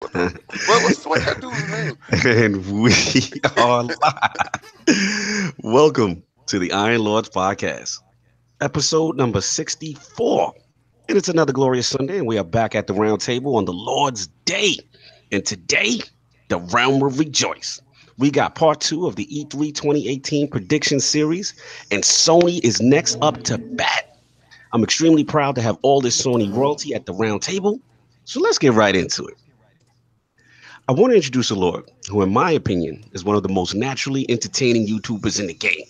and we are live. Welcome to the Iron Lords podcast, episode number 64. And it's another glorious Sunday, and we are back at the round table on the Lord's Day. And today, the realm will rejoice. We got part two of the E E3 2018 prediction series, and Sony is next up to bat. I'm extremely proud to have all this Sony royalty at the round table. So let's get right into it. I want to introduce a Lord who, in my opinion, is one of the most naturally entertaining YouTubers in the game.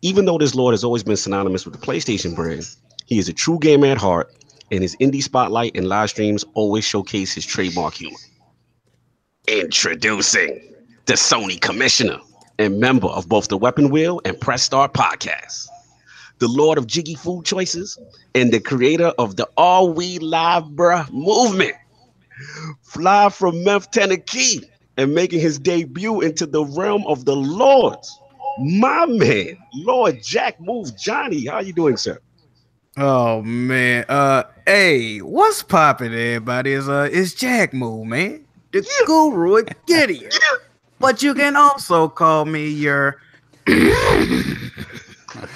Even though this Lord has always been synonymous with the PlayStation brand, he is a true gamer at heart, and his indie spotlight and live streams always showcase his trademark humor. Introducing the Sony commissioner and member of both the Weapon Wheel and Press Start podcasts, the Lord of Jiggy Food Choices, and the creator of the All We Live Bruh movement. Fly from Memphis, Tennessee, and making his debut into the realm of the Lords. My man, Lord Jack Move Johnny. How you doing, sir? Oh man. Uh hey, what's poppin', everybody? Is uh it's Jack Move, man. The guru of Gideon. But you can also call me your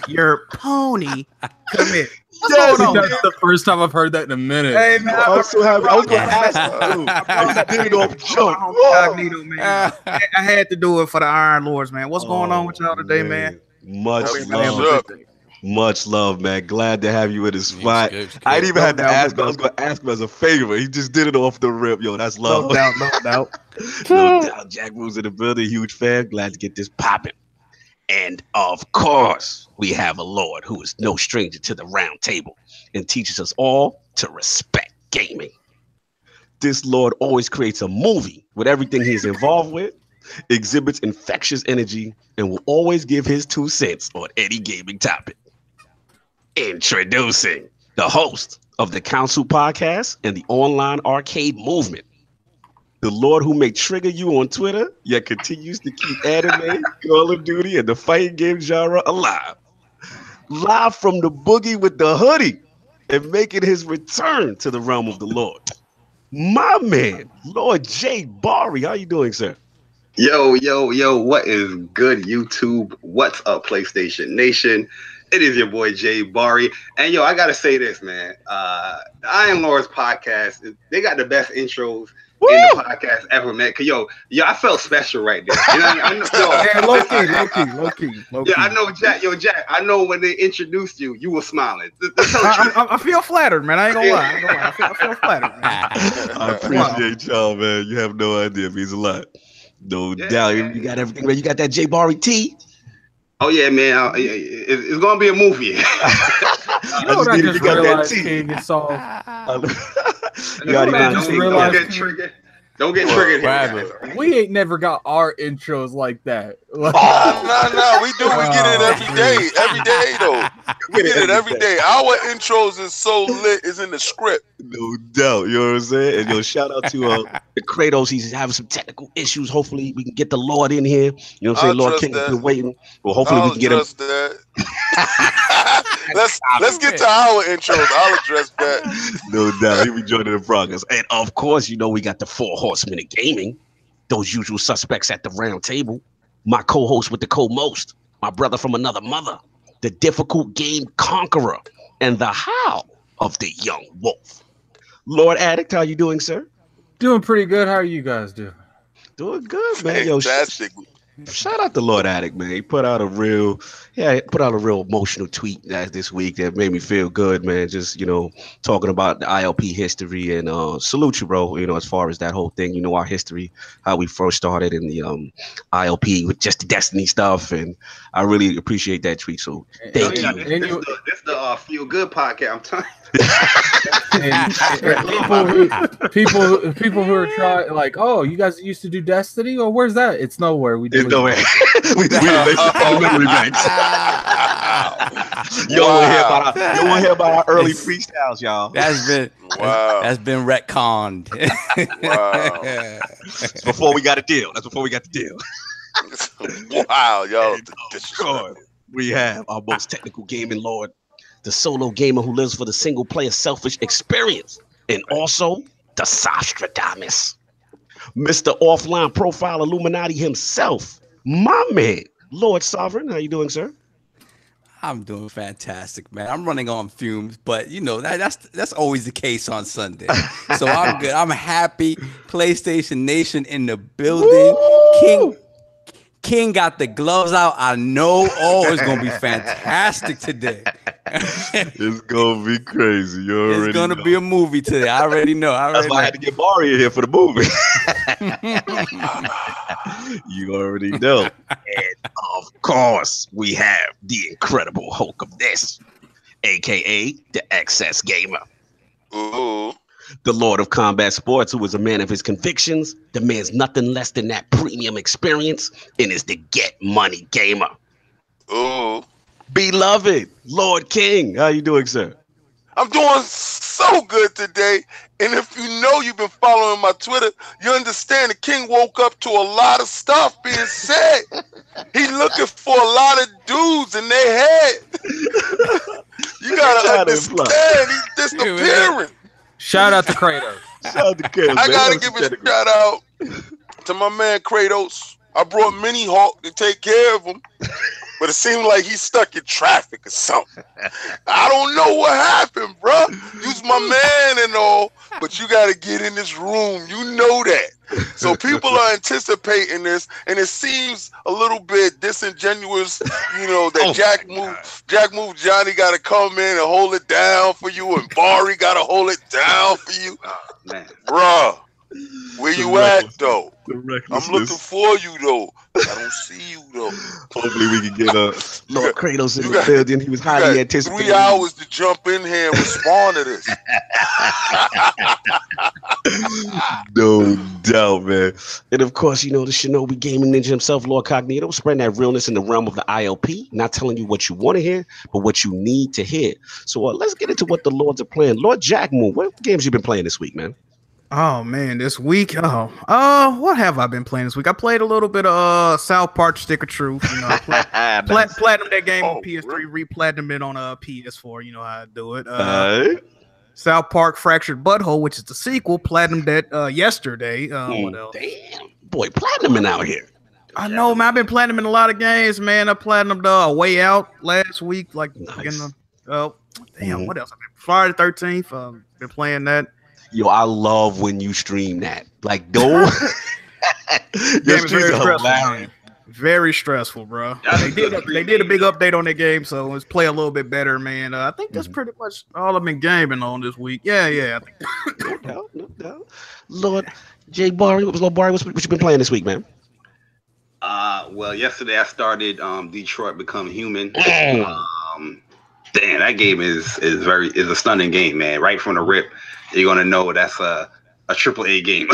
your pony commit. What's Yes, going on? that's the first time I've heard that in a minute. Hey man, I was so happy. I was gonna ask you. I did it off jump. Incognito, man. I I had to do it for the Iron Lords, man. What's going on with y'all oh, today, man? Much love. Much love, man. Glad to have you in the spot. good, it's I didn't even have to doubt, ask. no I was gonna ask him as a favor. He just did it off the rip. Yo, that's love. No doubt, no doubt. no doubt. Jack Moves in the building. Huge fan. Glad to get this popping. And of course, we have a Lord who is no stranger to the round table and teaches us all to respect gaming. This Lord always creates a movie with everything he is involved with, exhibits infectious energy, and will always give his two cents on any gaming topic. Introducing the host of the Council Podcast and the online arcade movement, the Lord who may trigger you on Twitter, yet continues to keep anime, Call of Duty, and the fighting game genre alive. Live from the boogie with the hoodie and making his return to the realm of the Lord. My man, Lord Jay Bari. How you doing, sir? Yo, yo, yo, what is good, YouTube? What's up, PlayStation Nation? It is your boy Jay Bari. And yo, I gotta say this, man. Uh Iron Lords podcast, they got the best intros in the podcast ever, man. Cause yo, yo, I felt special right there. You know, I know, yo, Hey, low key, low key, low key, low key. yeah, I know Jack, yo, Jack, I know when they introduced you, you were smiling. Th- th- the I. I, I feel flattered, man. I ain't gonna lie. I, ain't gonna lie. I, feel, I feel flattered, man. I appreciate y'all, man. You have no idea. It means a lot. No Yeah. doubt. You got everything ready. You got that Jay Bari T. Oh yeah, man. Uh, it- it- it's gonna be a movie. You know what I just to get that realized, T. King, is all you already what I got just it. realized- don't get triggered. Don't get triggered here. Rabbit. we ain't never got our intros like that. Like, Oh, no, no, we do. We get it every day. Every day, though. We get it every day. Our intros is so lit. Is in the script. No doubt. You know what I'm saying? And yo, shout out to uh, the Kratos. He's having some technical issues. Hopefully, we can get the Lord in here. You know what I'm saying? I'll Lord trust King has that. been waiting. Well, hopefully, we I'll can get him. Address that. let's let's get to our intros. I'll address that. No doubt. He'll be joining the progress. And of course, you know, we got the four horsemen of gaming, those usual suspects at the round table. My co host with the co most, my brother from another mother, the difficult game conqueror, and the how of the young wolf. Lord Addict, how you doing, sir? doing pretty good. How are you guys doing? Doing good, man. Yo, sh- Fantastic. Shout out to Lord Addict, man. He put out a real, yeah, put out a real emotional tweet that this week that made me feel good, man. Just you know, talking about the ILP history and uh, salute you, bro. You know, as far as that whole thing, you know, our history, how we first started in the um ILP with just the Destiny stuff, and I really appreciate that tweet. So thank Yeah, you. This, And this the, this the uh, feel good podcast. I'm telling And, and people, who, people, who- people who are trying, like, oh, you guys used to do Destiny, or where's that? It's nowhere. We do There's it. no way. we we erased the memory banks. you don't want to hear about our, you want to hear about our early It's- freestyles, y'all. That's been Wow. that's been retconned. Wow. That's before we got a deal. That's before we got the deal. wow, yo. And, th- of disrespect. course, we have our most technical gaming lord, the solo gamer who lives for the single player selfish experience, and also the Sostradamus. Mr. Offline Profile Illuminati himself, my man, Lord Sovereign. How you doing, sir? I'm doing fantastic, man. I'm running on fumes, but you know that, that's that's always the case on Sunday. So I'm good. I'm happy. PlayStation Nation in the building. King King got the gloves out. I know. Oh, it's gonna be fantastic today. it's gonna be crazy. You already it's gonna know. be a movie today. I already know. I already That's already why I had to get Bari in here for the movie. you already know. And of course, we have the incredible Hulk of this, aka the Excess Gamer, Ooh. the Lord of Combat Sports, who is a man of his convictions, demands nothing less than that premium experience, and is the Get Money Gamer. Ooh. Beloved Lord King, how you doing, sir? I'm doing so good today. And if you know you've been following my Twitter, you understand the king woke up to a lot of stuff being said. he looking for a lot of dudes in their head. you gotta Shout out to understand he's disappearing. Shout out to Kratos. Shout out to Kratos, I gotta give was a shout out to my man Kratos. I brought Mini Hawk to take care of him, but it seemed like he's stuck in traffic or something. I don't know what happened, bruh. You's my man and all, but you gotta get in this room. You know that. So people are anticipating this, and it seems a little bit disingenuous, you know, that Oh Jack Move Jack Move Johnny gotta come in and hold it down for you, and Bari gotta hold it down for you. Oh, man. Bruh, where The you at though? I'm looking for you though. I don't see you though. Hopefully, we can get uh, Lord Kratos in you the got- building. He was You highly got anticipated. three hours to jump in here and respond to this. No doubt, man. And of course, you know, the Shinobi gaming ninja himself, Lord Cognito, spreading that realness in the realm of the ILP, not telling you what you want to hear, but what you need to hear. So uh, let's get into what the Lords are playing. Lord Jack Move, what games you been playing this week, man? Oh man, this week. Oh, uh, what have I been playing this week? I played a little bit of uh South Park Stick of Truth. You know, I pla- pla- platinum that game Oh, on PS3, really? re-platinum it on uh PS4. You know how I do it. Uh, Uh, South Park Fractured Butthole, which is the sequel, platinum that uh yesterday. Uh, Hmm. what else? damn, boy, platinum in out here. I know, man. I've been platinum in a lot of games, man. I platinum the uh, Way Out last week, like Nice. in the, oh damn, Mhm. what else? I've been Friday Thirteenth. Um, been playing that. Yo, I love when you stream that. Like, don't. Your Game is streams very are stressful, hilarious. Very stressful, bro. They did. A, they did a big update on that game, so let's play a little bit better, man. Uh, I think that's Mhm. pretty much all I've been gaming on this week. Yeah, yeah. I think No doubt, no doubt. Lord Jay Bari, what was Lord Bari? What's, what you been playing this week, man? Uh, well, yesterday I started um, Detroit Become Human. Um, damn, that game is is very is a stunning game, man. Right from the rip, you're gonna know that's a a triple A game.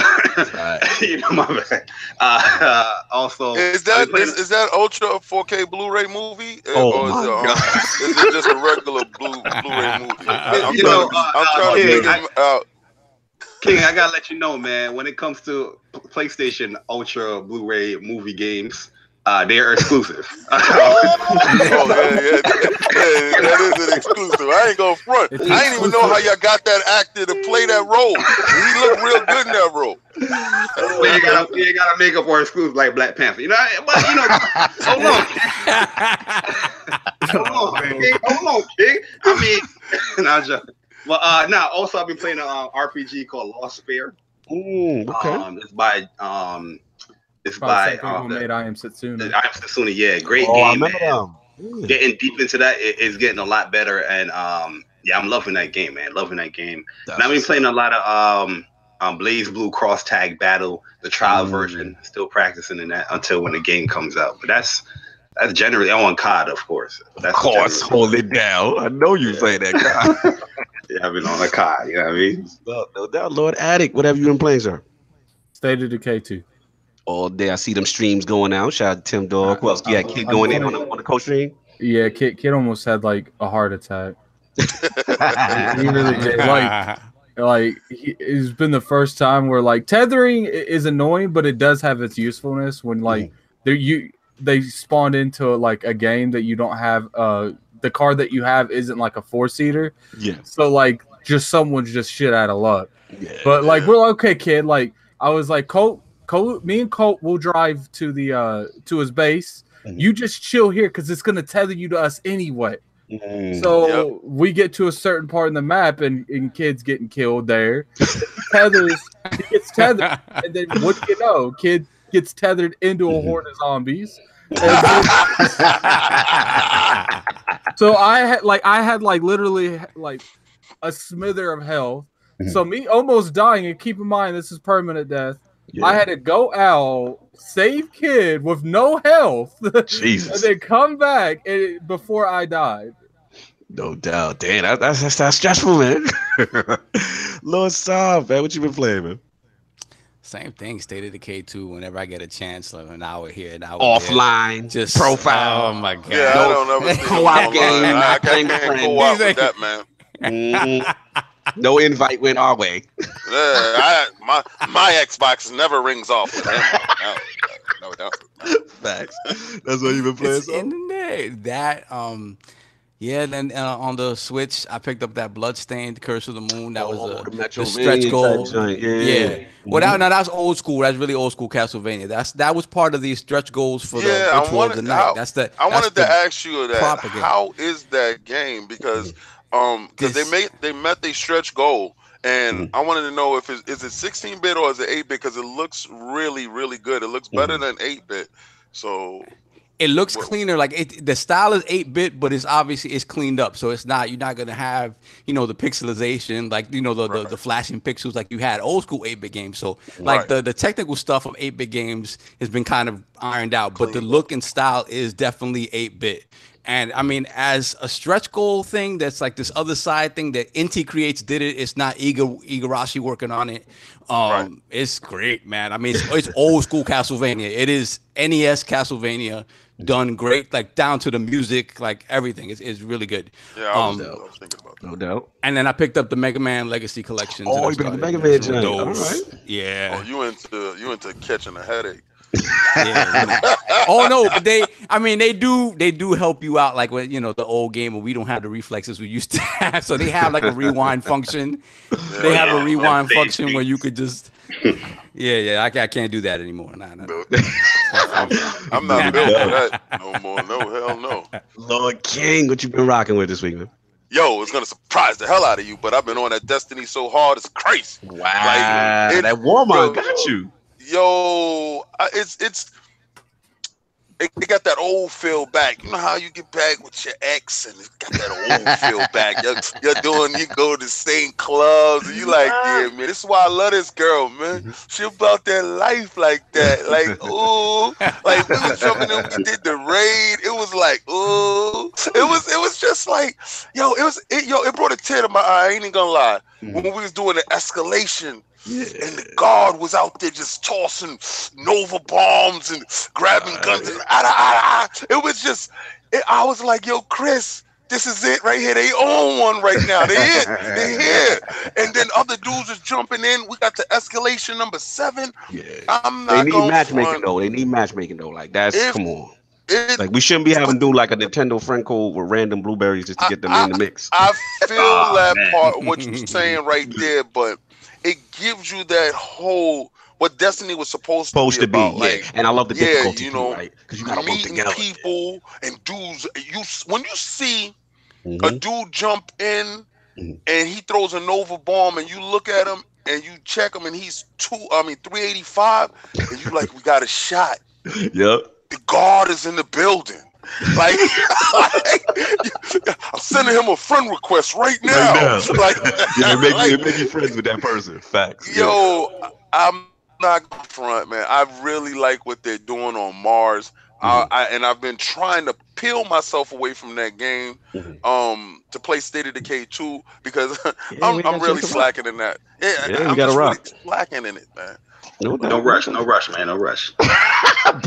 Right. you know my bad. Uh, uh, also, Is I've that been playing- is, is that Ultra 4K Blu-ray movie? Uh, Oh or is, my it, um, God. is it just a regular blue Blu-ray movie? I'm You trying, know, to, uh, I'm uh, trying to King, figure I- it out. King, I gotta let you know, man. When it comes to PlayStation Ultra Blu-ray movie games, uh, they are exclusive. Oh yeah, yeah, yeah, that is an exclusive. I ain't gonna front. It's I ain't even know how y'all got that actor to play that role. He looked real good in that role. we ain't gotta, we ain't gotta make up for exclusive like Black Panther, you know. But you know, hold on, hold on, King, hold on, King. I mean, nah, I'm. Well, uh, now also I've been playing an uh, RPG called Lost Sphear. Mm, okay. Um, it's by um, it's Probably by people um, who the, made I Am Setsuna. I'm Setsuna. Yeah, great oh, game. remember man. them. Getting deep into that it- it's getting a lot better, and um, yeah, I'm loving that game, man. Loving that game. That's And I've been playing a lot of um, um BlazBlue Cross Tag Battle, the trial Mm. version. Still practicing in that until when the game comes out. But that's that's generally on COD, of course. Of That's course, hold it down. I know you Yeah. say that, guy. Yeah, I've been on a COD. You know what I mean? no, no doubt, Lord Addict. What have you been playing, sir? State of Decay 2. All day, I see them streams going out. Shout out to Tim Dog. Who else? Yeah, I'm- kid going in on the, on the co-stream. Yeah, kid, kid almost had like a heart attack. He really did. Like, like he, it's been the first time where like tethering is annoying, but it does have its usefulness when like there you they spawned into like a game that you don't have. Uh, the car that you have isn't like a four seater, yeah, so like just someone's just shit out of luck. yeah. But like Yeah. we're like, okay, kid, like I was like, Colt, Colt, me and Colt will drive to the uh to his base. Mhm. You just chill here because it's gonna tether you to us anyway. Mm. So we get to a certain part in the map and, and kids getting killed there. Tethers, he gets tethered, and then what do you know? Kid gets tethered into a Mhm. horde of zombies. So I had like I had like literally like a smither of health. So me almost dying, and keep in mind this is permanent death. Yeah. I had to go out, save kid with no health, and then come back and, before I died. no doubt. Damn, that, that's, that's that's stressful, man. Lord Saab, man, what you been playing, man? Same thing. State of Decay 2. Whenever I get a chance, like an hour here, an hour Offline, there. Just profile. Oh my god. Yeah, I don't ever see co-op online. game, I, not I playing can't co-op with that, man. No invite went our way. Yeah, I, my my Xbox never rings off with him. No, no, no. Facts. That's what you've been playing. It's in there. That um, yeah. Then uh, on the Switch, I picked up that Bloodstained Curse of the Moon. That was Oh, the, the the stretch goal. joint. Yeah. Yeah. Well, that, no, that's old school. That's really old school Castlevania. That's that was part of the stretch goals for the Yeah, I ritual of the wanted- night. I- that's the. I that's wanted the, to ask you that. proper. How is that game? Because um, because they made they met their stretch goal, and Mhm. I wanted to know if it's, is it 16 bit or is it 8 bit? Because it looks really really good. It looks better than 8 bit. So It looks What- cleaner. Like it, the style is eight bit, but it's obviously it's cleaned up. So it's not you're not gonna have you know the pixelization like you know the the, Right. the flashing pixels like you had old school eight bit games. So like Right. the the technical stuff of eight bit games has been kind of ironed out, but the look and style is definitely eight bit. And I mean, as a stretch goal thing, that's like this other side thing that Inti Creates did it. It's not Iga Igarashi working on it. Um, Right. it's great, man. I mean, it's, it's old school Castlevania. It is NES Castlevania done great, like down to the music, like everything. It's, it's really good. yeah, I was, Um, I was thinking about that. No doubt. And then I picked up the Mega Man Legacy Collection. Oh, you picked up the Mega Man with joint. All those. right. Yeah. Oh, you into you into catching a headache? Yeah, you oh no, but they I mean they do they do help you out like when you know the old game where we don't have the reflexes we used to have. So they have like a rewind function. They have a rewind function where you could just Yeah, yeah, I, I can't do that anymore. Nah, nah. No. I'm, I'm not built for that no more. No hell no. Lord King, what you been rocking with this week, man? Yo, it's gonna surprise the hell out of you, but I've been on that Destiny so hard it's crazy. Wow, it- that Walmart yo, got you. Yo, it's it's it, it got that old feel back. You know how you get back with your ex and it got that old feel back. You're, you're doing, you go to the same clubs and you like, yeah, man, this is why I love this girl, man. Mm-hmm. She about that life like that. Like, ooh, like we was jumping in, we did the raid. It was like, ooh, it was, it was just like, yo, it was, it, yo, it brought a tear to my eye. I ain't even gonna lie. Mm-hmm. When we was doing the escalation Yeah. and the guard was out there just tossing Nova bombs and grabbing guns. And, ah, ah, ah. It was just, it, I was like, yo, Chris, this is it right here. They own one right now. They it. They here. And then other dudes is jumping in. We got the escalation number seven. Yeah. I'm not They need matchmaking front. though. They need matchmaking though. Like that's If- come on. It, Like we shouldn't be having to do like a Nintendo friend code with random blueberries just to get them in the mix. I feel Aw, that man. part, what you're saying right there, but it gives you that whole what Destiny was supposed, Supposed to be, about. yeah. Like, and I love the yeah, difficulty you know, right? Because you gotta work meeting together. people and dudes. You when you see a Mhm. dude jump in Mhm. and he throws a Nova bomb, and you look at him and you check him, and he's two. I mean, three eighty five, and you like, we got a shot. Yep. The guard is in the building. Like, I'm sending him a friend request right now. now. Like, Yeah, make, like, you make you friends with that person. Facts. Yeah. Yo, I'm not gonna front, man. I really like what they're doing on Mars. Mhm. I, I, and I've been trying to peel myself away from that game Mhm. um, to play State of Decay 2 because Yeah, I'm, I'm really check it out. slacking in that. Yeah, Yeah, we I'm gotta just rock. really slacking in it, man. No, No rush, no rush, man, no rush.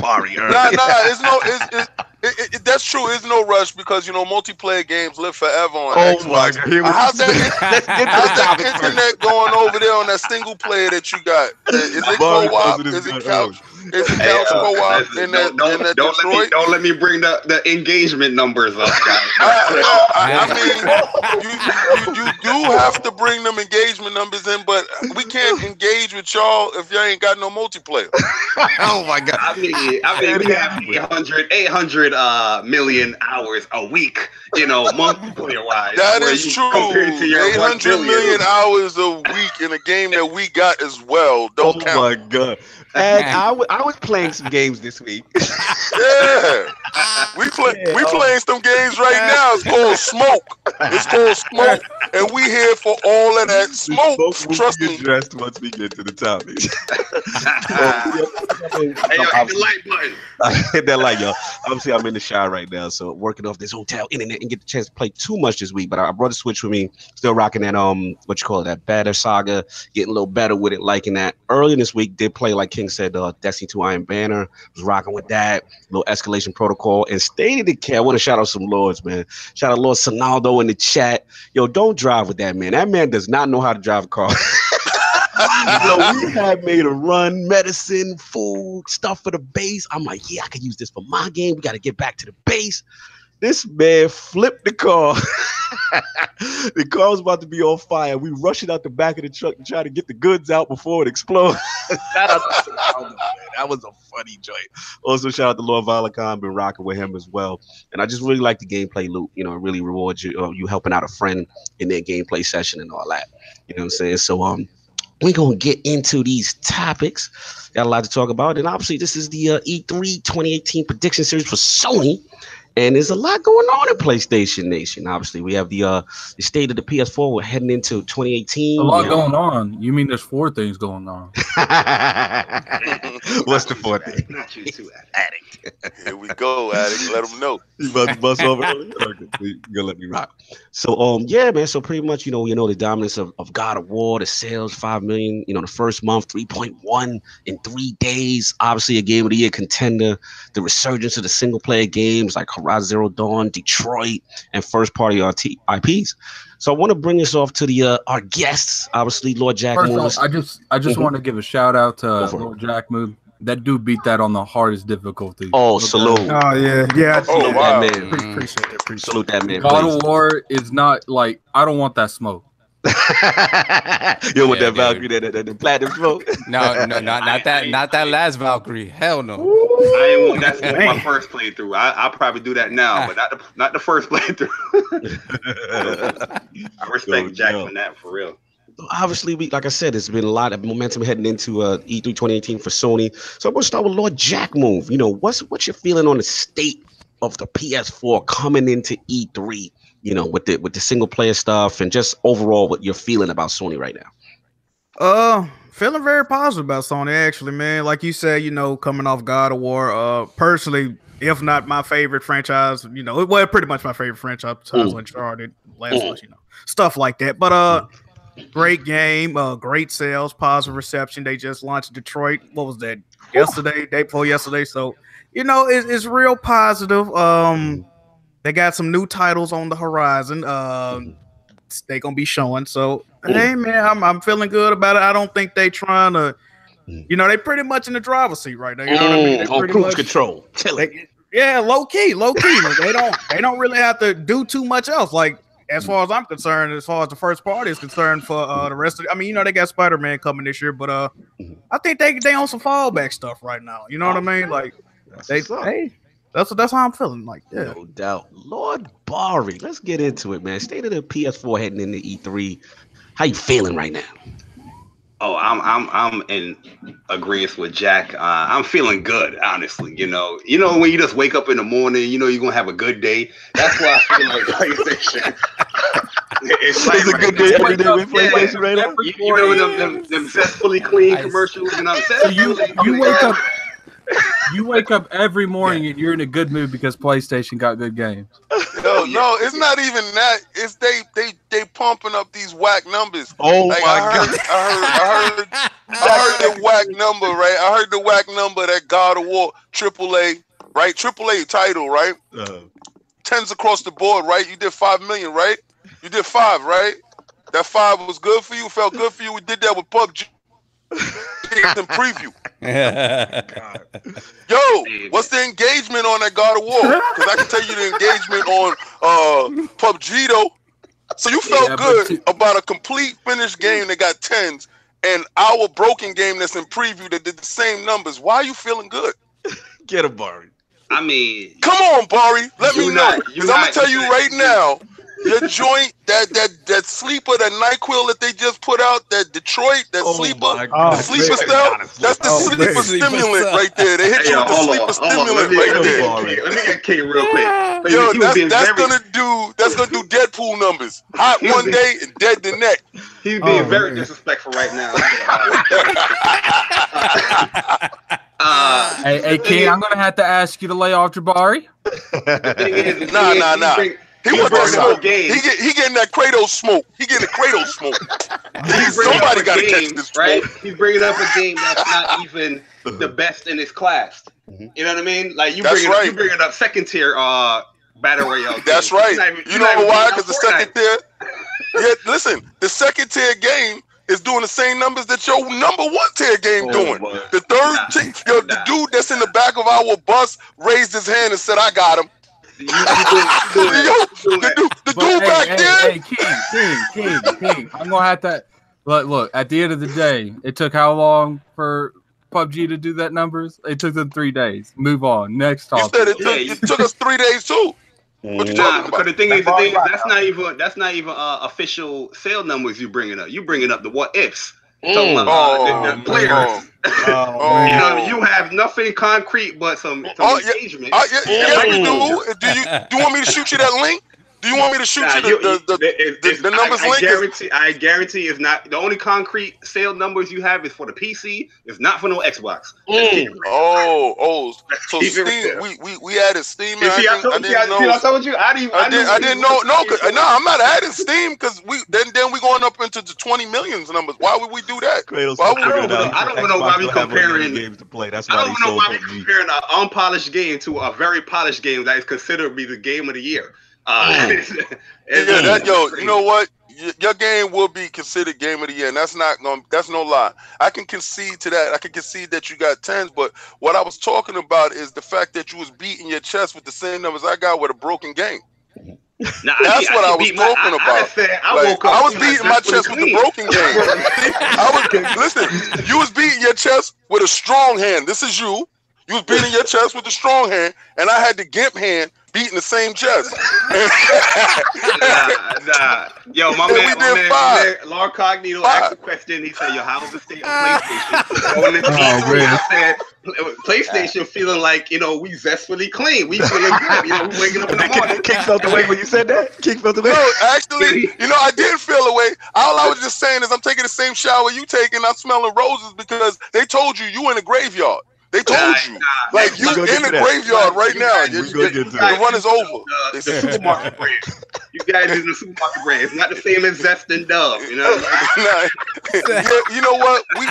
Bari. Nah, nah, it's no, it's, it's, it, it, that's true. It's no rush because you know multiplayer games live forever on Oh Xbox. my god. How's that? Let's get How's the that topic first. internet going over there on that single player that you got? Is it co-op? Is it gun couch? Early. Is the Hey, couch uh, co-op listen, in that, don't, in that don't, don't let me don't let me bring the, the engagement numbers up, guys. I, I, I mean, you, you, you do have to bring them engagement numbers in, but we can't engage with y'all if y'all ain't got no multiplayer. oh my god. I mean, I mean, we have 800, 800 uh, million hours a week, you know, multiplayer wise. That where is you true. Compared to your 1 800 billion. million hours a week in a game that we got as well. Don't oh count. my god. And I I was playing some games this week. Yeah, we play we playing some games right now. It's called smoke. It's called smoke, and we here for all of that smoke. Both will Trust be me. addressed once we get to the topic. hey, yo, hit the like button. hit that like, y'all. Obviously, I'm in the shower right now, so working off this hotel internet and get the chance to play too much this week. But I brought a Switch with me, still rocking that um, what you call it, that better saga, getting a little better with it, liking that. Earlier this week, did play like King said, uh, Destiny 2 Iron Banner, was rocking with that, little escalation protocol, and State the Decay. I want to shout out some lords, man. Shout out Lord Sonaldo in the chat. Yo, don't drive with that man. That man does not know how to drive a car. you know, we had made a run, medicine, food, stuff for the base. I'm like, yeah, I could use this for my game. We got to get back to the base. This man flipped the car. the car was about to be on fire. We rushing out the back of the truck and try to get the goods out before it explodes. shout out to Ronaldo. That was a funny joint. Also, shout out to Lord Valakon, been rocking with him as well. And I just really like the gameplay loop. You know, it really rewards you, uh, you helping out a friend in their gameplay session and all that. You know what I'm saying? So, um, we're gonna get into these topics. Got a lot to talk about, and obviously, this is the uh, E3 2018 prediction series for Sony. And there's a lot going on in PlayStation Nation. Obviously, we have the uh the state of the PS4. We're heading into 2018. A lot You know- going on. You mean there's four things going on? What's the fourth thing? Not you too, Addict. Here we go, addict. Let them know. You about to bust over? Okay, you gonna let me rock. So um yeah, man. So pretty much, you know, you know the dominance of, of God of War, the sales, five million, you know, the first month, 3.1 in three days. Obviously a game of the year contender, the resurgence of the single player games like Horizon Zero Dawn, Detroit, and first party RT IPs. So I want to bring this off to the uh, our guests, obviously Lord Jack First Morris. off, I just I just Mhm. want to give a shout out to Go uh, it. Lord Jack Move. That dude beat that on the hardest difficulty. Oh, Look salute. that. Oh yeah, yeah. Oh, Salute wow. that man. Appreciate that. Appreciate Salute that man. God please. of War is not like I don't want that smoke. Yo, with Yeah, that dude. Valkyrie, that, that, that, that platinum smoke. No, no, not not that, not that last Valkyrie. Hell no. I ain't want that's my first playthrough. I, I'll probably do that now, but not the not the first playthrough. I respect Yo, Jack yo. for that for real. obviously, we like I said, there's been a lot of momentum heading into uh, E3 2018 for Sony. So I'm gonna start with Lord Jack Move. You know, what's what's your feeling on the state of the PS4 coming into E3? You know, with the with the single player stuff and just overall what you're feeling about Sony right now. Uh, feeling very positive about Sony. Actually, man, like you said, you know, coming off God of War. Uh, personally, if not my favorite franchise, you know, it well, pretty much my favorite franchise besides Mm. Uncharted, Last Mm. Us, you know, stuff like that. But uh, great game, uh, great sales, positive reception. They just launched Detroit. What was that? Yesterday, day before yesterday. So, you know, it's, it's real positive. Um, they got some new titles on the horizon. Um, they gonna be showing. So hey man, I'm I'm feeling good about it. I don't think they trying to, you know, they pretty much in the driver's seat right now. You know what I mean? They Mm, on cruise much- control. They- yeah, low key, low key. they don't they don't really have to do too much else. Like as far as I'm concerned, as far as the first party is concerned, for uh the rest of, I mean, you know, they got Spider Man coming this year, but uh, Mhm. I think they they on some fallback stuff right now. You know what I mean? Like they, hey, that's that's how I'm feeling. Like yeah. No doubt. Lord Bari, let's get into it, man. State of the PS4 heading into E3. How you feeling right now? Oh, I'm I'm I'm in agreement with Jack. Uh, I'm feeling good, honestly. You know, you know when you just wake up in the morning, you know you're gonna have a good day. That's why I feel like PlayStation. it's It's a good day every day with Yeah. PlayStation right now. You, you know them, them, them zestfully clean Nice. commercials, and I'm So you you wake up you wake up every morning and you're in a good mood because PlayStation got good games. Yo, no, it's not even that. It's they they they pumping up these whack numbers. Oh Like my I heard, god. I heard, I heard, I heard the whack number, right? I heard the whack number that God of War AAA, right? AAA title, right? Uh, Tens across the board, right? You did five million, right? You did five, right? That five was good for you, felt good for you. We did that with PUBG in preview. Yo, what's the engagement on that God of War? Because I can tell you the engagement on uh PUBG though. So you felt Yeah, good to- about a complete finished game that got tens and our broken game that's in preview that did the same numbers. Why are you feeling good? Get a Bari. I mean, Come on, Bari. Let me You know. Because I'm gonna tell you you right now, your joint, that that that sleeper, that NyQuil that they just put out, that Detroit, that Oh sleeper, my Oh, the sleeper man. stuff, that's the Oh, sleeper man. stimulant right there. They hit hey, you yo, with the sleeper on. Stimulant me, right there. get let me get King real quick. So Yo, that's, that's very, gonna do that's gonna do Deadpool numbers. Hot one being- day and dead the next. he's being Oh, very man. disrespectful right now. uh, Hey, hey, King, I'm gonna have to ask you to lay off Jabari. the thing is, the Nah, nah, nah. bring- He he want that bring smoke. game. He get he getting that Kratos smoke. He getting the Kratos smoke. He's bringing Somebody up a gotta catch game, this right? smoke. He's bringing up a game that's not even the best in his class. Mhm. You know what I mean? Like you That's bringing up, you right. bringing up second tier uh battle royale. That's games. right. You're not even- You know even why? Because the second tier. Yeah, listen. The second tier game is doing the same numbers that your number one tier game Oh, doing. my. The third, Nah, ti- yo, the dude that's in the back of our bus raised his hand and said, "I got him." You, you doing, you doing Yo, that. You doing the that. dude, the dude hey, back hey, there. hey, King, King, King, King. I'm gonna have to look. Look, at the end of the day, it took how long for PUBG to do that numbers? It took them three days. Move on. Next topic. You topic. said it took, it took us three days too. What you. Nah, because about? the thing is, the That's thing is, all that's not even that's not even uh, official sale numbers you bringing up. You bringing up the what ifs. Talking about uh, Oh, the, the players. oh, Oh, Oh. You know, what I mean? you have nothing concrete but some, some Oh, yeah. engagement. I, yeah, yeah, we do. Do you do you want me to shoot you that link? Do you want me to shoot Nah, you you- the, the, the, it- the- it's- the numbers I, I link is- guarantee, I guarantee it's not the only concrete sale numbers you have is for the PC. It's not for no Xbox. Oh, oh, so Steam, we, we we added Steam. You and I see, I didn't, told I you, didn't I, see, I know. told you, I didn't, I didn't. I didn't know. No, 'cause- no, I'm not adding Steam because we then then we going up into the 20 millions numbers. Why would we do that? Kratos Why would- figure I don't out. know- I don't Xbox know why we don't have any comparing- games to play. That's why I why don't know why we PUBG. comparing an unpolished game to a very polished game that is considered to be the game of the year. Uh, it's- Yeah, that, yo, you know what? Your game will be considered game of the year, and that's not going. That's no lie. I can concede to that. I can concede that you got tens, but what I was talking about is the fact that you was beating your chest with the same numbers I got with a broken game. Nah, That's what I didn't was beat my- talking I, about. I, said, I Like. I was beating my chest with the broken game. I was listen. You was beating your chest with a strong hand. This is you. You was beating your chest with a strong hand, and I had the gimp hand beating the same chest. nah, nah. Yo, my Yeah, we man, my did man, five. my man, Lord Cognito Five. asked a question. He said, "Yo, how's the state of PlayStation?" Oh, E3, man. I said, "PlayStation feeling like you know we zestfully clean. We feeling good. You know, we waking up in the morning." King felt the way when you said that. King felt the way. No, actually, you know, I did feel away. All I was just saying is I'm taking the same shower you taking. I'm smelling roses because they told you you in the graveyard. They told Nah, you. nah, Like you We in the graveyard right now. We You- gonna you- get to the that. run is over. Uh, the, They the supermarket brand. You guys is the supermarket brand. It's not the same as Zest and Dove. You know. Nah, yeah, you know what? We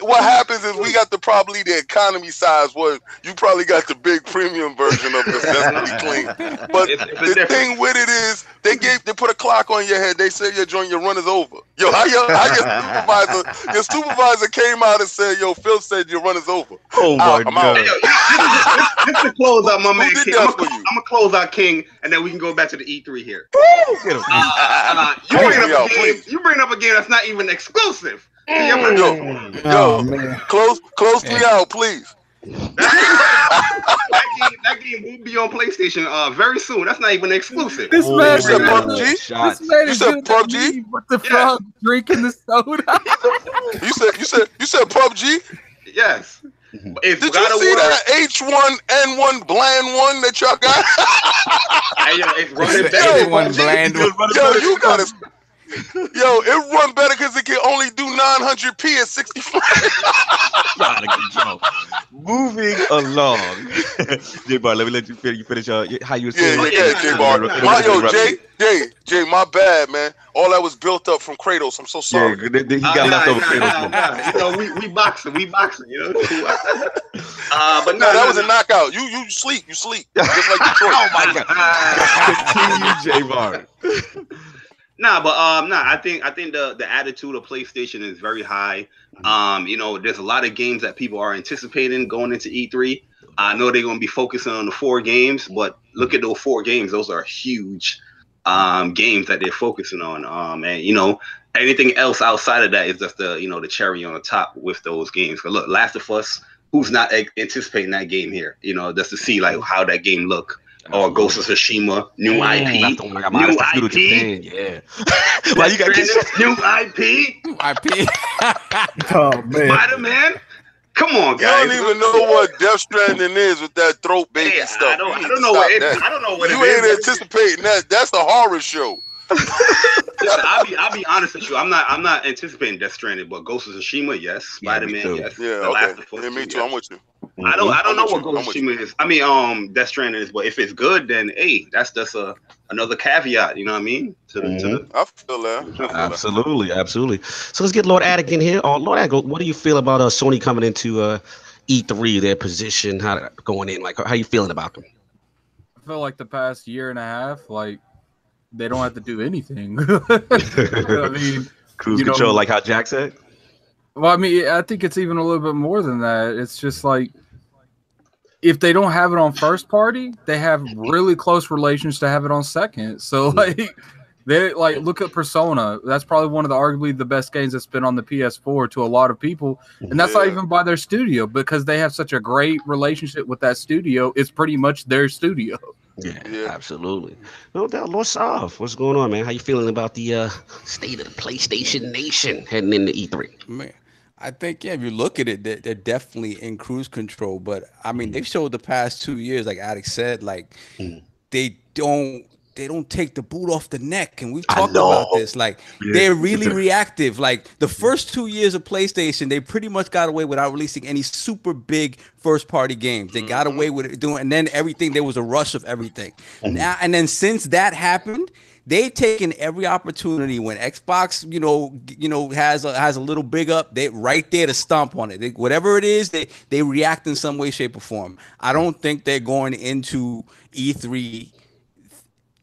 what happens is we got the probably the economy size one. You probably got the big premium version of this. That's really clean. But It's- it's the difference. thing with it is they gave they put a clock on your head. They said your joint your run is over. Yo, how your how your supervisor your supervisor came out and said, Yo, Phil said your run is over. Oh my I'm out. Hey, god. yo, this, this, this to close out my man King. I'm for gonna, you? I'm gonna close out King, and then we can go back to the E3 here. Get him. Uh, you bring up out, a game. You bring up a game that's not even exclusive. Yo, Oh, yo, man. close close me out, please. that, game, that game will be on PlayStation uh, very soon. That's not even exclusive. This Oh, man, you said is- PUBG? This man You is said PUBG? meme with the Yeah. frog drinking the soda. You said you said you said PUBG? Yes. If Did God you see War, that H1N1 bland one that y'all got? Hey, yo, it's running Yo, better. one bland PUBG. Yo, you gotta. Yo, it run better because it can only do 900p at 60 frames. out of control. Moving along. J Bar, let me let you finish. You finish uh, how you were Yeah, saying. yeah, yeah, J Bar. My, yo, Jay, Jay, Jay, my bad, man. All that was built up from Kratos. I'm so sorry. Yeah, he Uh, got nah, left over. nah, nah, nah. You know, we, we boxing, we boxing, you know. uh, but No, no, that no, was a knockout. You you sleep, you sleep. Just like Detroit. oh my god. Continue, J Bar. Nah, but um, nah. I think I think the the attitude of PlayStation is very high. Um, you know, there's a lot of games that people are anticipating going into E3. I know they're going to be focusing on the four games, but look at those four games; those are huge um, games that they're focusing on. Um, and you know, anything else outside of that is just the you know the cherry on the top with those games. But look, Last of Us, who's not anticipating that game here? You know, just to see like how that game look. Or Ghost of Tsushima, new that's IP, the one I got mine. new It's the IP. Japan, Yeah. Why you got Stranded, new IP, IP. Oh man. Spider Man. Come on, guys. You don't even know what Death Stranding is with that throat baby Hey, stuff. I don't, I don't know what stop it. I don't know what You it ain't is. anticipating that. That's a horror show. Listen, I'll be I'll be honest with you. I'm not I'm not anticipating Death Stranded, but Ghost of Tsushima, yes. Yeah, Spider Man, too. yes. Yeah, The Last of Us Yeah, me too. yes. I'm with you. I don't I don't I'm know with what you. Ghost of with Tsushima is. I mean, um, Death Stranded is, but if it's good, then hey, that's just a another caveat. You know what I mean? To the, to the I feel that. I feel that. Absolutely, absolutely. So let's get Lord Addict in here. Oh, Lord Addict, what do you feel about uh, Sony coming into uh, E3, their position, how going in? Like, how you feeling about them? I feel like the past year and a half, like they don't have to do anything. I mean, Cruise You know- control, like how Jack said. well, I mean, I think it's even a little bit more than that. It's just like if they don't have it on first party, they have really close relations to have it on second. So like they like look at Persona. That's probably one of the arguably the best games that's been on the PS4 to a lot of people. And that's not even by their studio because they have such a great relationship with that studio. It's pretty much their studio. Yeah, Yeah. absolutely. No doubt, Lord Soft, what's going on, man? How you feeling about the uh, state of the PlayStation Nation heading into E E3? Man, I think yeah, if you look at it, they're, they're definitely in cruise control. But I mean, they've showed the past two years, like Addict said, like Mm. they don't they don't take the boot off the neck, and we've talked about this. Like Yeah. they're really reactive. Like the first two years of PlayStation, they pretty much got away without releasing any super big first party games. They got mm-hmm. away with it doing, and then everything there was a rush of everything. Mm-hmm. Now and then since that happened. They've taken every opportunity when Xbox, you know, you know, has a, has a little big up. They right there to stomp on it. They, whatever it is, they they react in some way, shape, or form. I don't think they're going into E3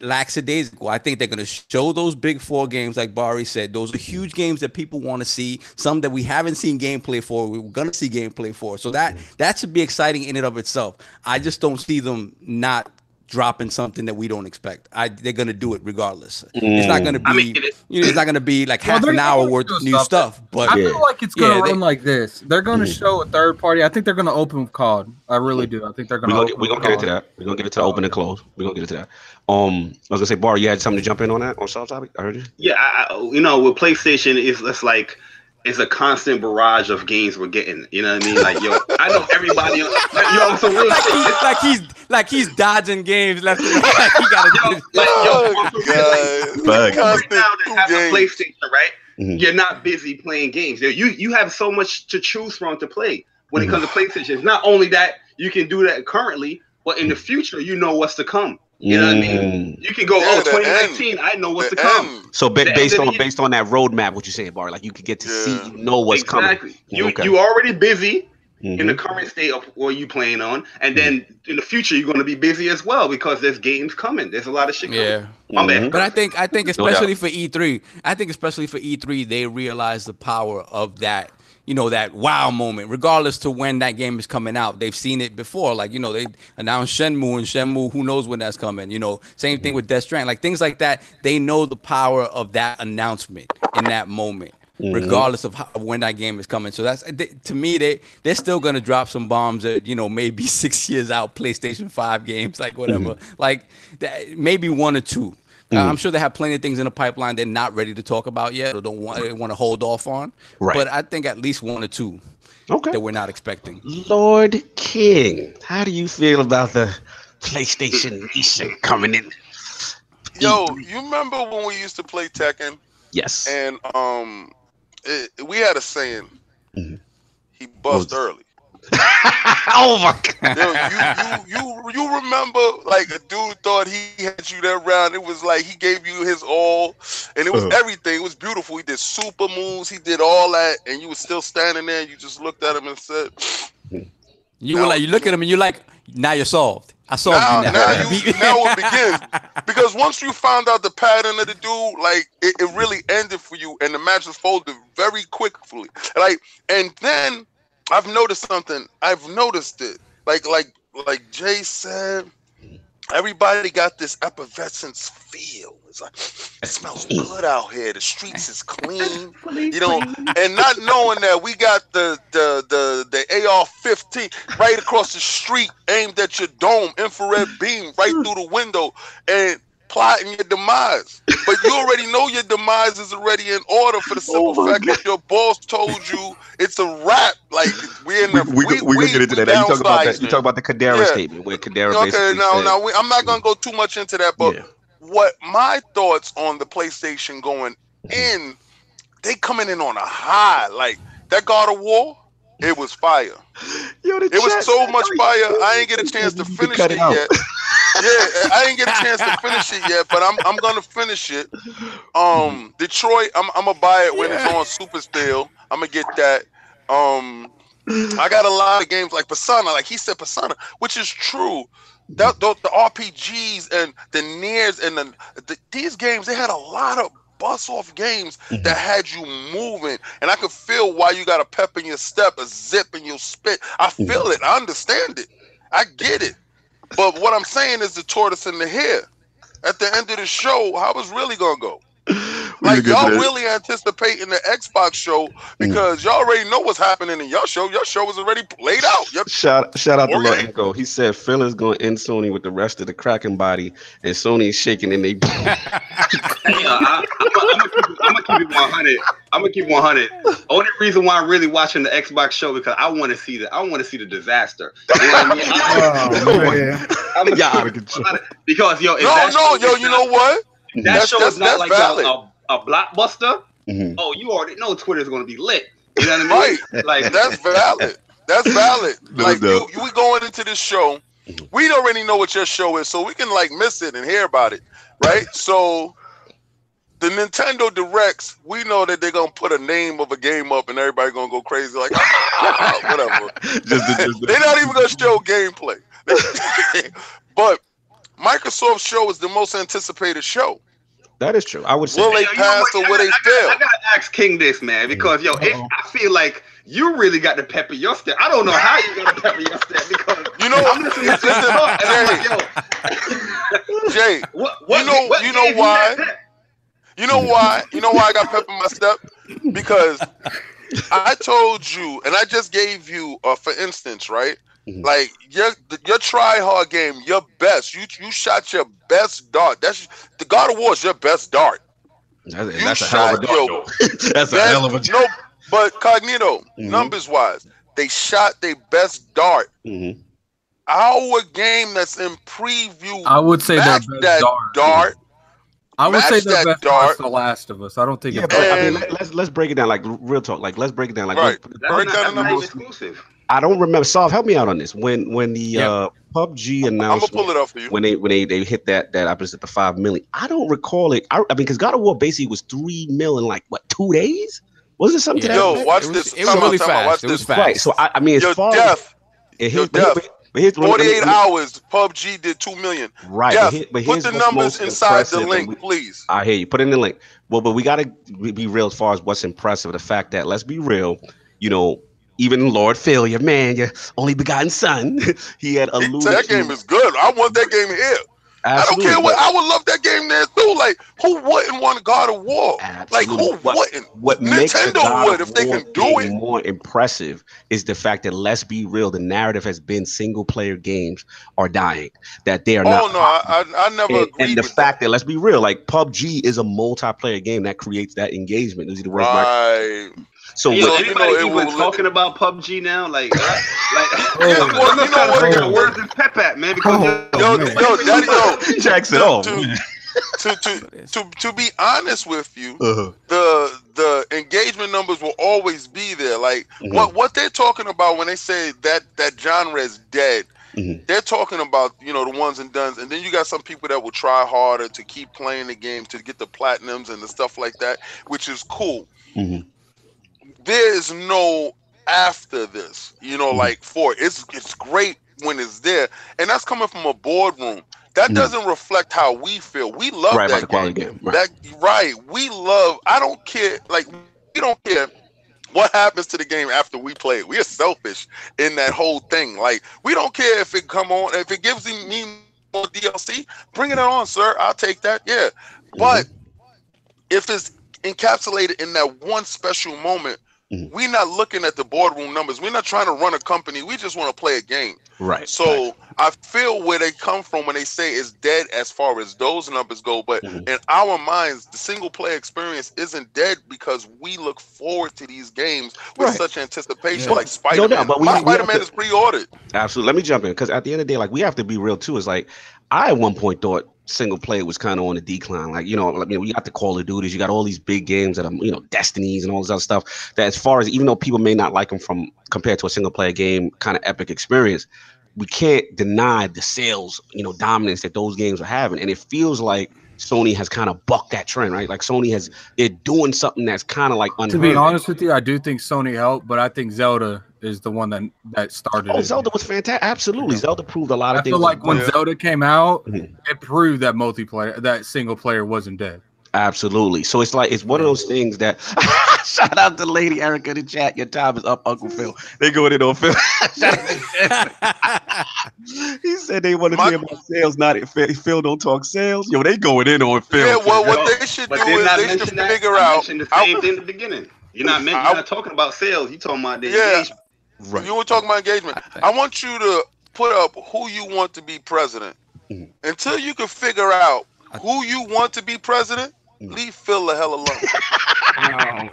lackadaisical. I think they're going to show those big four games, like Bari said. Those are huge games that people want to see. Some that we haven't seen gameplay for. We're going to see gameplay for. So that that should be exciting in and of itself. I just don't see them not dropping something that we don't expect. I they're going to do it regardless. It's not going to be. I mean, it- you know, it's not going to be like Well, half they're an hour worth of new something. stuff. But I Yeah. feel like it's gonna Yeah, they- run like this. They're gonna show a third party. I think they're gonna open with COD. I really do. I think they're We're gonna. gonna, open we're gonna get into COD. that. We're gonna get into open and close. We're gonna get into that. Um, I was gonna say, Bar, you had something to jump in on that on soft topic. I heard you. Yeah, I, I- you know, with PlayStation, it's, it's like it's a constant barrage of games we're getting. You know what I mean? Like, yo, I know everybody. Yo, so real like shit. he's like he's like he's dodging games left and right. Like he got Yo, to. like, yo, Oh, so real, like, God. Bug. right now two that have a. PlayStation, right? Mhm. You're not busy playing games. You you have so much to choose from to play when it comes to PlayStation. It's not only that you can do that currently, but in the future, you know what's to come. You know what I mean? Mm. You can go, Yeah, oh, 2019, I know what's The to come. end. So ba- based on based on that roadmap, what you're saying, Bar, like you could get to see, you know what's exactly. You Okay. you already busy coming. in the Mhm. current state of what you playing on, and then in the future you're going to be busy as well because there's games coming. There's a lot of shit coming. Yeah. My bad. Mhm. But I think I think No especially for E3, I think especially for E3, they realize the power of that, you know, that wow moment, regardless to when that game is coming out. They've seen it before. Like, you know, they announced Shenmue and Shenmue, who knows when that's coming. You know, same thing with Death Stranding. Like things like that, they know the power of that announcement in that moment. Mhm. Regardless of, how, of when that game is coming, so that's they, to me they they're still gonna drop some bombs at you know maybe six years out PlayStation Five games like whatever like that, maybe one or two. Uh, I'm sure they have plenty of things in the pipeline they're not ready to talk about yet or don't want they want to hold off on. Right. But I think at least one or two Okay. that we're not expecting. Lord King, how do you feel about the PlayStation Nation coming in? Yo, you remember when we used to play Tekken Yes. and um, it, we had a saying. Mhm. He buzzed early. oh my god. Yo, you, you you you remember like a dude thought he had you that round. It was like he gave you his all, and it was Uh-huh. everything. It was beautiful. He did super moves. He did all that, and you was still standing there. And you just looked at him and said, You were like you look at him and you're like now you're solved. I solved now, you now. now, you, now it begins because once you found out the pattern of the dude, like it, it really ended for you, and the match was folded very quickly. Like, and then I've noticed something. I've noticed it. Like, like, like Jay said, everybody got this effervescence feel. It's like it smells good out here. The streets is clean, you know, and not knowing that we got the the the the AR-15 right across the street, aimed at your dome, infrared beam right through the window, and plotting your demise. But you already know your demise is already in order for the oh simple Oh fact that your boss told you it's a wrap. Like we're in the We, we, we, gonna get into we that. You talk about that. You talk about the Kadara Yeah. statement where Kadara Okay, basically now, said, now we, I'm not gonna go too much into that, but yeah. what my thoughts on the PlayStation going in, they coming in on a high. Like that God of War, it was fire. Yo, It was so much fire. I ain't get a chance to finish cut it yet. Yeah, I didn't get a chance to finish it yet, but I'm I'm gonna finish it. Um, Detroit, I'm I'm gonna buy it when it's on Super Steel. I'm gonna get that. Um, I got a lot of games like Persona, like he said Persona, which is true. That the, the RPGs and the NieRs and the, the these games, they had a lot of bust off games that had you moving, and I could feel why you got a pep in your step, a zip in your spit. I feel it. I understand it. I get it. But what I'm saying is the tortoise and the hare. At the end of the show, how it's really gonna go? We Like y'all to that. really anticipating the Xbox show because y'all already know what's happening in your show. Your show is already laid out. Yep. Shout shout out to Lil Okay. Echo. He said Phil is going to end Sony with the rest of the Kraken body, and Sony is shaking and they. Hey, uh, I, I'm gonna keep, it 100. I'm gonna keep 100. Only reason why I'm really watching the Xbox show because I want to see the I want to see the disaster. You know what I mean? I, Oh, man. I'm gonna Yeah, keep out of control. because yo, if No, that no, yo, you not- know what? If that That's- show that's- is not like a, a, a blockbuster. Mhm. Oh, you already know Twitter's gonna be lit. You know what I mean? Right. Like That's valid. That's valid. No Like you, doubt. you, we going into this show, we don't already know what your show is, so we can like miss it and hear about it, right? so the Nintendo Directs, we know that they're gonna put a name of a game up and everybody gonna go crazy, like "Ah, whatever. just, just They're not even gonna show gameplay. but Microsoft show is the most anticipated show. that is true. I would say. Will they Yo, you know pass what? or will they I I fail? I gotta ask King this, man, because yo, it, I feel like you really got the pepper your step. I don't know how you got the pepper your step because You know, I'm listening to this listen, talk and I'm Jay, like, yo, Jay, what, what, You know- what you know why? You know why? You know why I got pepper in my step? Because I told you, and I just gave you, uh, for instance, right? Mhm. Like your your try hard game, your best. You you shot your best dart. That's the God of War is your best dart. That's, You that's a hell of a shot, dart, though. That's a hell of a. no, but Cognito, Mhm. numbers wise, they shot their best dart. Mhm. Our game that's in preview, I would say their best that dart. dart. I would say their that best dart. dart's The Last of Us. I don't think Yeah, it's but I mean, let, let's let's break it down. Like real talk. Like let's break it down. Like Right. what- That's Break not, down that's the not numbers. exclusive. I don't remember. Solve, help me out on this. When when the Yeah. uh, PUBG I'm gonna announced pull it up for you. when they when they, they hit that that I was at the five million. I don't recall it. I, I mean, because God of War basically was three million like what two days? Was it something Yeah. that? Yo, effect? watch it was, this. It was Time really time out. Watch fast. It was fast. Right. So I, I mean, as Your far as death, it, Yo, here's, Death. but, but here's let me- let me- 48 let me- hours. PUBG did two million. Right. Death, but, here, but Put the numbers inside the link, we- please. I hear you. Put in the link. Well, but we gotta be real as far as what's impressive. The fact that let's be real, you know, even Lord Failure, man, your only begotten son, he had alluded that game is good. I want that game here. I don't care what. I would love that game there too. Like, who wouldn't want God of War? Like, who What- wouldn't? What makes Nintendo would if they can do it. more impressive is the fact that let's be real, the narrative has been single player games are dying, that they are Oh not. no, I, I, I never and, and the fact that. let's be real, like PUBG is a multiplayer game that creates that engagement. Are the that. Right. So Yo, what- you anybody know, even will- talking about PUBG now? Like, like, Yeah, well, well, I'm you know trying to what? figure out where's this pep at, man? Because Oh, Yo, man. yo, daddy, yo. Jacks it to, off. to, to, to, to, to be honest with you, Uh-huh. the the engagement numbers will always be there. Like Mhm. what what they're talking about when they say that that genre is dead. Mhm. They're talking about you know the ones and duns, and then you got some people that will try harder to keep playing the game to get the platinums and the stuff like that, which is cool. Mhm. There is no after this, you know, Mhm. like for it's it's great when it's there, and that's coming from a boardroom. That Mm. doesn't reflect how we feel. We love Right, that game. game, right. That right. We love. I don't care. Like we don't care what happens to the game after we play it. We are selfish in that whole thing. Like we don't care if it come on. If it gives me more DLC, bring it on, sir. I'll take that. Yeah, but if it's encapsulated in that one special moment. Mhm. We're not looking at the boardroom numbers. We're not trying to run a company. We just want to play a game. Right. So right. I feel where they come from when they say it's dead as far as those numbers go. But Mhm. in our minds, the single player experience isn't dead because we look forward to these games with Right. such anticipation. Yeah. Like Spider Man. but we- My we Spider Man is pre ordered. Absolutely. Let me jump in because at the end of the day, like we have to be real too. It's like I at one point thought single player was kind of on the decline. Like you know, like, you know, you got the Call of Duties, you got all these big games that are you know Destinies and all this other stuff. That as far as even though people may not like them from compared to a single player game, kind of epic experience, we can't deny the sales you know dominance that those games are having, and it feels like. Sony has kind of bucked that trend, right? Like Sony has, they're doing something that's kind of like To be honest with you, I do think Sony helped, but I think Zelda is the one that that started Oh, it. Zelda was fantastic. Absolutely, Zelda proved a lot of I things. feel like when Yeah. Zelda came out, Mhm. it proved that multiplayer, that single player wasn't dead. Absolutely. So it's like it's one of those things that shout out to Lady Erica in the chat. Your time is up, Uncle Phil. They going in on Phil. Shout out to- he said they want to My- hear about sales, not if Phil, Phil don't talk sales. Yo, they going in on Phil. Yeah, well, what Yo, they should do But they're is not they should that. figure I out. mentioned the how- same thing in the beginning. You're not meant, I- you're not talking about sales. You're talking about the Yeah. engagement. right. You were talking about engagement. I want you to put up who you want to be president. Mhm. Until you can figure out who you want to be president. Leave Phil the hell alone.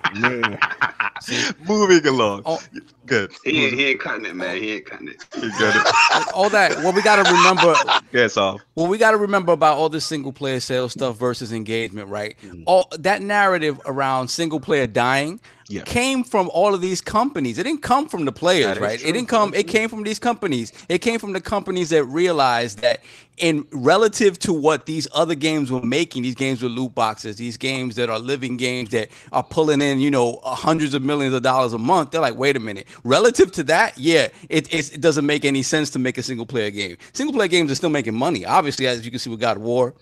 Moving along. Oh. Good. He ain't, he ain't cutting it, man. He ain't cutting it. You got it. all that. What we got to remember Yes, off. Well, we got to remember about all this single player sales stuff versus engagement, right? Mhm. All that narrative around single player dying Yeah. came from all of these companies. It didn't come from the players, right? true. It didn't come. It came from these companies. It came from the companies that realized that in relative to what these other games were making, these games with loot boxes, these games that are living games that are pulling in, you know, hundreds of millions of dollars a month. They're like, wait a minute. Relative to that, yeah, it, it doesn't make any sense to make a single player game. Single player games are still making money, obviously, as you can see with God of War.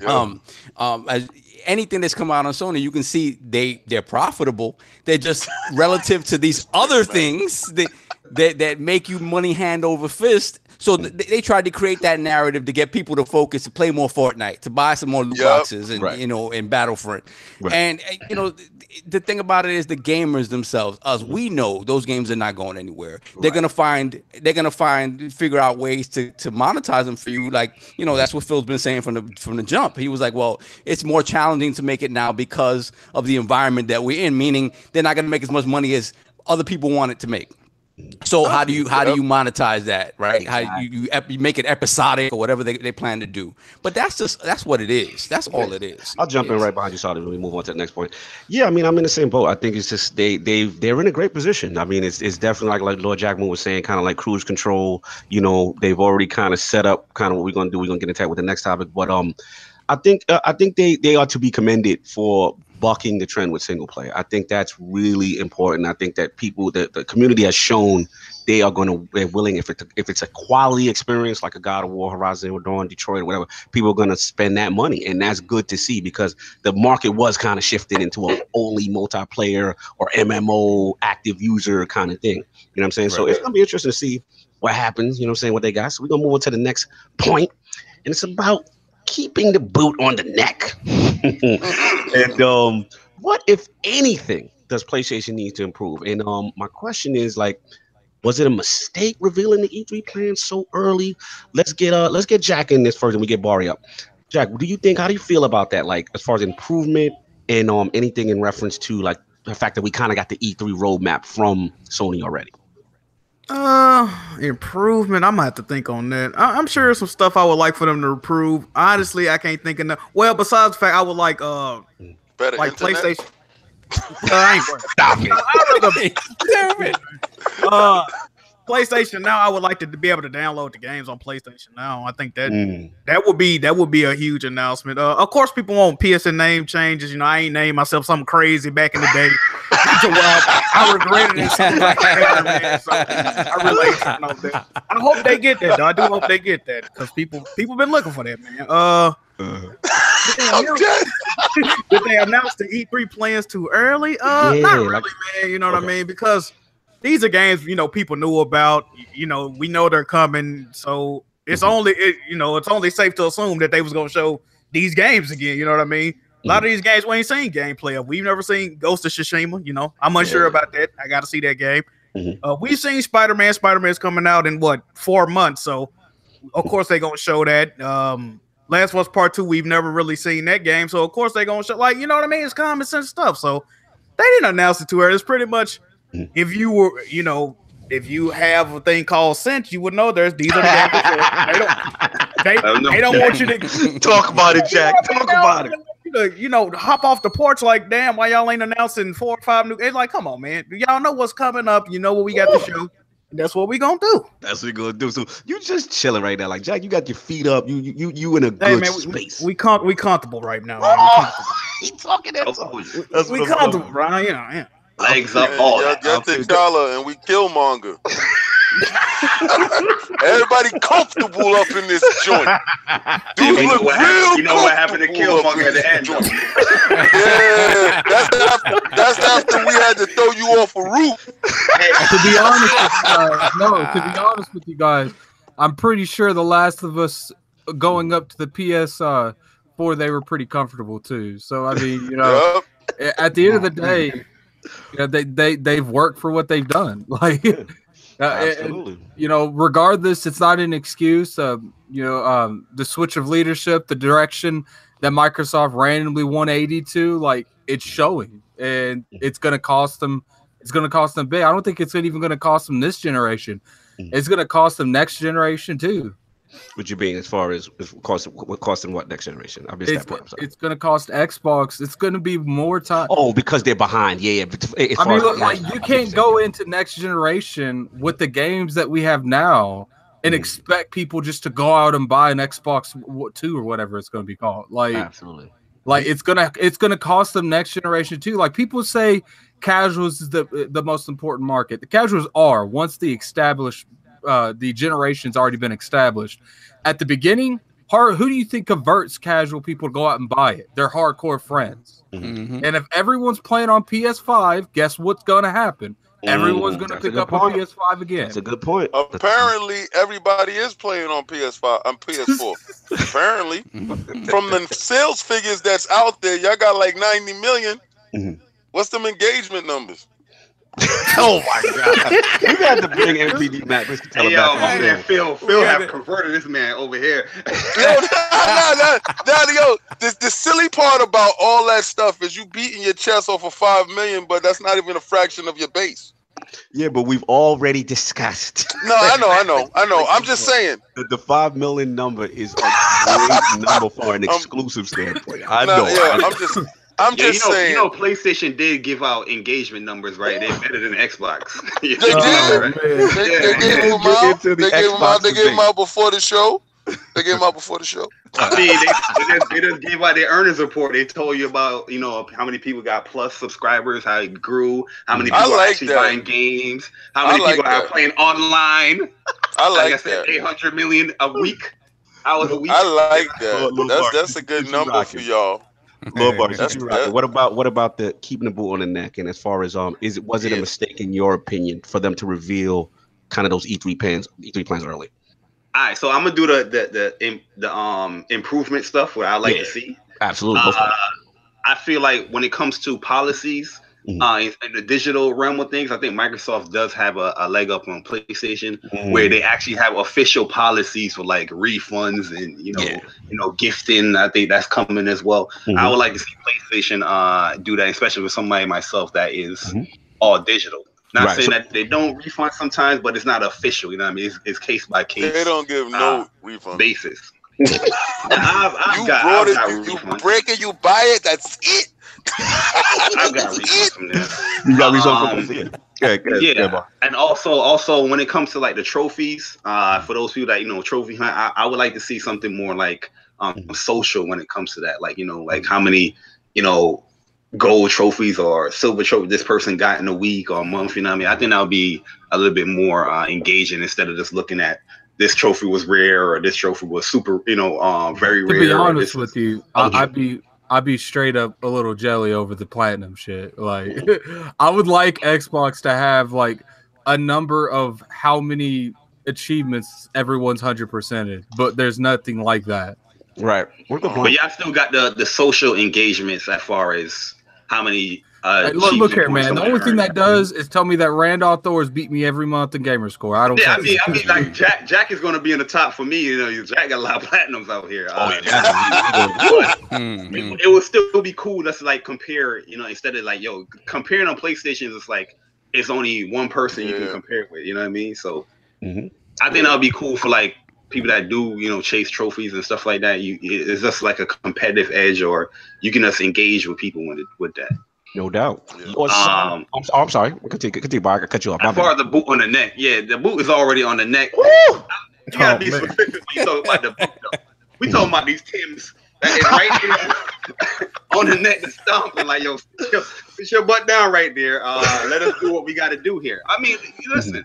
Yeah. Um, um, as anything that's come out on Sony, you can see they they're profitable. They're just relative to these other things that that that make you money hand over fist. So th- they tried to create that narrative to get people to focus to play more Fortnite, to buy some more loot Yup. boxes, and Right. you know, in Battlefront. Right. And uh, you know, th- the thing about it is the gamers themselves, us, we know those games are not going anywhere. They're gonna find, they're gonna find, figure out ways to to monetize them for you. Like you know, that's what Phil's been saying from the from the jump. He was like, well, it's more challenging to make it now because of the environment that we're in. Meaning, they're not gonna make as much money as other people want it to make. So how do you how do you monetize that, right? How you you, ep- you make it episodic or whatever they, they plan to do. But that's just that's what it is. That's all it is. I'll jump in right behind you, Saudi, when we move on to the next point. Yeah, I mean, I'm in the same boat. I think it's just they they they're in a great position. I mean, it's it's definitely like like Lord Jack Move was saying, kind of like cruise control. You know, they've already kind of set up kind of what we're gonna do. We're gonna get into that with the next topic, but um, I think uh, I think they they are to be commended for bucking the trend with single player. I think that's really important. I think that people, the, the community has shown they are going to, they're willing if it's a, if it's a quality experience like a God of War, Horizon Zero Dawn, Detroit, or whatever, people are going to spend that money, and that's good to see because the market was kind of shifted into a only multiplayer or MMO active user kind of thing. You know what I'm saying? So it's going to be interesting to see what happens. You know what I'm saying? What they got. So we're gonna move on to the next point, and it's about keeping the boot on the neck. and um, what if anything does PlayStation need to improve? And um, my question is like, was it a mistake revealing the E3 plan so early? Let's get uh, let's get Jack in this first, and we get Bari up. Jack, do you think? How do you feel about that? Like as far as improvement and um, anything in reference to like the fact that we kind of got the E3 roadmap from Sony already. Uh, improvement. I'm gonna have to think on that. I- I'm sure some stuff I would like for them to improve. Honestly, I can't think of that. Well, besides the fact I would like uh Better like internet. PlayStation. Uh, I ain't. Stop it. Damn it. uh, PlayStation Now, I would like to be able to download the games on PlayStation Now. I think that Mm. that would be that would be a huge announcement. Uh, of course, people want PSN name changes. You know, I ain't named myself something crazy back in the day. So, uh, I regretted it. so much, man, so I really ain't tripping that. I hope they get that. Though. I do hope they get that because people people been looking for that, man. Uh, Uh, did they announce the E3 plans too early? Uh, Yeah, not like- really, man. You know what Okay. I mean? Because these are games you know people knew about. You know, we know they're coming, so it's Mhm. only it, you know it's only safe to assume that they was gonna show these games again. You know what I mean? A lot of these games we ain't seen gameplay of. We've never seen Ghost of Tsushima. You know, I'm unsure Yeah. about that. I got to see that game. Mhm. Uh, we've seen Spider Man. Spider Man's coming out in what four months, so of course they gonna show that. Um, Last Us Part Two, we've never really seen that game, so of course they gonna show. Like you know what I mean? It's common sense stuff. So they didn't announce it to her. It's pretty much. If you were, you know, if you have a thing called sense, you would know there's these are the games. They don't. They, no. they don't want you to Talk about it, Jack. Talk about it. you know, you know, hop off the porch like, damn, why y'all ain't announcing four or five new? It's like, come on, man. Y'all know what's coming up. You know what we got to show. That's what we gonna do. That's what you're gonna do. So you just chilling right now, like Jack. You got your feet up. You you you, you in a good Hey, man, we, space. we, we, com- we comfortable right now. Man. Oh, comfortable. he talking that. Oh, That's We what I'm comfortable, talking Brian. Yeah, yeah. Legs up, Yeah, all y'all that. get the Okay. dollar and we Killmonger. Everybody comfortable up in this joint. You Dude know look what real happened- you know what happened to comfortable up Killmonger in at the this end, joint. Yeah, that's after, that's after we had to throw you off a roof. to be honest with you guys, no, to be honest with you guys, I'm pretty sure The Last of Us going up to the PS uh, 4, they were pretty comfortable too. So I mean, you know, Yup. a- at the end of the day, you know, they they they've worked for what they've done. Like, uh, and- you know, regardless, it's not an excuse. Uh, you know, um, the switch of leadership, the direction that Microsoft randomly 180 to, like, it's showing, and it's going to cost them. It's going to cost them big. I don't think it's even going to cost them this generation. Mhm. It's going to cost them next generation too. What you mean as far as, as cost, what costing what next generation? I missed It's, that part. I'm sorry. it's going to cost Xbox. It's going to be more time. Oh, because they're behind. Yeah, yeah. but as I mean, look, yeah, like I you can't go you're into next generation with the games that we have now and Mhm. expect people just to go out and buy an Xbox Two or whatever it's going to be called. Like. Absolutely. like it's gonna it's gonna cost them next generation too. Like people say, casuals is the the most important market. The casuals are once the established uh, the generation's already been established. At the beginning, hard, who do you think converts casual people to go out and buy it? Their hardcore friends. Mhm. And if everyone's playing on PS5, guess what's gonna happen? Everyone's Mm, gonna that's a pick good up a point. PS5 again. That's a good point. Apparently, everybody is playing on PS5 on PS4. Apparently, from the sales figures that's out there, y'all got like 90 million. Mhm. What's them engagement numbers? oh my god! you got to bring NPD Matt just to tell Hey, him yo, back my on man Phil, Phil have it. converted this man over here. Yo, nah, nah, nah, nah, yo, the, the silly part about all that stuff is you beating your chest off of five million, but that's not even a fraction of your base. Yeah, but we've already discussed No, I know, I know, I know. I'm just saying. that the five million number is a great number for an um, exclusive standpoint. I Nah, know. yeah, I'm just, I'm Yeah, you just know, saying. you know, PlayStation did give out engagement numbers, right? They're better than Xbox. They know, did? right? They, they gave them out. into the They gave them out. They gave them out before the show. They gave them out before the show. I mean, they, they, just, they just gave out their earnings report. They told you about, you know, how many people got plus subscribers, how it grew, how many I people are like actually that. buying games, how many like people are playing online. I Like, I like said, that. 800 million a week, hours a week. I like that. That's that's a good number for y'all. Bar, That's- what about what about the keeping the boot on the neck? And as far as um, is it was it a mistake in your opinion for them to reveal kind of those E3 plans E3 plans early? All right, so I'm gonna do the the the, the um improvement stuff what I like Yeah. to see. Absolutely. Uh. I feel like when it comes to policies Mhm. uh, in, in the digital realm of things, I think Microsoft does have a, a leg up on PlayStation, Mm. where they actually have official policies for like refunds and you know Yeah. you know gifting. I think that's coming as well. I Mhm. would like to see PlayStation uh, do that, especially with somebody myself that is Mhm. all digital. Not Right, saying so- that they don't refund sometimes, but it's not official. You know what I mean? It's, it's case by case They don't give no Uh, refund. basis. I've, I've You got, brought I've it, you, you refunds. break it, you buy it. That's it. I've got That's refunds it. from. You got results um, from this, yeah. Yeah, good, yeah, good, and also also when it comes to like the trophies, uh, for those people that you know trophy hunt, I, I would like to see something more like um Mhm. social when it comes to that. Like you know, like how many you know gold trophies or silver trophy this person got in a week or a month. You know what I mean? I think that would be a little bit more uh, engaging instead of just looking at this trophy was rare or this trophy was super, you know, um, very To rare. be honest this with you, Oh, I, I'd be I'd be straight up a little jelly over the platinum shit. Like, I would like Xbox to have like a number of how many achievements everyone's hundred percented, but there's nothing like that. Right. We're good but point. y'all still got the the social engagements as far as how many. Uh, Hey, look, look here, man. The only thing that does is tell me that Randolph Thor's beat me every month in gamer score. I don't Yeah, I mean, I mean, like Jack, Jack is going to be in the top for me. You know, Jack got a lot of platinums out here. Oh, Uh, yeah. It, it would still be cool just to like compare, you know, instead of like, yo, comparing on PlayStation it's like it's only one person you can compare it with. You know what I mean? So Mhm. I think that would be cool for like people that do, you know, chase trophies and stuff like that. You, it's just like a competitive edge, or you can just engage with people with with that. No doubt. Yeah. Um, I'm, oh, I'm sorry. Continue, continue, Bar. I cut you off. My As far as the boot on the neck, yeah, the boot is already on the neck. Oh, You gotta be man. specific when you talk about the boot. Though. We talking about these Tims that is right there on the neck to stomping like yo, yo, put your butt down right there. Uh, let us do what we got to do here. I mean, listen,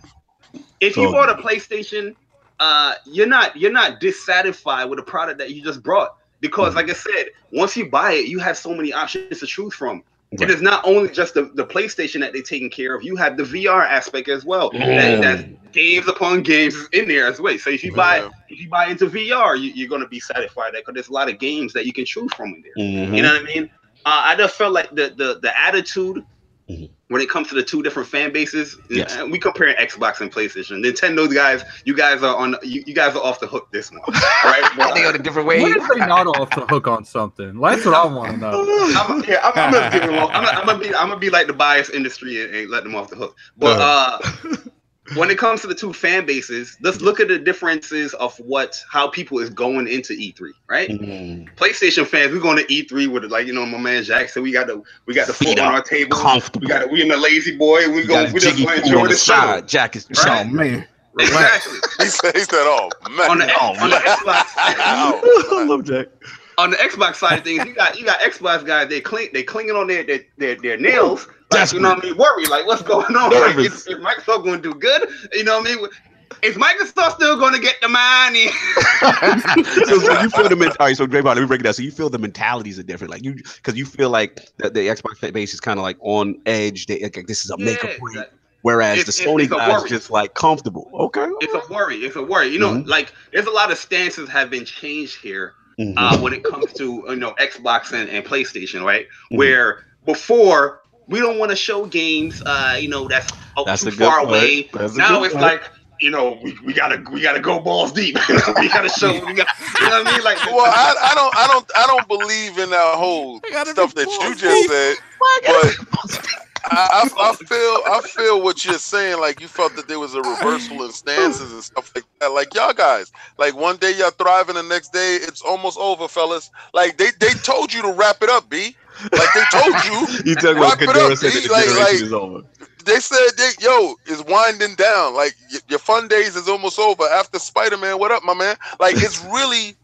if you bought a PlayStation, uh, you're not you're not dissatisfied with the product that you just brought because, like I said, once you buy it, you have so many options to choose from. It Right. is not only just the, the PlayStation that they're taking care of. You have the VR aspect as well. That, Mm. that's games upon games is in there as well. So if you buy Yeah. if you buy into VR, you, you're gonna be satisfied because there's a lot of games that you can choose from in there. Mhm. You know what I mean? Uh, I just felt like the the the attitude Mhm. When it comes to the two different fan bases. Yes. uh, we comparing Xbox and PlayStation. Nintendo guys, you guys are on you, you guys are off the hook this one, right? But, They on a different When way. is they not off the hook on something? That's what I want to know. I'm, yeah, I'm, I'm gonna give them. I'm, I'm gonna be. I'm gonna be like the bias industry and, and let them off the hook. But uh, when it comes to the two fan bases, let's look at the differences of what how people is going into E3. Right? Mhm. PlayStation fans, we're going to E3 with like you know my man Jack said we got the we got the Feet foot on our table. Comfortable. We got we in the lazy boy. We You go. We just jiggy want to enjoy on the the show. Jack is Right. Oh man, Exactly. He said, he said, "Oh man, on the Oh, on the. Xbox. I love Jack. on the Xbox side of things, you got you got Xbox guys. They cling they clinging on their their their, their nails. Like, you know what I mean? Worry like what's going on? Like, is, is Microsoft going to do good? You know what I mean? Is Microsoft still going to get the money? so, so you feel the men- all right. So Draymond, let me break it down. So you feel the mentalities are different, like you because you feel like the, the Xbox base is kind of like on edge. They, like, this is a make or Yeah, break. Whereas It's- the Sony guys just like comfortable. Okay. It's a worry. It's a worry. You know, Mhm. like there's a lot of stances have been changed here Mhm. uh, when it comes to you know Xbox and, and PlayStation, right? Mhm. Where before we don't want to show games, uh, you know, that's, oh, That's too a good far point. away. That's Now it's point. like you know we, we gotta we gotta go balls deep. we gotta show. We got, you know what I mean? Like Well, I, I don't, I don't, I don't believe in that whole stuff that you balls just deep. said. But I, I, I feel, I feel what you're saying. Like you felt that there was a reversal in stances and stuff like that. Like y'all guys, like one day y'all thriving, the next day it's almost over, fellas. Like they, they told you to wrap it up, b. Like they told you. you talking Wrap about it up, said that the Like- generation like- is over. They said, they, "Yo, it's winding down. Like y- your fun days is almost over after Spider Man. What up, my man? Like it's really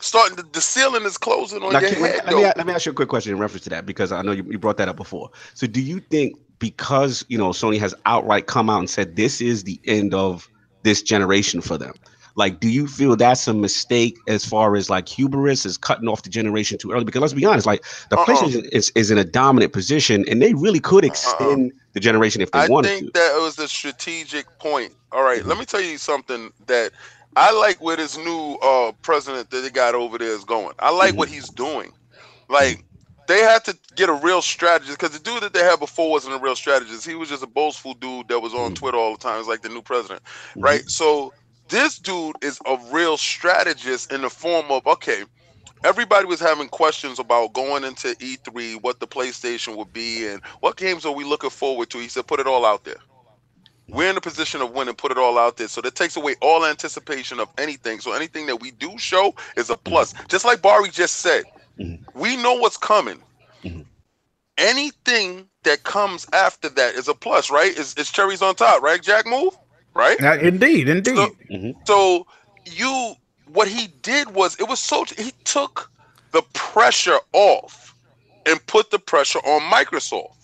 starting. To, the ceiling is closing on Now, your can- let, head. let me, let me ask you a quick question in reference to that because I know you, you brought that up before. So, do you think because you know Sony has outright come out and said this is the end of this generation for them? Like, do you feel that's a mistake as far as like hubris is cutting off the generation too early? Because let's be honest, like the Uh-uh. PlayStation is, is in a dominant position and they really could extend the generation if they I wanted I think to. that was a strategic point. All right, let me tell you something that I like where this new uh president that they got over there is going. I like what he's doing. Like they had to get a real strategist because the dude that they had before wasn't a real strategist. He was just a boastful dude that was on Mhm. Twitter all the time. It's like the new president, Mhm. right? So this dude is a real strategist in the form of okay. Everybody was having questions about going into E3, what the PlayStation would be, and what games are we looking forward to. He said, "Put it all out there." We're in a position of winning. Put it all out there. So that takes away all anticipation of anything. So anything that we do show is a plus. Just like Bari just said, Mhm. we know what's coming. Mhm. Anything that comes after that is a plus, right? It's cherries on top, right? Jack move, right? Uh, indeed, indeed. So, so you, what he did was it was so he took the pressure off and put the pressure on Microsoft.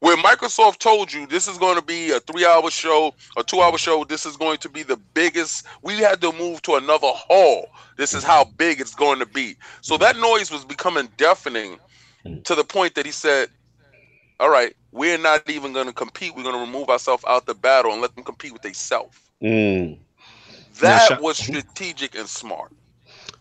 Where Microsoft told you this is going to be a three-hour show, a two-hour show, this is going to be the biggest. We had to move to another hall. This is how big it's going to be. So that noise was becoming deafening to the point that he said, "All right, we're not even going to compete. We're going to remove ourselves out the battle and let them compete with themselves." Mm, That shout- was strategic and smart.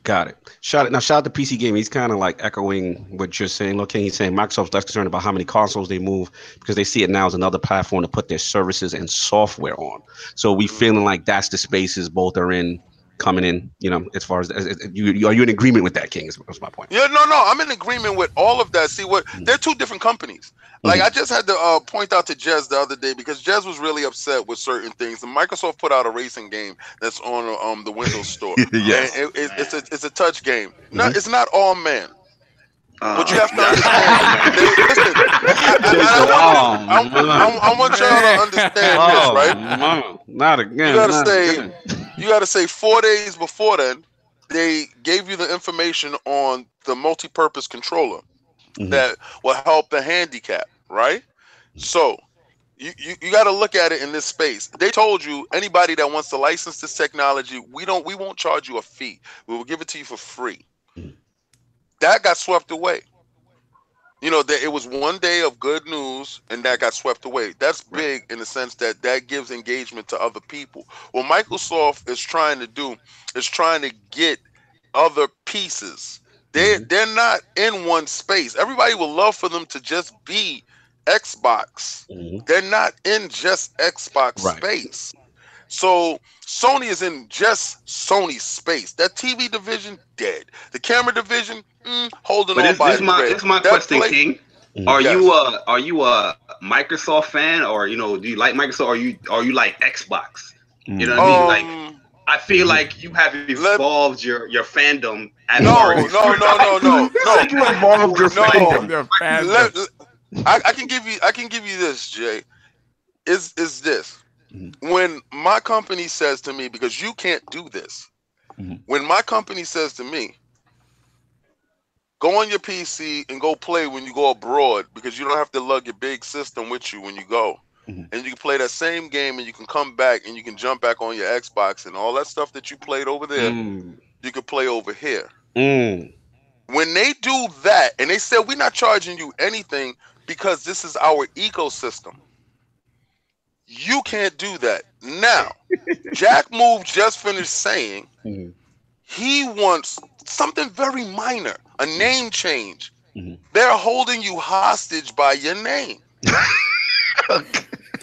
got it. Shout out now. Shout out to PC Game. He's kind of like echoing what you're saying. Look, he's saying Microsoft's less concerned about how many consoles they move because they see it now as another platform to put their services and software on. So we feeling like that's the spaces both are in coming in. You know, as far as, as, as- you, you are you in agreement with that, King? Is, is my point. Yeah, no, no, I'm in agreement with all of that. See, what they're two different companies. Like I just had to uh, point out to Jez the other day because Jez was really upset with certain things. And Microsoft put out a racing game that's on um, the Windows Store. Yes. And it- it- it's a it's a touch game. No, it's not all man. Uh, But you have to understand. they- listen, I, I- I want, I, y'all to understand this, Oh, right? no, not again. You gotta not stay- again. You got to say four days before then, they gave you the information on the multi-purpose controller Mhm. that will help the handicap, right? So you, you, you got to look at it in this space. They told you anybody that wants to license this technology, we don't we won't charge you a fee. We will give it to you for free. That got swept away. You know, that it was one day of good news and that got swept away. That's big in the sense that that gives engagement to other people. What Microsoft is trying to do is trying to get other pieces. They they're not in one space. Everybody would love for them to just be Xbox. Mhm. They're not in just Xbox Right. space. So Sony is in just Sony space. That TV division dead. The camera division mm, holding But on this, by this my thread. this is my That question, play- King. Mhm. Are Yes. you a are you a Microsoft fan or you know do you like Microsoft or you are you like Xbox? You know what I mean? Like Um, I feel like you have Let- evolved your your fandom. As no, far no, no, no, no, no. You evolved your No. fandom. Let- let- I, I can give you I can give you this, Jay. Is is this Mhm. when my company says to me, because you can't do this, Mhm. when my company says to me, go on your PC and go play when you go abroad because you don't have to lug your big system with you when you go. Mhm. And you can play that same game and you can come back and you can jump back on your Xbox and all that stuff that you played over there, Mm, you can play over here mm, when they do that and they said we're not charging you anything because this is our ecosystem you can't do that now jack move just finished saying Mhm. he wants something very minor a name change Mhm. they're holding you hostage by your name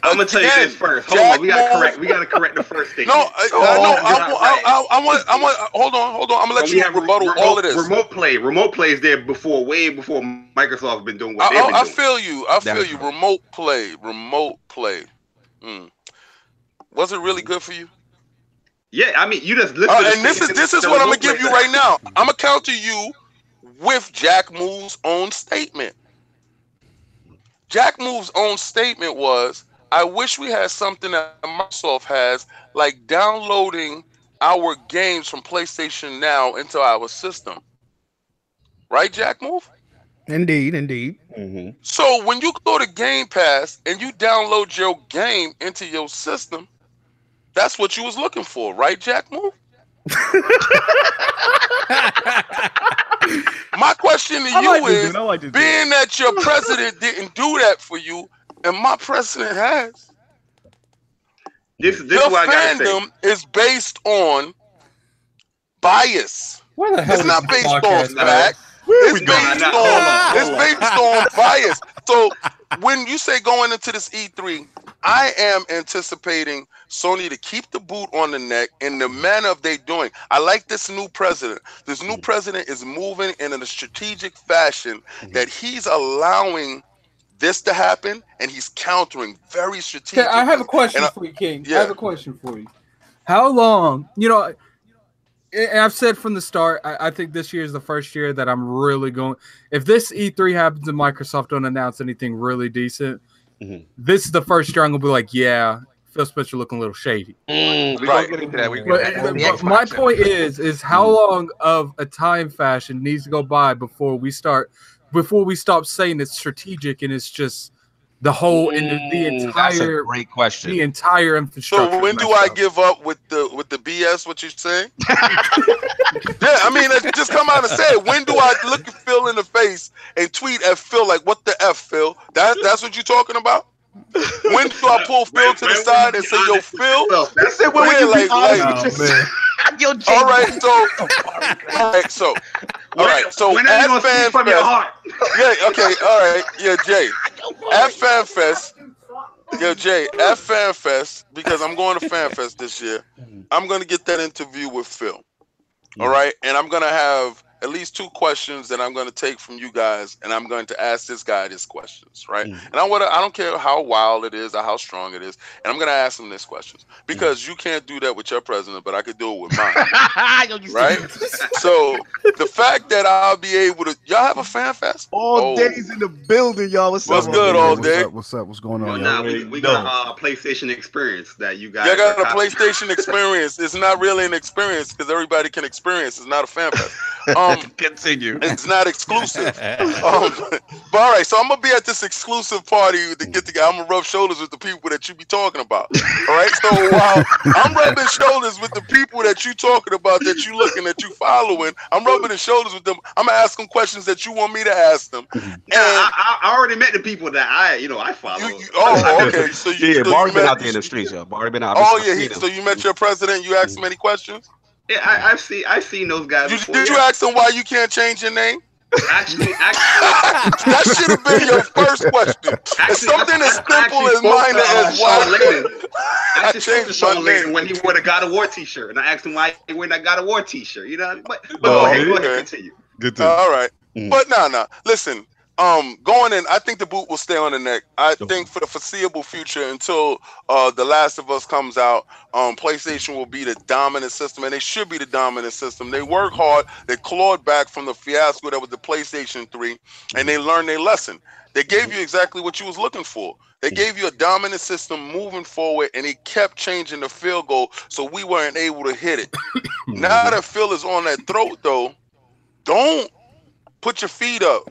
I'm gonna tell you this first. Hold Jack on, we gotta Moore- correct. We gotta correct the first thing. no I, I, Oh, no, I, I. I, I want i want hold on hold on i'm gonna let But you have rebuttal remote, all of this Remote play, remote play is there before, way before Microsoft been doing what I, they've been I, I feel you. I feel That's you. right. Remote play. Remote play. Mm. Was it really good for you? yeah, I mean, you just listen. Uh, and this is this is what I'm gonna give you right now. I'm gonna counter you with Jack Move's own statement. Jack Move's own statement was, "I wish we had something that Microsoft has, like downloading our games from PlayStation Now into our system." Right, Jack Move? Indeed, indeed. mhm. So when you go to Game Pass and you download your game into your system, that's what you was looking for, right, Jack Move? My question to I you like is, like being that your president didn't do that for you, and my president has, This, this your is what I fandom is based on bias. Where the hell It's is not this based on podcast at? fact. It's we based going? on it's hold on. based on bias. So when you say going into this E3, I am anticipating Sony to keep the boot on the neck in the manner of they doing. I like this new president. This new president is moving in a strategic fashion mm-hmm. that he's allowing this to happen and he's countering very strategic. I have a question I- for you, King. I have a question for you. How long, you know, and I've said from the start, I, I think this year is the first year that I'm really going. If this E3 happens and Microsoft don't announce anything really decent, Mhm. this is the first year I'm gonna be like, yeah, Phil Spencer looking a little shady. Mm, We Right. gonna get into that. We But, get but the Xbox my point is, is how long of a time fashion needs to go by before we start, before we stop saying it's strategic and it's just the whole and the, the Mm, that's a entire great question. the entire infrastructure. So when do I up. give up with the with the BS? What you saying? yeah, I mean, just come out and say it. When do I look at Phil in the face and tweet at Phil like, "What the f, Phil?" That that's what you're talking about? When do I pull Phil to the side and say, "Yo, Phil"? yourself, That's said, when Yeah, would you like- be honest like- with Oh, yourself? Yo, All right, so all right, so all right, so when are you at gonna speak Fan from your Fest, heart? yeah, okay, all right, yeah, Jay, at Fan Fest, yo, Jay, at Fan Fest, because I'm going to Fan Fest this year, I'm gonna get that interview with Phil. All right, and I'm gonna have at least two questions that I'm gonna take from you guys, and I'm going to ask this guy these questions, right? Mhm. And I want to, I don't care how wild it is or how strong it is, and I'm gonna ask him these questions because you can't do that with your president, but I could do it with mine. Right? So the fact that I'll be able to, y'all have a fan fest? All Oh. days in the building, y'all. What's, What's up? good, all all day? day? What's up? What's up? What's going on? nah, y'all? we, we No. got a PlayStation experience that you guys. Y'all got are a. PlayStation experience. It's not really an experience because everybody can experience. It's not a fan fest. Um, Continue. it's not exclusive. Um, but all right, so I'm gonna be at this exclusive party to get together. I'm gonna rub shoulders with the people that you be talking about. All right, so while I'm rubbing shoulders with the people that you talking about, that you looking, that you following, I'm rubbing the shoulders with them. I'm gonna ask them questions that you want me to ask them. Yeah, And I, I I already met the people that I, you know, I follow. you, you, oh, okay. So you, Yeah, yeah. so Bari you been met- out there in the streets, yo. Bari been out. Oh yeah, he, so you met your president. You asked him any questions. Yeah, I, I've seen I've seen those guys. Did, before, did you ask him why you can't change your name? Actually, actually, That should have been your first question. It's something I- as I- I simple as mine minor to, uh, as why. Layden. I I actually spoke to changed Shawn my Layden name. when he wore the God of War T-shirt, and I asked him why he wore that God of War T-shirt. You know, but, but Oh, go ahead, go ahead, continue. Good Uh, all right, Mm. but no, no. Listen, um, going in, I think the boot will stay on the neck. I think for the foreseeable future, until uh, the Last of Us comes out, um, PlayStation will be the dominant system, and they should be the dominant system. They work hard. They clawed back from the fiasco that was the PlayStation Three, and they learned their lesson. They gave you exactly what you was looking for. They gave you a dominant system moving forward, and he kept changing the field goal, so we weren't able to hit it. now that Phil is on that throat, though, don't put your feet up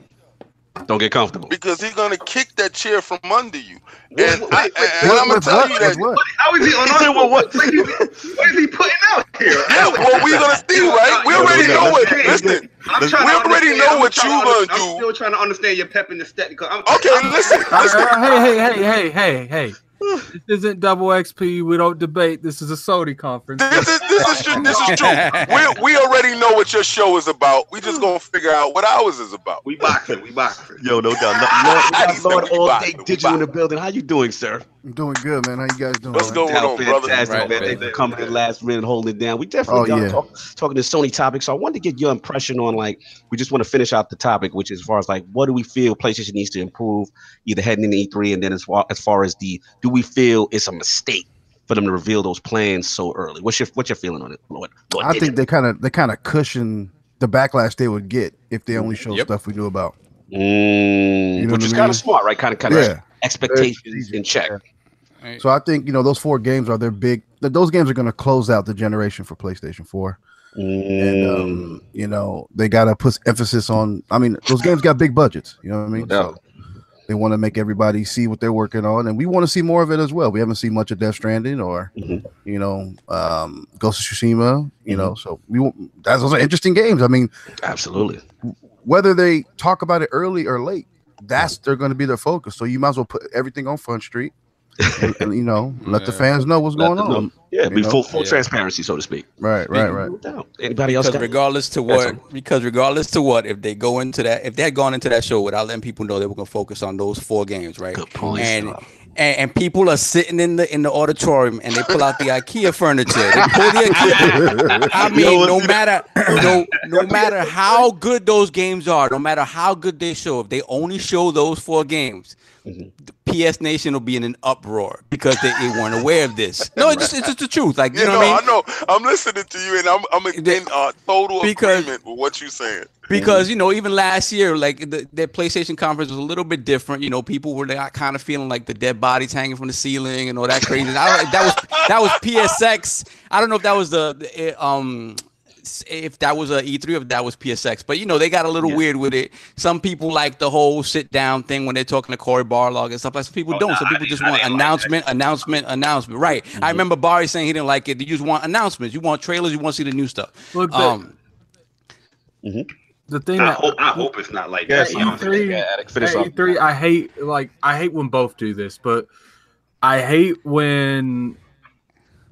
Don't get comfortable. because he's gonna kick that chair from under you. Wait, And, wait, I, wait, and What- I'm gonna tell what? you that. What? How is he on our Well, what- What is, what is he putting out here? Yeah, well, we're gonna see, right? We already no, know no, what. Listen, I'm We trying to already know what you to gonna do. I'm still trying to understand your pep in the step okay, listen, listen. hey, hey, hey, hey, hey, hey. This isn't double XP. We don't debate. This is a Sony conference. This is this is true. This is true. We we already know what your show is about. We just gonna figure out what ours is about. We boxing, we boxing. Yo, no doubt. Lord, we got Lord we all box, day digital in the building. How you doing, sir? I'm doing good, man. How you guys doing? What's man? going on, brother? Fantastic, Right, man. right. Thanks for coming in last minute, holding it down. We definitely Oh, got yeah. talk, talking to Sony topics. So I wanted to get your impression on like we just want to finish out the topic, which is as far as like what do we feel PlayStation needs to improve, either heading into E3, and then as far as far as the do we feel it's a mistake for them to reveal those plans so early? What's your what's your feeling on it, Lord? Lord I think they kind of they kind of cushion the backlash they would get if they only show Yep. stuff we knew about. Mm, You know which what is I kind of smart, right? Kind of kind of Yeah. Expectations in check. So I think you know those four games are their big. Those games are going to close out the generation for PlayStation Four, and Mm, um, you know they got to put emphasis on. I mean, those games got big budgets. You know what I mean? No. So they want to make everybody see what they're working on, and we want to see more of it as well. We haven't seen much of Death Stranding or Mhm. you know um, Ghost of Tsushima. You know, so we that's those are interesting games. I mean, absolutely. whether they talk about it early or late, that's they're going to be their focus. So you might as well put everything on Front Street, and, and, you know, let the fans know what's Let going on. know. Yeah, be full full Yeah. transparency, so to speak. Right, right, right. No. Anybody else? Because got- regardless to That's what, because regardless to what, if they go into that, if they had gone into that show without letting people know they were gonna focus on those four games, right? Good point. And, and and people are sitting in the in the auditorium and they pull out the IKEA furniture. They pull the IKEA. I mean, no matter no no matter how good those games are, no matter how good they show, if they only show those four games, Mhm. the PS Nation will be in an uproar because they, they weren't aware of this. No, it's just it's just the truth. Like you You know know, what I mean? I know. I'm listening to you, and I'm I'm in uh, total because- agreement with what you're saying. because you know even last year like the, the playstation conference was a little bit different you know people were kind of feeling like the dead bodies hanging from the ceiling and all that crazy I, that was that was psx i don't know if that was the, the, uh, um if that was a E3 or if that was PSX, but you know they got a little Yeah. weird with it. Some people like the whole sit down thing when they're talking to Cory Barlog and stuff like. Some people Oh, don't. nah, Some people didn't- just want didn't like that. announcement, announcement, announcement. Right. I remember Bari saying he didn't like it. You just want announcements. You want trailers. You want to see the new stuff. Look, the, Um, the thing I that hope, I hope it's not like Yes, that. Yeah, you know? E3, Yeah, Alex, finish at up. E3, I hate like I hate when both do this, but I hate when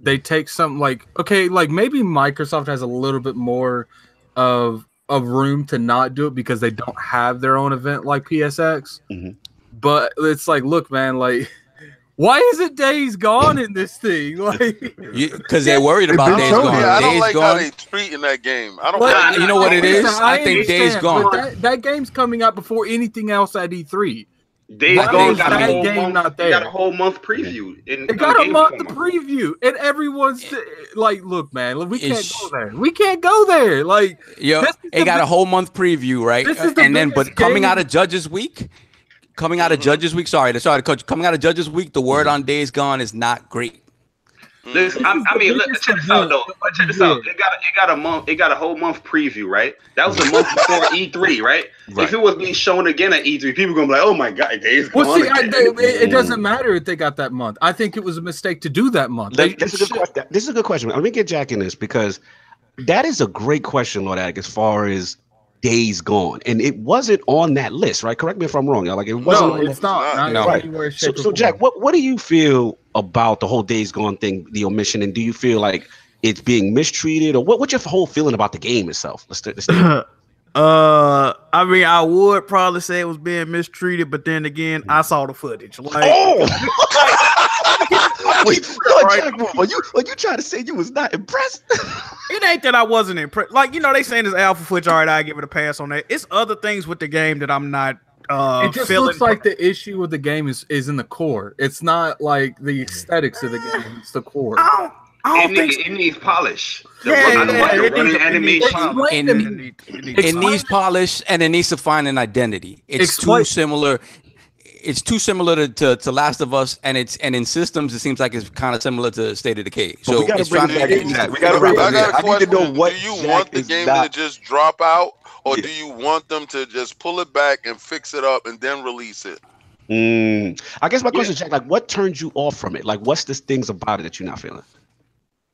they take something like okay, like maybe Microsoft has a little bit more of of room to not do it because they don't have their own event like PSX. Mhm. But it's like, look, man, like why is it days gone in this thing? Like because they're worried about been Days Gone. Yeah, I don't Days like how Gone. treat in that game. I don't Like, like you know what it is? Listen, I think Days Gone. That, that game's coming out before anything else at E E3. Days Why Gone got a whole game month, not they got a whole month preview. In, It got a Game month to preview, and everyone's like, "Look, man, we can't Ish. go there. We can't go there." Like, Yo, it the got a whole month preview, right? This is the And then, but biggest coming out of Judges Week, coming out of mm-hmm. Judges Week. Sorry, sorry, coach. Coming out of Judges Week, the word mm-hmm. on Days Gone is not great. Listen, mm-hmm. I, I mean, look, check this out though. But check this out. It got it got a month. It got a whole month preview, right? That was a month before E3, right? Right. If it was being shown again at E3, people gonna be like, "Oh my god, Days well, Gone see, I, they, it, it doesn't mm. matter if they got that month. I think it was a mistake to do that month. They, This is a good question. This is a good question. Let me get Jack in this because that is a great question, Lord Addict, as far as days gone. And it wasn't on that list, right? Correct me if I'm wrong. y'all. Like it wasn't no, on it's not. not. not No. Right. So, so Jack, what, what do you feel about the whole days gone thing, the omission, and do you feel like it's being mistreated, or what, what's your whole feeling about the game itself? Let's, let's uh, I mean, I would probably say it was being mistreated, but then again, I saw the footage. Like, oh, wait, Right. Jack, are you are you trying to say you was not impressed? it ain't that I wasn't impressed. Like, you know, they saying this alpha footage. All right, I give it a pass on that. It's other things with the game that I'm not. Uh, it just looks like the issue with the game is is in the core. It's not like the aesthetics of the game. It's the core. I don't. I It, don't think. need, it needs polish. The Yeah, yeah, yeah, it needs- it animation. Explain And- to It me. it needs- It needs polish and it needs to find an identity. It's Explain- too similar. It's too similar to, to, to Last of Us, and it's and in systems it seems like it's kind of similar to State of Decay. But So we gotta it's bring trying to back get in, you Jack. to We gotta bring out I it got back. need to question. know what do you want the game not- to just drop out, or Yeah. do you want them to just pull it back and fix it up and then release it? Mm. I guess my question, Jack, like, what turns you off from it? Like, what's the things about it that you're not feeling?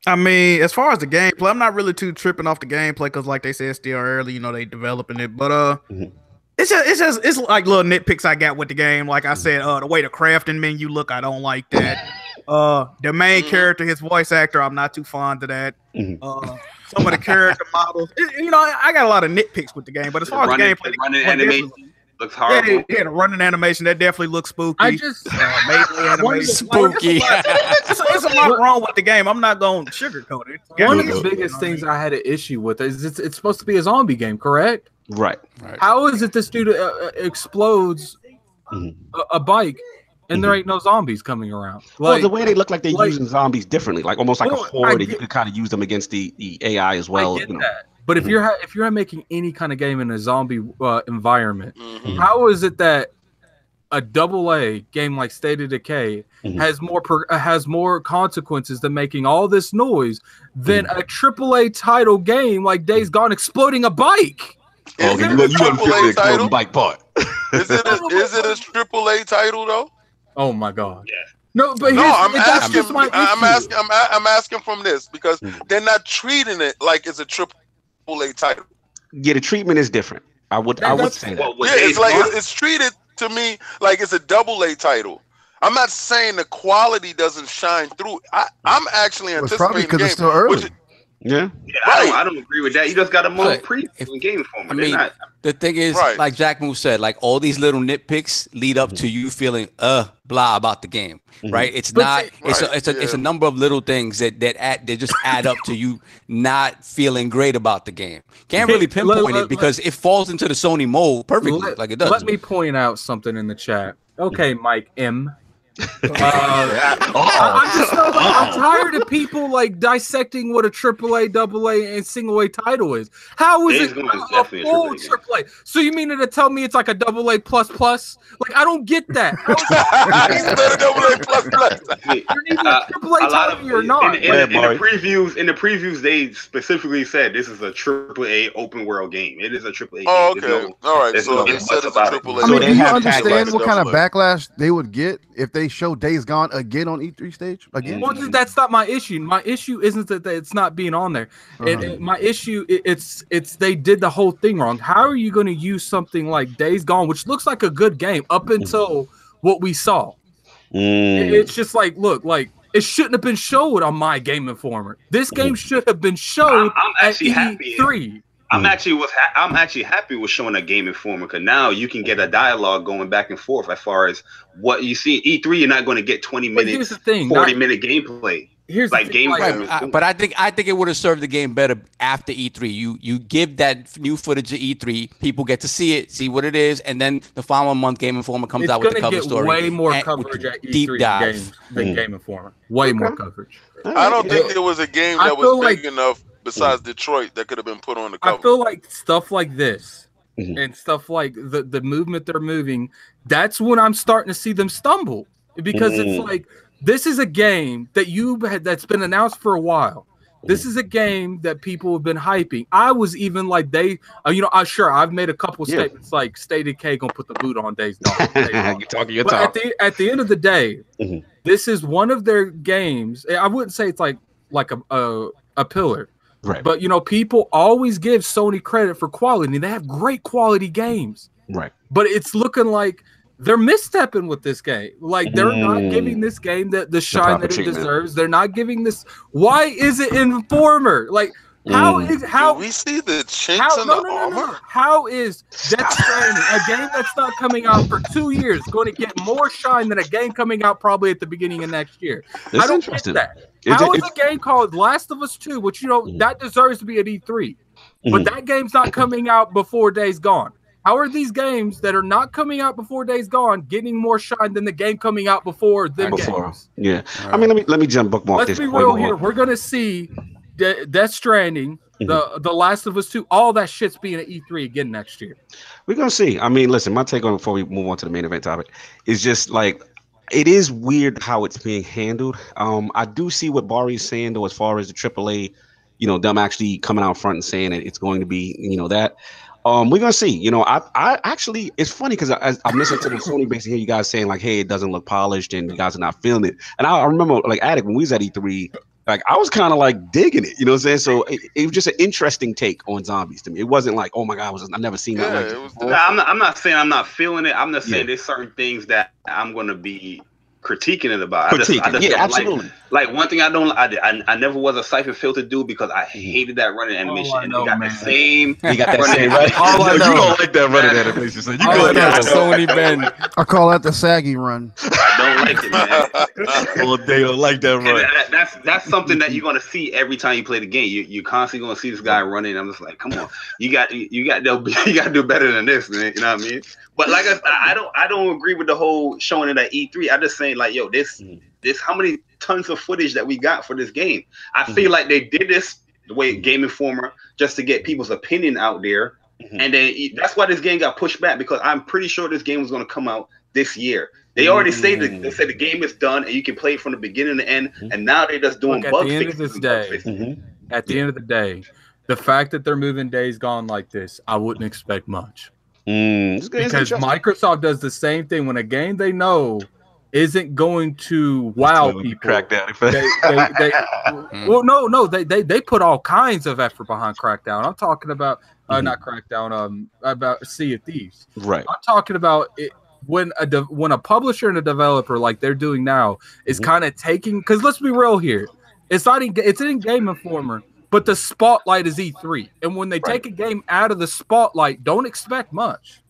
I mean, as far as the gameplay, I'm not really too tripping off the gameplay because, like they said, it's still early. You know, they developing it, but uh, Mhm. it's just it's just it's like little nitpicks I got with the game. Like I said, uh, the way the crafting menu look, I don't like that. uh, the main Mhm. character, his voice actor, I'm not too fond of that. Mhm. Uh, some of the character models, it- you know, I got a lot of nitpicks with the game. But as The far as running, gameplay, the running the gameplay animation definitely- looks yeah, horrible. yeah, the running animation that definitely looks spooky. I just uh, melee animation. One of the- Spooky. It's, it's a lot wrong with the game. I'm not going to sugarcoat it. one of Yeah, the you know biggest I things mean? I had an issue with is it's, it's supposed to be a zombie game, correct? Right. right. How is it this dude uh, uh, explodes Mhm. a, a bike and there ain't no zombies coming around? well, the way they look like they're like- using zombies differently, like almost like Well, a horde, I and you get- could kind of use them against the, the AI as well. I get you know. that. But if Mhm. you're if you're making any kind of game in a zombie uh, environment, Mhm. how is it that a double A game like State of Decay Mhm. has more per- uh, has more consequences than making all this noise than Mm-hmm. a triple A title game like Days Gone exploding a bike? Oh, Is okay, it you, a you wouldn't feel the bike part. Is it a, is it a triple A title though? Oh my god! Yeah. No, but No, I'm that's asking. just my I'm asking. I'm, a- I'm asking from this because Mhm. they're not treating it like it's a triple A title. Yeah, the treatment is different. I would I would say that. What, what Yeah, it's like it's, it's treated to me like it's a double A title. I'm not saying the quality doesn't shine through. I, I'm actually It's probably anticipating because the it's game. still early. which- Yeah. Yeah, I, don't, I don't agree with that. You just got a month But preview if- in game form. I mean, not- The thing is, Right. like Jack Move said, like all these little nitpicks lead up to you feeling uh blah about the game, Mhm. right? It's But not. see- it's a it's a it's a number of little things that that add they just add up to you not feeling great about the game. Can't really Let- let- pinpoint let- it because it falls into the Sony mold perfectly, Let, like it does. let me point out something in the chat. Okay, Mike M. Uh, Oh. I, I'm just so, I'm tired of people like dissecting what a triple A, double A, and single A title is. How is Days it Gone is a a full AAA triple A? So you mean to tell me it's like a double A plus plus? Like I don't get that. He's better double A plus plus. See, You're a triple A a lot of title or not. in, in, Go ahead, in the previews. In the previews, they specifically said this is a triple A open world game. It is a triple A. Oh, okay. No- All right. So no they said it's a about it. triple So mean, they do you understand what kind of backlash they would get if they show Days Gone again on E3 stage again? Well, that's not my issue. My issue isn't that that it's not being on there. Uh-huh. it- my issue, i- it's it's they did the whole thing wrong. How are you going to use something like Days Gone, which looks like a good game up until what we saw? Mm. It- It's just like, look, like it shouldn't have been showed on my Game Informer. This game should have been showed I'm, I'm at actually happy. E3. I'm Mm. actually was ha- I'm actually happy with showing a game informer because now you can get a dialogue going back and forth as far as what you see. E3, you're not going to get 20 But here's minutes, the thing. 40 not- minute gameplay. here's like the thing, game like. Right, I- but I think I think it would have served the game better after E3. You you give that new footage of E3, people get to see it, see what it is, and then the following month, Game Informer comes it's out with the cover get story. way more and with coverage at E3 deep than dive. Game, than Mm. Game Informer. Way more coverage. I don't think there was a game that was big like- enough besides Detroit that could have been put on the I feel like stuff like this Mhm. and stuff like the the movement they're moving. That's when I'm starting to see them stumble because it's Mm. like this is a game that you had that's been announced for a while. This is a game that people have been hyping. I was even like they, uh, you know, I sure I've made a couple Yeah. statements like Stated K gonna put the boot on Days Gone. You're talking your But at the at the end of the day, Mhm. this is one of their games. I wouldn't say it's like like a a, a pillar, Right. but you know, people always give Sony credit for quality. They have great quality games, Right. but it's looking like they're misstepping with this game. Like they're not Mm. giving this game the, the shine proper that it deserves. They're not giving this. Why is it Informer? Like how Mm. is how Do we see the chinks how, in no, the no, no, armor? no. How is Death Stranding, a game that's not coming out for two years, going to get more shine than a game coming out probably at the beginning of next year? It's I don't interesting. get that. It's- How is it's- a game called Last of Us 2, which you know Mhm. that deserves to be at E3, but Mhm. that game's not coming out before Days Gone? How are these games that are not coming out before Days Gone getting more shine than the game coming out before them Before. games? Yeah. I mean, let me let me jump bookmark Let's this. be real on. here. We're gonna see De- Death Stranding, Mm-hmm. the the Last of Us 2, all that shit's being at E3 again next year. We're gonna see. I mean, listen, my take on it before we move on to the main event topic is just like it is weird how it's being handled. Um, I do see what Bari's saying though, as far as the AAA, you know, them actually coming out front and saying that it's going to be, you know, that. Um, we're gonna see. You know, I, I actually, it's funny because I, I'm listening to the Sony base hear you guys saying like, "Hey, it doesn't look polished," and you guys are not feeling it. And I, I remember, like, Addict when we was at E3, like I was kind of like digging it. You know what I'm saying? So it, it was just an interesting take on zombies to me. It wasn't like, "Oh my god, I was I've never seen that." Yeah, like it was before." No, I'm not, I'm not saying I'm not feeling it. I'm just saying Yeah. there's certain things that I'm going to be critiquing it about. I just, I just Yeah, absolutely. Like, like one thing I don't, I, I, I never was a Syphon Filter dude because I Mm-hmm. hated that running animation. Oh, I and know, they got man. the same. You got that running same right. All I you don't like that running animation, so you All go I ahead know and Sony Ben. I call that the saggy run. I don't like it, man. all day. Don't like that And run. that, that's that's something that you're gonna see every time you play the game. You you constantly gonna see this guy running. I'm just like, come on, you got you got to you got to do better than this, man. You know what I mean? But like I, I don't I don't agree with the whole showing it at E3. I just saying like, yo, this Mhm. this how many tons of footage that we got for this game? I feel like they did this the way Game Informer just to get people's opinion out there, Mhm. and then that's why this game got pushed back because I'm pretty sure this game was gonna come out this year. They already say that they said the game is done and you can play it from the beginning to end, Mhm. and now they're just doing Look, at bug the end of fixes this day, fixes. Mhm. At the end of the day, the fact that they're moving Days Gone like this, I wouldn't expect much. Mm, it's good. Because interesting. Microsoft does the same thing when a game they know isn't going to wow So, people. Crack that. They, they, they, well, no, no, they, they they put all kinds of effort behind Crackdown. I'm talking about uh, Mhm. not Crackdown, um, about Sea of Thieves. right. I'm talking about it when a de- when a publisher and a developer like they're doing now is Mhm. kind of taking because let's be real here, it's not in, it's in Game Informer, but the spotlight is E3, and when they Right. take a game out of the spotlight, don't expect much.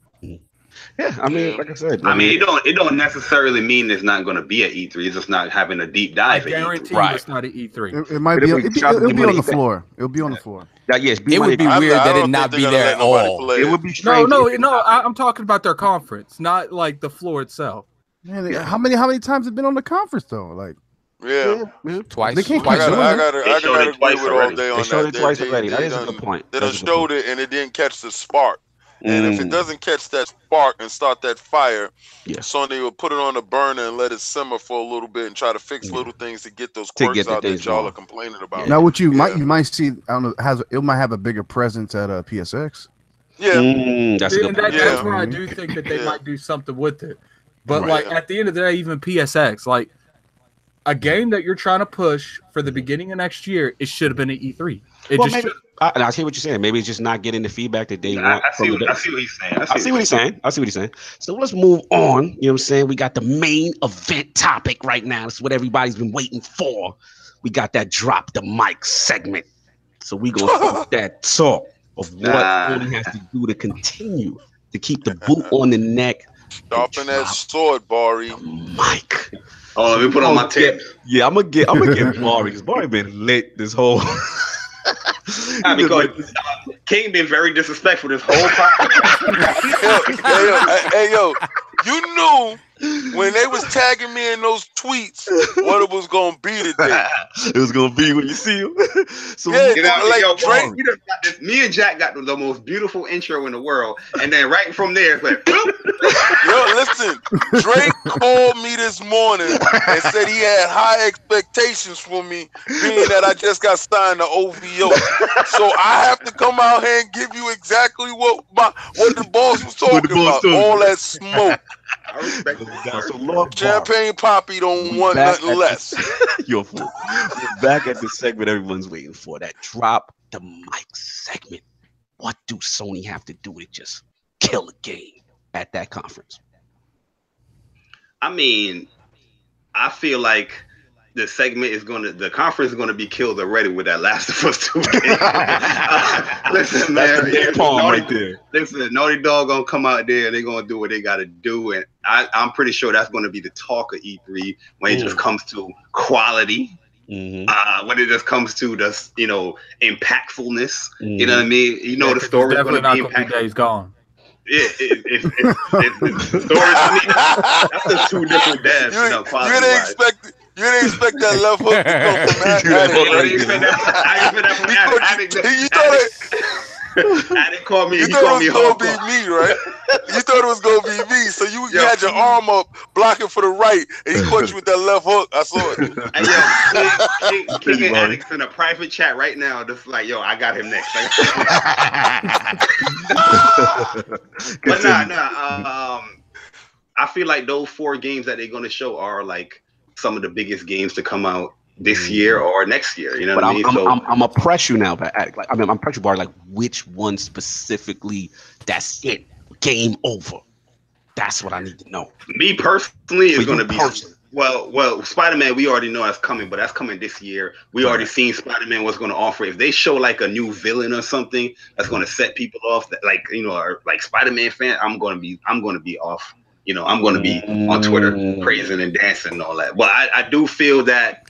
Yeah. I mean, like I said. I mean, it don't it don't necessarily mean it's not going to be at E3. It's just not having a deep I dive. at E guarantee Right. it's not at E E3. It, it might But be. if we It'll be, it'll be on the floor. It'll be on the floor. yeah, yes. It would be I- weird I that it not be there at all. play It would be strange. no, if it- no. I, I'm talking about their conference, not like the floor itself. Man, they- how many how many times have been on the conference though? Like Yeah. Twice. They can't I keep gotta, I gotta, They I showed gotta it twice agree with all day on They showed that. it twice they, already. They, That is a done, good point. They done is point. showed it and it didn't catch the spark. And if it Mm, doesn't catch that spark and start that fire, Yeah. Sony will put it on the burner and let it simmer for a little bit and try to fix Yeah. little things to get those quirks get out that y'all going. are complaining about. now, what you Yeah. might you might see, I don't know, has it might have a bigger presence at uh, PSX. Yeah, mm, that's a And good that. Yeah. that's where I do think that they Yeah. might do something with it. But Right. like at the end of the day, even PSX, like a game that you're trying to push for the beginning of next year, it should have been an E3. It Well, just maybe, I, and I see what you're saying. Maybe it's just not getting the feedback that they want. I see. from What, the I see what he's saying. I see what he's saying. I see what he's saying. So let's move on. You know what I'm saying? We got the main event topic right now. It's what everybody's been waiting for. We got that drop the mic segment. So we gonna talk that talk of what Nah. Sony has to do to continue to keep the boot on the neck. sharpen that sword, Bari. The mic. Oh, let me put on my tips. Yeah, I'm gonna get I'm gonna get Bari because Bari been lit this whole. He been because uh, King been very disrespectful this whole podcast. yo, hey, yo, hey, hey, yo, you knew when they was tagging me in those tweets what it was gonna be today. it was gonna be when you see him. so Yeah, You know, Like yo, Drake- we just got this, me and Jack got the most beautiful intro in the world, and then right from there, it's like. Yo, listen, Drake called me this morning and said he had high expectations for me, being that I just got signed to OVO. So I have to come out here and give you exactly what my what the boss was talking about. told you. All that smoke. I respect it. so Lord Champagne Poppy don't We want nothing at less. You're a fool. We're back at the segment everyone's waiting for. That drop the mic segment. What do Sony have to do to just kill a game at that conference? I mean, I feel like the segment is going to, the conference is going to be killed already with that Last of Us 2 game. Uh, listen, That's man. the big palm Naughty, right there. listen, Naughty Dog going to come out there they're going to do what they got to do. And I, I'm pretty sure that's going to be the talk of E3 when it just Mm. comes to quality, Mhm, uh, when it just comes to the, you know, impactfulness. You know mhm. what I mean? You know, Yeah, the 'cause story is going definitely to not be gonna be impactful. days gone. It, it, it, it, it, the story, I mean, that's just two different devs, You, you know, you quality didn't wise. expect you didn't expect that left hook to come from that. You didn't expect I didn't expect that- I didn't from You Addict. you- thought it- Addict called me. You He thought called it me was gonna be me, right? You thought it was gonna be me, so you, you had your arm up blocking for the right, and he caught you with that left hook. I saw it. And yo, King, King, King and Addict's in a private chat right now, just like, yo, I got him next. but nah, nah. Um, I feel like those four games that they're gonna show are like some of the biggest games to come out this mm-hmm. year or next year. You know But what I I'm, mean? I'm, so I'm, I'm gonna press you now, but like, I mean, I'm press you, Bar. Like, which one specifically? That's it. Game over. That's what I need to know. me personally is gonna be well, well, Spider Man. We already know that's coming, but that's coming this year. We already seen Spider Man what's gonna offer. If they show like a new villain or something that's mm-hmm. gonna set people off, that like you know, like Spider Man fan, I'm gonna be, I'm gonna be off. You know, I'm gonna be on Twitter Mm. praising and dancing and all that. But I, I do feel that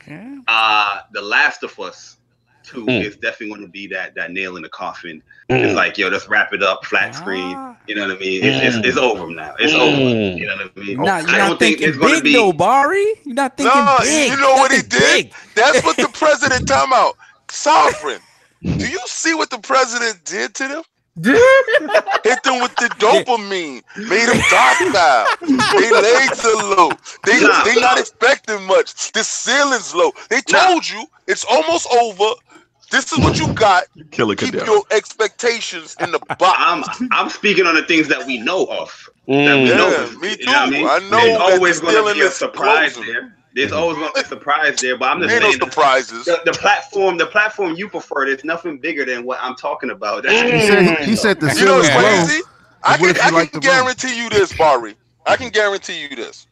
uh The Last of Us Two Mm. is definitely going to be that that nail in the coffin. Mm. It's like yo, let's wrap it up, flat screen. Ah. You know what I mean? It's, it's, it's over now. It's over. Mm. You know what I mean? You're not, you're I not don't think thinking it's going big be. though, Bari. You're not thinking No, big. you know what he Nothing did? big. That's what the president time out. Sovereign. Do you see what the president did to them? Hit them with the dopamine, made them docile. Their legs are low. They Nah. they not expecting much. The ceiling's low. They Nah. told you it's almost over. This is what you got. Killer Keep your expectations in the box. I'm I'm speaking on the things that we know of. That we Mm. know. Yeah, of, me you know what too. mean? I know There's always going to be a surprise closing. there. There's always going to be a surprise there. But I'm just Ain't saying, the, surprises. the, the platform, the platform you prefer, there's nothing bigger than what I'm talking about. That's He said he said the You know what's ceiling's low. crazy? I can, if you I can like room? guarantee you this, Bari. I can guarantee you this.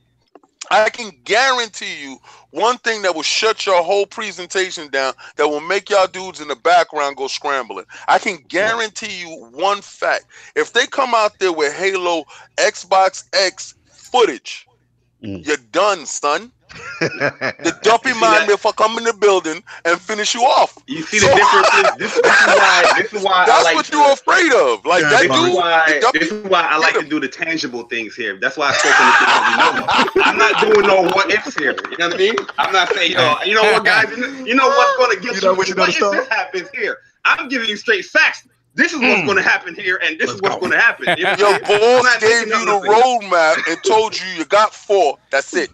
I can guarantee you one thing that will shut your whole presentation down, that will make y'all dudes in the background go scrambling. I can guarantee you one fact. If they come out there with Halo Xbox X footage, Mm. you're done, son. The dumpy see man that? if I come in the building and finish you off. You see So- the difference? Is, this, this is why. This is why I That's like what to- you're afraid of. Like Yeah, that This is dude. why. dumpy- This is why I like Get to do the tangible things here. That's why I spoke on this. because we know. I'm not doing no what ifs here. You know what I mean? I'm not saying, yo, you know what, guys? You know, what's going to get You you? know what you what gotta if this happens here? I'm giving you straight facts. This is what's Mm. going to happen here, and this Let's is what's go. going to happen. Your what I'm saying? boss gave you the roadmap and told you you got four. That's it.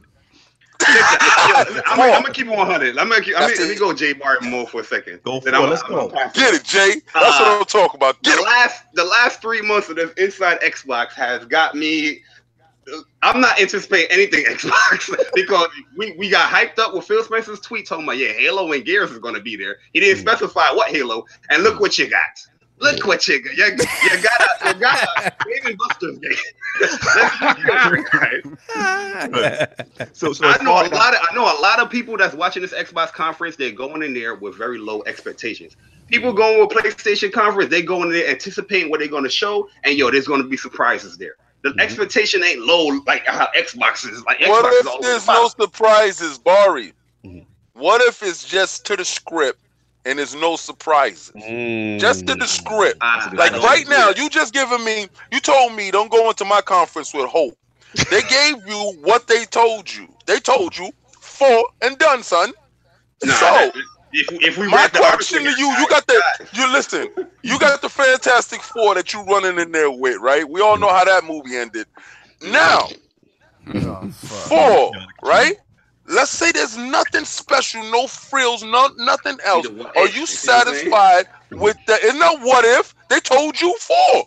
I'm, gonna- I'm gonna keep it 100. I'm gonna keep, I mean, let me it. go Jay Barton more for a second. Go for it. I'm- Let's I'm go. Get it, Jay. That's what Uh, I'm talking about. Get the it. last the last three months of this inside Xbox has got me. I'm not anticipating anything Xbox because we, we got hyped up with Phil Spencer's tweet talking about yeah Halo and Gears is going to be there. He didn't specify what Halo, and look what you got. Look what you got. You, you got a, you got a Dave and Buster's game. Let's be honest, right? So, so I know a lot of I know a lot of people that's watching this Xbox conference. They're going in there with very low expectations. People going with PlayStation conference, they go in there anticipating what they're going to show, and yo, there's going to be surprises there. The Mhm. expectation ain't low like how Xbox is. Like Xbox What is if all over there's the no surprises, Bari? Mhm. What if it's just to the script and there's no surprises? Just to the Mm. script. I- Like right see now, you just giving me. You told me don't go into my conference with hope. They gave you what they told you. They told you four and done, son. Nah, so if, if we my read question to you, you got the you listen, you got the Fantastic Four that you running in there with, right? We all know how that movie ended. Now, Oh, four, right? Let's say there's nothing special, no frills, no nothing else. What Are if, you you see what I'm saying? satisfied with the? Isn't that what if they told you four?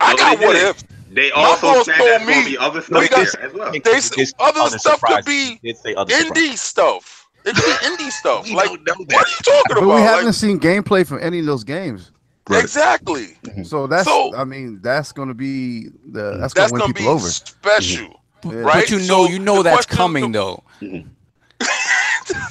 I No, got they what if. They also said told there's going me other we stuff got- there as well. They s- It's other other stuff could be It's the indie stuff. It could be indie stuff. Like what are you talking But about? we haven't Like, seen gameplay from any of those games. Right. exactly. So that's So- I mean that's gonna be the that's, That's gonna win gonna people be over. special, Yeah. right? But you know, So you know that's question- coming though.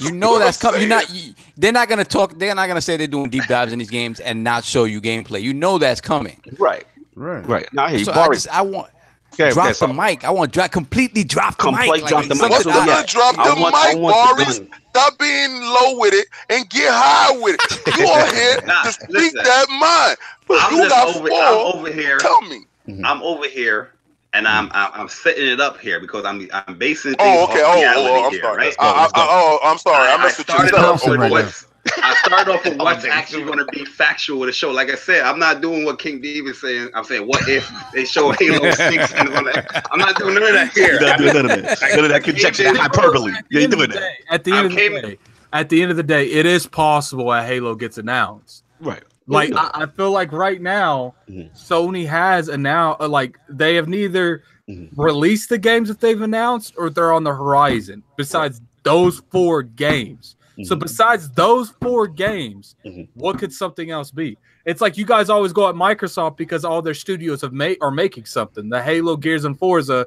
You know that's coming. You're not. You, they're not gonna talk. They're not gonna say they're doing deep dives in these games and not show you gameplay. You know that's coming. Right, Right. right. Now, hey, So I just I want okay, drop okay, the mic. I want drop completely drop the Complete mic. drop the mic. something What's So, the I- yeah, drop I the want- I mic, want Boris? Stop being low with it and get high with it. You are here Nah, to speak listen. that mind. I'm you got over, four. I'm over here. Tell me. I'm over here, and I'm mm. I'm, I'm setting it up here because I'm I'm basing oh, things Oh, okay. off Oh, reality oh, I'm here, sorry. right? I, I, I, oh, I'm sorry. I, messed with you. started up. off with right what's I started off with what's Oh, actually going to be factual with the show. Like I said, I'm not doing what King D was saying. I'm saying, what if they show Halo Six? And all that? I'm not doing none of that here. You're not doing none of that. None of that conjecture, that hyperbole. You the ain't doing that. At the end of the day, at the end of the day, it is possible a Halo gets announced. Right. Like I, I feel like right now, Mhm. Sony has announced like they have neither Mhm. released the games that they've announced or they're on the horizon. Besides those four games, so Mhm. besides those four games, Mhm. what could something else be? It's like you guys always go at Microsoft because all their studios have made are making something. The Halo, Gears, and Forza,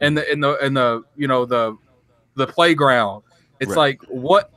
and the and the and the you know the the playground. It's Right. like what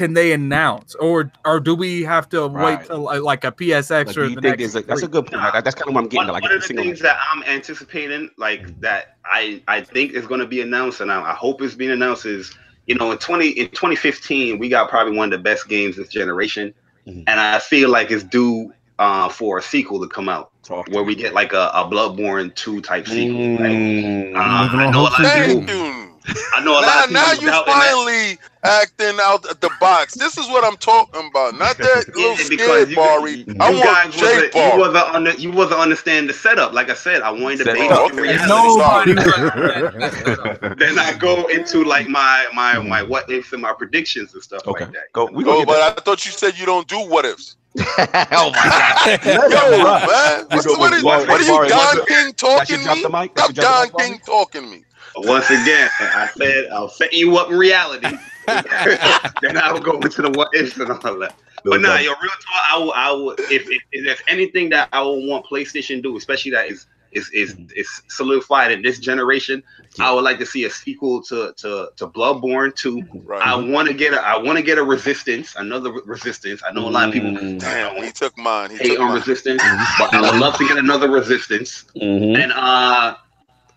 can they announce, or or do we have to Right. wait till like, like a PSX Like, or you the think next? there's a, that's a good point. Like, that's kind of what I'm getting. One, at, Like, one of the single- things that I'm anticipating, like that, I I think is going to be announced, and I, I hope it's being announced is, you know, in 20 in 2015, we got probably one of the best games this generation, Mhm. and I feel like it's due uh, for a sequel to come out Talk where we get like a, a Bloodborne 2 type sequel. Right? Mm. Uh, I know a lot of people. You. Thank you. I know a lot Now, of people now was you doubting that. finally acting out the box. This is what I'm talking about. Not that Yeah, little because scared you- Bari. you I want J wasn't, you Bar. wasn't under, you wasn't understand the setup. Like I said, I wanted to Set base up. Okay. reality. Nobody. then I go into like my my mm-hmm. my what ifs and my predictions and stuff Okay. like that. Go. We Oh, but get I thought you said you don't do what ifs. oh my god. Yo, man, what's, go what, with is, Bar- what are you, Don King talking should drop me? the Stop should drop the Don King talking me. Once again, I said I'll set you up in reality. then I'll go into the what ifs and all that. No But nah, doubt. yo, real talk. I will. I will. If, if, if there's anything that I will want PlayStation to do, especially that is is is is solidified in this generation, I would like to see a sequel to to to Bloodborne 2. Right. I want to get a I want to get a Resistance, another Re- Resistance. I know a lot of people Mm. Damn, he took mine. He hate took on mine. Resistance, but I would love to get another Resistance. Mhm. And uh,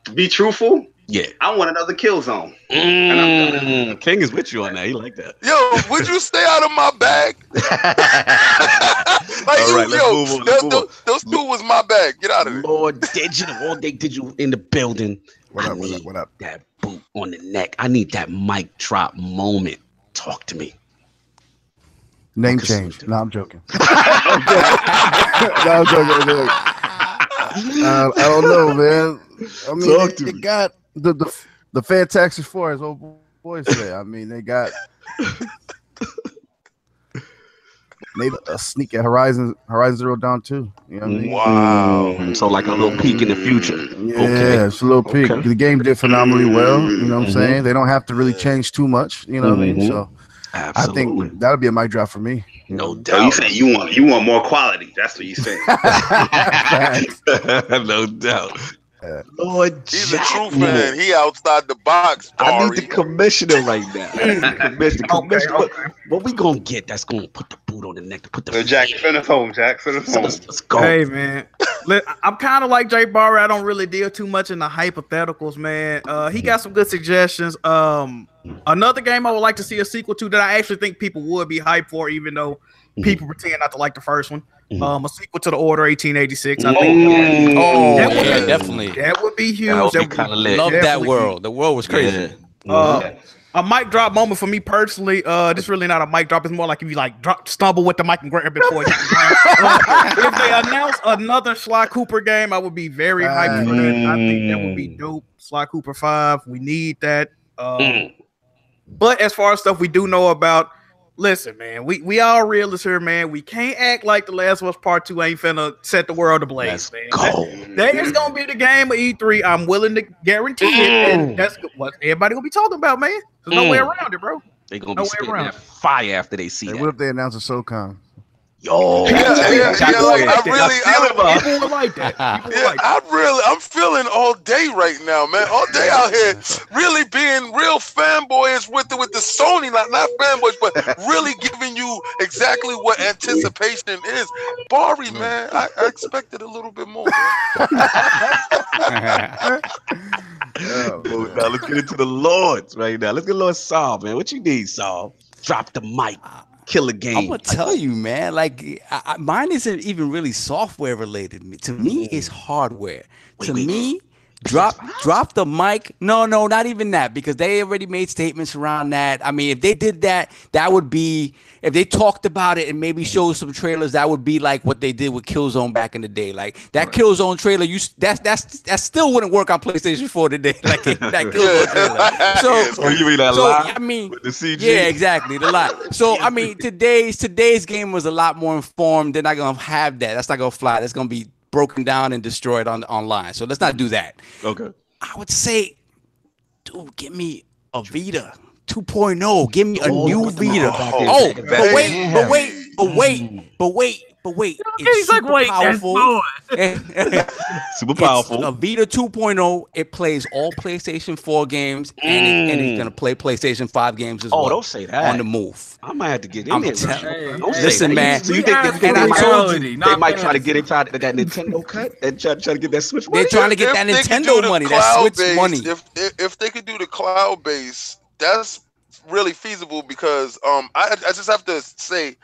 to be truthful, Yeah. I want another Killzone. Mm, King is with you on that. He like that. Yo, would you stay out of my bag? like, All you, right, let's yo, move on, let's those, move those, those two was my bag. Get out of here. Lord Digital, all day digital in the building. What I up? What need up? What up? that boot on the neck. I need that mic drop moment. Talk to me. Name Marcus change. No, I'm joking. I'm joking. no, I'm joking. I'm joking. Uh, I don't know, man. I mean, Talk they, to they me. got the the the Fantastic Four, as old boys say. I mean, they got maybe a sneak at Horizon Horizon Zero Dawn too. You know what I mean? Wow. Mm, So like a little peek in the future. Yeah, Okay. it's a little peek. Okay. The game did phenomenally well. You know what I'm Mhm. saying? They don't have to really change too much. You know what I Mhm. mean? So I think that'll be a mic drop for me. No know? So you doubt. saying you want you want more quality? That's what you saying. Facts. no doubt. Yeah. Lord He's a true Jackman. fan. He outside the box. I need the commissioner right now. I the commissioner. Okay, Commissioner, what, okay. what we gonna get that's gonna put the boot on the neck to put the So Jack, send us home, Jack. Send us home. let's, let's go. Hey man, Look, I'm kind of like Jay Bari. I don't really deal too much in the hypotheticals, man. Uh, he got some good suggestions. Um, another game I would like to see a sequel to that I actually think people would be hyped for, even though Mhm. people pretend not to like the first one. Mhm. Um, a sequel to the Order 1886. I Mm. think Oh, That would yeah, be- definitely. that would be huge. That would be That would kinda lit. Love that definitely world. The world was crazy. Yeah. Uh, a mic drop moment for me personally. Uh, this really not a mic drop. It's more like if you like drop, stumble with the mic and grab it before it hits the ground. Uh, if they announce another Sly Cooper game, I would be very hyped for that. I think that would be dope. Sly Cooper Five, we need that. Um, Mm. But as far as stuff we do know about, listen, man, we we all realists here, man. We can't act like The Last of Us Part Two ain't finna set the world ablaze, Let's man. go. That is gonna be the game of E3. I'm willing to guarantee it. And that's what everybody gonna be talking about, man. There's no way Mm. around it, bro. They gonna No be way spitting around. that fire after they see Hey, that. what if they announce a SOCOM? Yo, Yeah, yeah, yeah, like, I I really- I, people were like that. Yeah, like I really, I'm feeling all day right now, man. All day out here, really being real fanboys with the with the Sony, not not fanboys, but really giving you exactly what anticipation is. Bari, mm. man, I, I expected a little bit more. man. Oh, Well, man. now let's get into the Lords right now. Let's get Lord Saul, man. What you need, Saul? Drop the mic. Ah, Kill a game. I'm gonna tell you, man. Like, I, I, mine isn't even really software related. To me, mm-hmm. it's hardware. Wait, to wait. me, drop drop the mic. No, no, not even that because they already made statements around that. I mean, if they did that, that would be if they talked about it and maybe showed some trailers. That would be like what they did with Killzone back in the day. Like that Killzone trailer, you s- that's that's that still wouldn't work on PlayStation 4 today. Like that Killzone trailer. So Oh, you mean that so lie I mean, with the CG? yeah, exactly. The lot. So I mean, today's today's game was a lot more informed. They're not gonna have that. That's not gonna fly. That's gonna be broken down and destroyed on online. So let's not do that. Okay. I would say, dude, give me a Vita 2.0. Give me a Oh, new put them all Vita. in, Oh, but wait, but wait, but wait, but wait, but wait. It's super powerful. Super It's powerful. a Vita 2.0. It plays all PlayStation 4 games and, it, and it's gonna play PlayStation 5 games as oh, well don't say that. on the move. I might have to get in I'm there. tell- Don't Hey, say listen, that. man. So you We think, asked you think for they, might, reality, they not might try to fantasy. get inside that Nintendo cut and try, try to get that Switch They're trying to get If that they could do Nintendo the money, that Switch cloud-based- money. If, if if they could do the cloud base, that's really feasible because um I I just have to say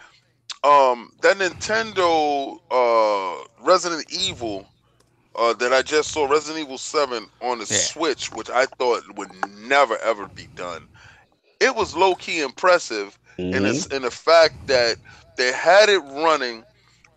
um that Nintendo uh Resident Evil uh that I just saw Resident Evil 7 on the Yeah. Switch, which I thought would never ever be done. It was low key impressive in Mhm. the, in the fact that they had it running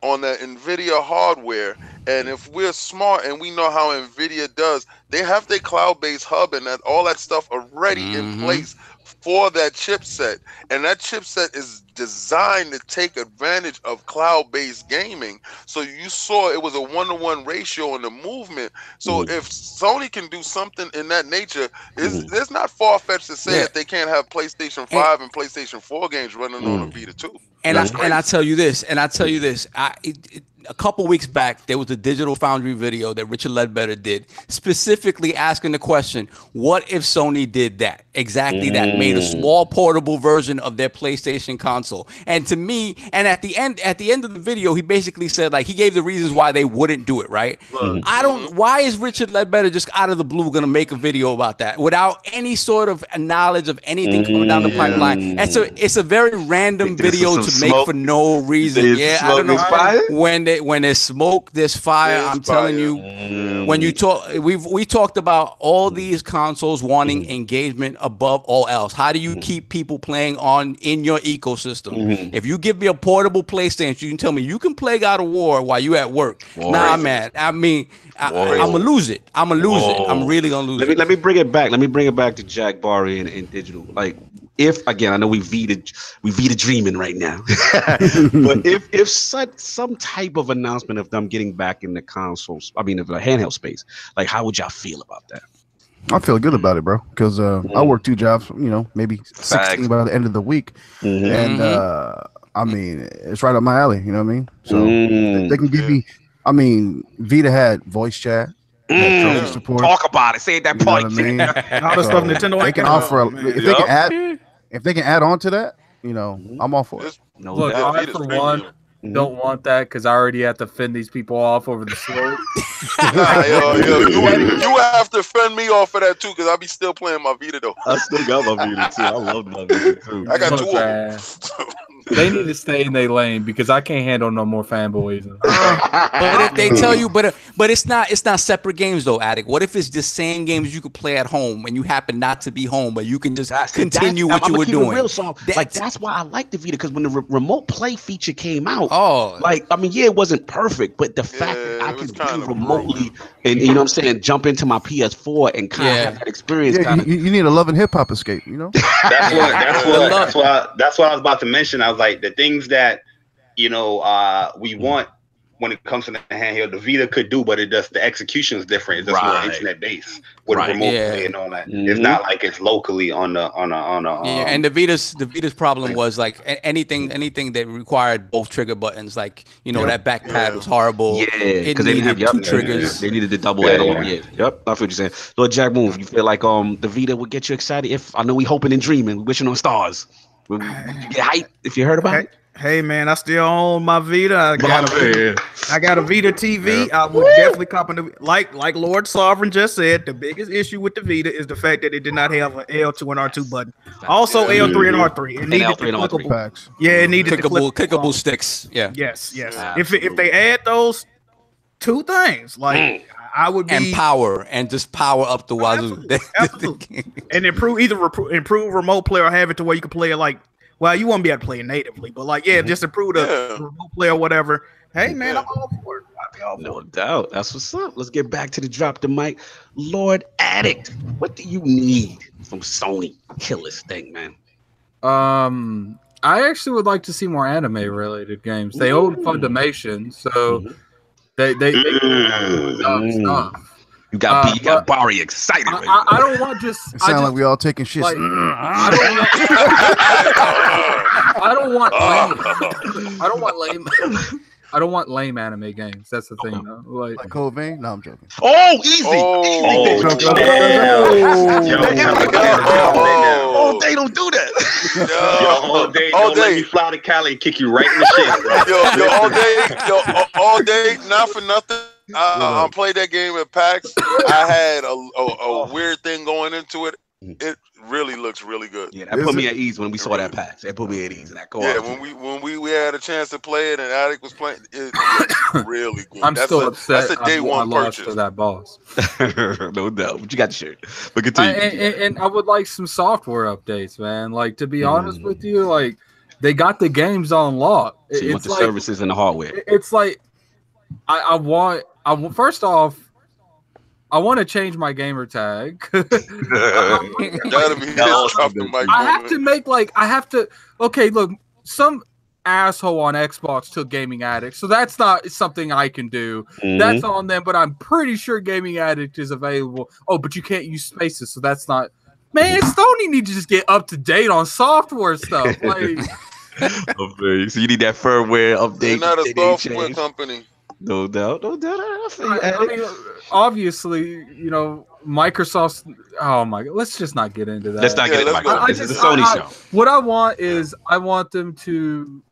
on that Nvidia hardware, and if we're smart and we know how Nvidia does, they have their cloud-based hub and that all that stuff already in Mhm. place for that chipset, and that chipset is designed to take advantage of cloud-based gaming. So you saw it was a one-to-one ratio in the movement. So Mhm. if Sony can do something in that nature, it's, Mhm. it's not far-fetched to say Yeah. that they can't have PlayStation 5 and PlayStation 4 games running on a Vita too. And I That's and I tell you this, and I tell you this, I it, it, a couple weeks back, there was a Digital Foundry video that Richard Leadbetter did, specifically asking the question, "What if Sony did that? Exactly that, made a Mm. small portable version of their PlayStation console." And to me, and at the end, at the end of the video, he basically said like he gave the reasons why they wouldn't do it. Right? I don't. Why is Richard Leadbetter just out of the blue going to make a video about that without any sort of knowledge of anything coming down the pipeline? It's a it's a very random Think this is video to make for no reason. Yeah, I don't know. When they, when there's smoke, there's fire. There's I'm telling you. Mm. When you talk, we've we talked about all these consoles wanting engagement above all else. How do you keep people playing on in your ecosystem? Mhm. If you give me a portable PlayStation, you can tell me you can play God of War while you at work. War. Nah, man. I mean, I, am gonna lose it. I'm gonna lose it. I'm really gonna lose Let me it. let me bring it back. Let me bring it back to Jack Bari and, and digital. Like if again, I know we Vita we Vita dreaming right now, but if if such some type of announcement of them getting back in the consoles, I mean, of the handheld space, like how would y'all feel about that? I feel good about it, bro. Because uh, I work two jobs. You know, maybe sixteen by the end of the week, and Mhm. uh, I mean, it's right up my alley. You know what I mean? So Mm. they can give me. I mean, Vita had voice chat, Mm. support. Talk about it. Say that You know what point. I mean? All the So, stuff Nintendo they can offer. A, Man. if they can add, if they can add on to that, you know, I'm all for it. It's- no Look. I for premium. One don't want that because I already have to fend these people off over the slope. Nah, yo, yo, you, you have to fend me off of that too, because I'll be still playing my Vita though. I still got my Vita too. I love my Vita too. I got Look, two of them. man, they need to stay in their lane because I can't handle no more fanboys. But if they tell you, but but it's not it's not separate games though, Addict. What if it's the same games you could play at home and you happen not to be home, but you can just That's- continue that's- what I'm you gonna were keep it doing? Real song. Like That's- that's why I like the Vita because when the re- remote play feature came out, Oh, like I mean, yeah, it wasn't perfect, but the fact Yeah, that I could be kinda remotely and you know what I'm saying, jump into my PS4 and kind of have that experience. Yeah, kind of you, you need a love and hip hop escape. You know, That's what. That's The what. love- That's what. That's what I was about to mention. I was like, the things that you know uh, we want when it comes to the handheld, the Vita could do, but it does. The execution is different. It's just more internet based with Right. a remote Yeah. and all that. It's Mhm. not like it's locally on the on a on a. yeah, um, and the Vita's the Vita's problem was like anything anything that required both trigger buttons, like you know that back pad Yeah. was horrible. yeah, because they didn't have needed yep, two triggers. They needed the double Yeah, add on. yeah. Yeah, yep. I feel what you're saying. Lord Jack Move, you feel like um the Vita would get you excited if I know we hoping and dreaming, we wishing on stars. Would you get hype if you heard about Hey, it? hey, man, I still own my Vita. I got a Man. I got a Vita TV. I would definitely cop a new- like like Lord Sovereign just said. The biggest issue with the Vita is the fact that it did not have an L2 and R2 button. Also Yeah. L3 and R3. It needed L3 the and R3. clickable- packs. Yeah, it needed the Clickable clickable clickable sticks. Yeah, Yes, yes. Yeah. If if they add those two things, like mm. I would be and power and just power up the wazoo. Absolutely, absolutely. and improve either repro- improve remote play or have it to where you can play it like well you won't be able to play it natively but like yeah just improve the Yeah. remote play or whatever hey man Yeah. i'm all for it I'd for No doubt. That's what's up. Let's get back to the drop the mic. Lord Addict, what do you need from Sony? Kill this thing, man. Um, I actually would like to see more anime related games. They own Ooh. Funimation, so Mhm. They they, they Mm. dumb Mm. You got Uh, you got Bari excited. I, right I, I don't want just. It I, sounds just like we all taking shit. like- I don't want. I don't want. Lame, I don't want lame. I don't want lame anime games. That's the thing, though. Like, like Code Vein? No, I'm joking. Oh, easy. Oh. easy. Oh, damn. damn. They got- Cali got it right now. Oh, they don't do that. Yo, Yo, all day, all don't let day. me fly to Cali and kick you right in the shit. yo, yo, all day, yo, all day, not for nothing. I, I played that game at PAX. I had a, a, a oh. weird thing going into it. It really looks really good. Yeah, that Is put me at ease when we saw that patch. That put me at ease in that co Yeah, when we when we, we had a chance to play it and Addict was playing, it looked really good. I'm that's still a, upset. That's a day I, one I lost purchase. to that boss. no doubt. But you got the shirt. But I, continue. and, and, and I would like some software updates, man. Like to be honest Mm. with you, like they got the games on lock. so you want the like services and the hardware. it- it's like I, I want. I wa- first off, I want to change my gamer tag. That'll be No, his the mic. I have to make like I have to. Okay, look, some asshole on Xbox took Gaming Addict, so that's not something I can do. Mhm. That's on them, but I'm pretty sure Gaming Addict is available. Oh, but you can't use spaces, so that's not. Man, Sony need to just get up to date on software stuff. Like, so you need that firmware update. They're not a software change. company. No doubt, no doubt. I I, I mean, obviously, you know, Microsoft. Oh my god, let's just not get into that. Let's not Yeah, get it. let's Mike. This is a I Sony I- show. What I want is I want them to.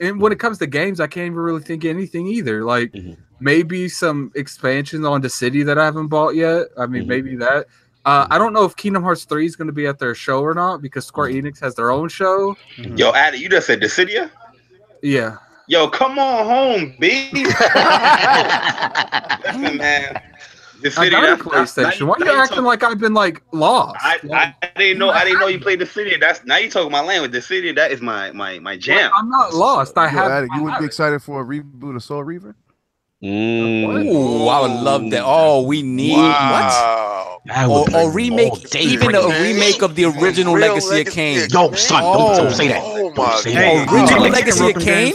And when it comes to games, I can't even really think of anything either. Like Mhm. maybe some expansions on Dissidia that I haven't bought yet. I mean, Mhm. maybe that. Uh, I don't know if Kingdom Hearts 3 is going to be at their show or not because Square Mm-hmm. Enix has their own show. Yo, Addy, you just said Dissidia? Yeah. Yo, come on home, B. Listen, man. Dissidia, I got a that's- PlayStation. now Why now you acting talk- like I've been like lost? I, I, I didn't know I didn't know you played Dissidia. That's now you talking my language. Dissidia that is my my my jam. I'm not lost. I Yo, have. Addict, you I would have be it. excited for a reboot of Soul Reaver? Mm. Ooh, I would love that. Oh, we need what? Wow. That Or, or remake, even for a me. remake of the original Real Legacy of Legacy Kain. Yo, son, don't, don't say that. Oh my say Hey, that. Original Original Legacy of Kain?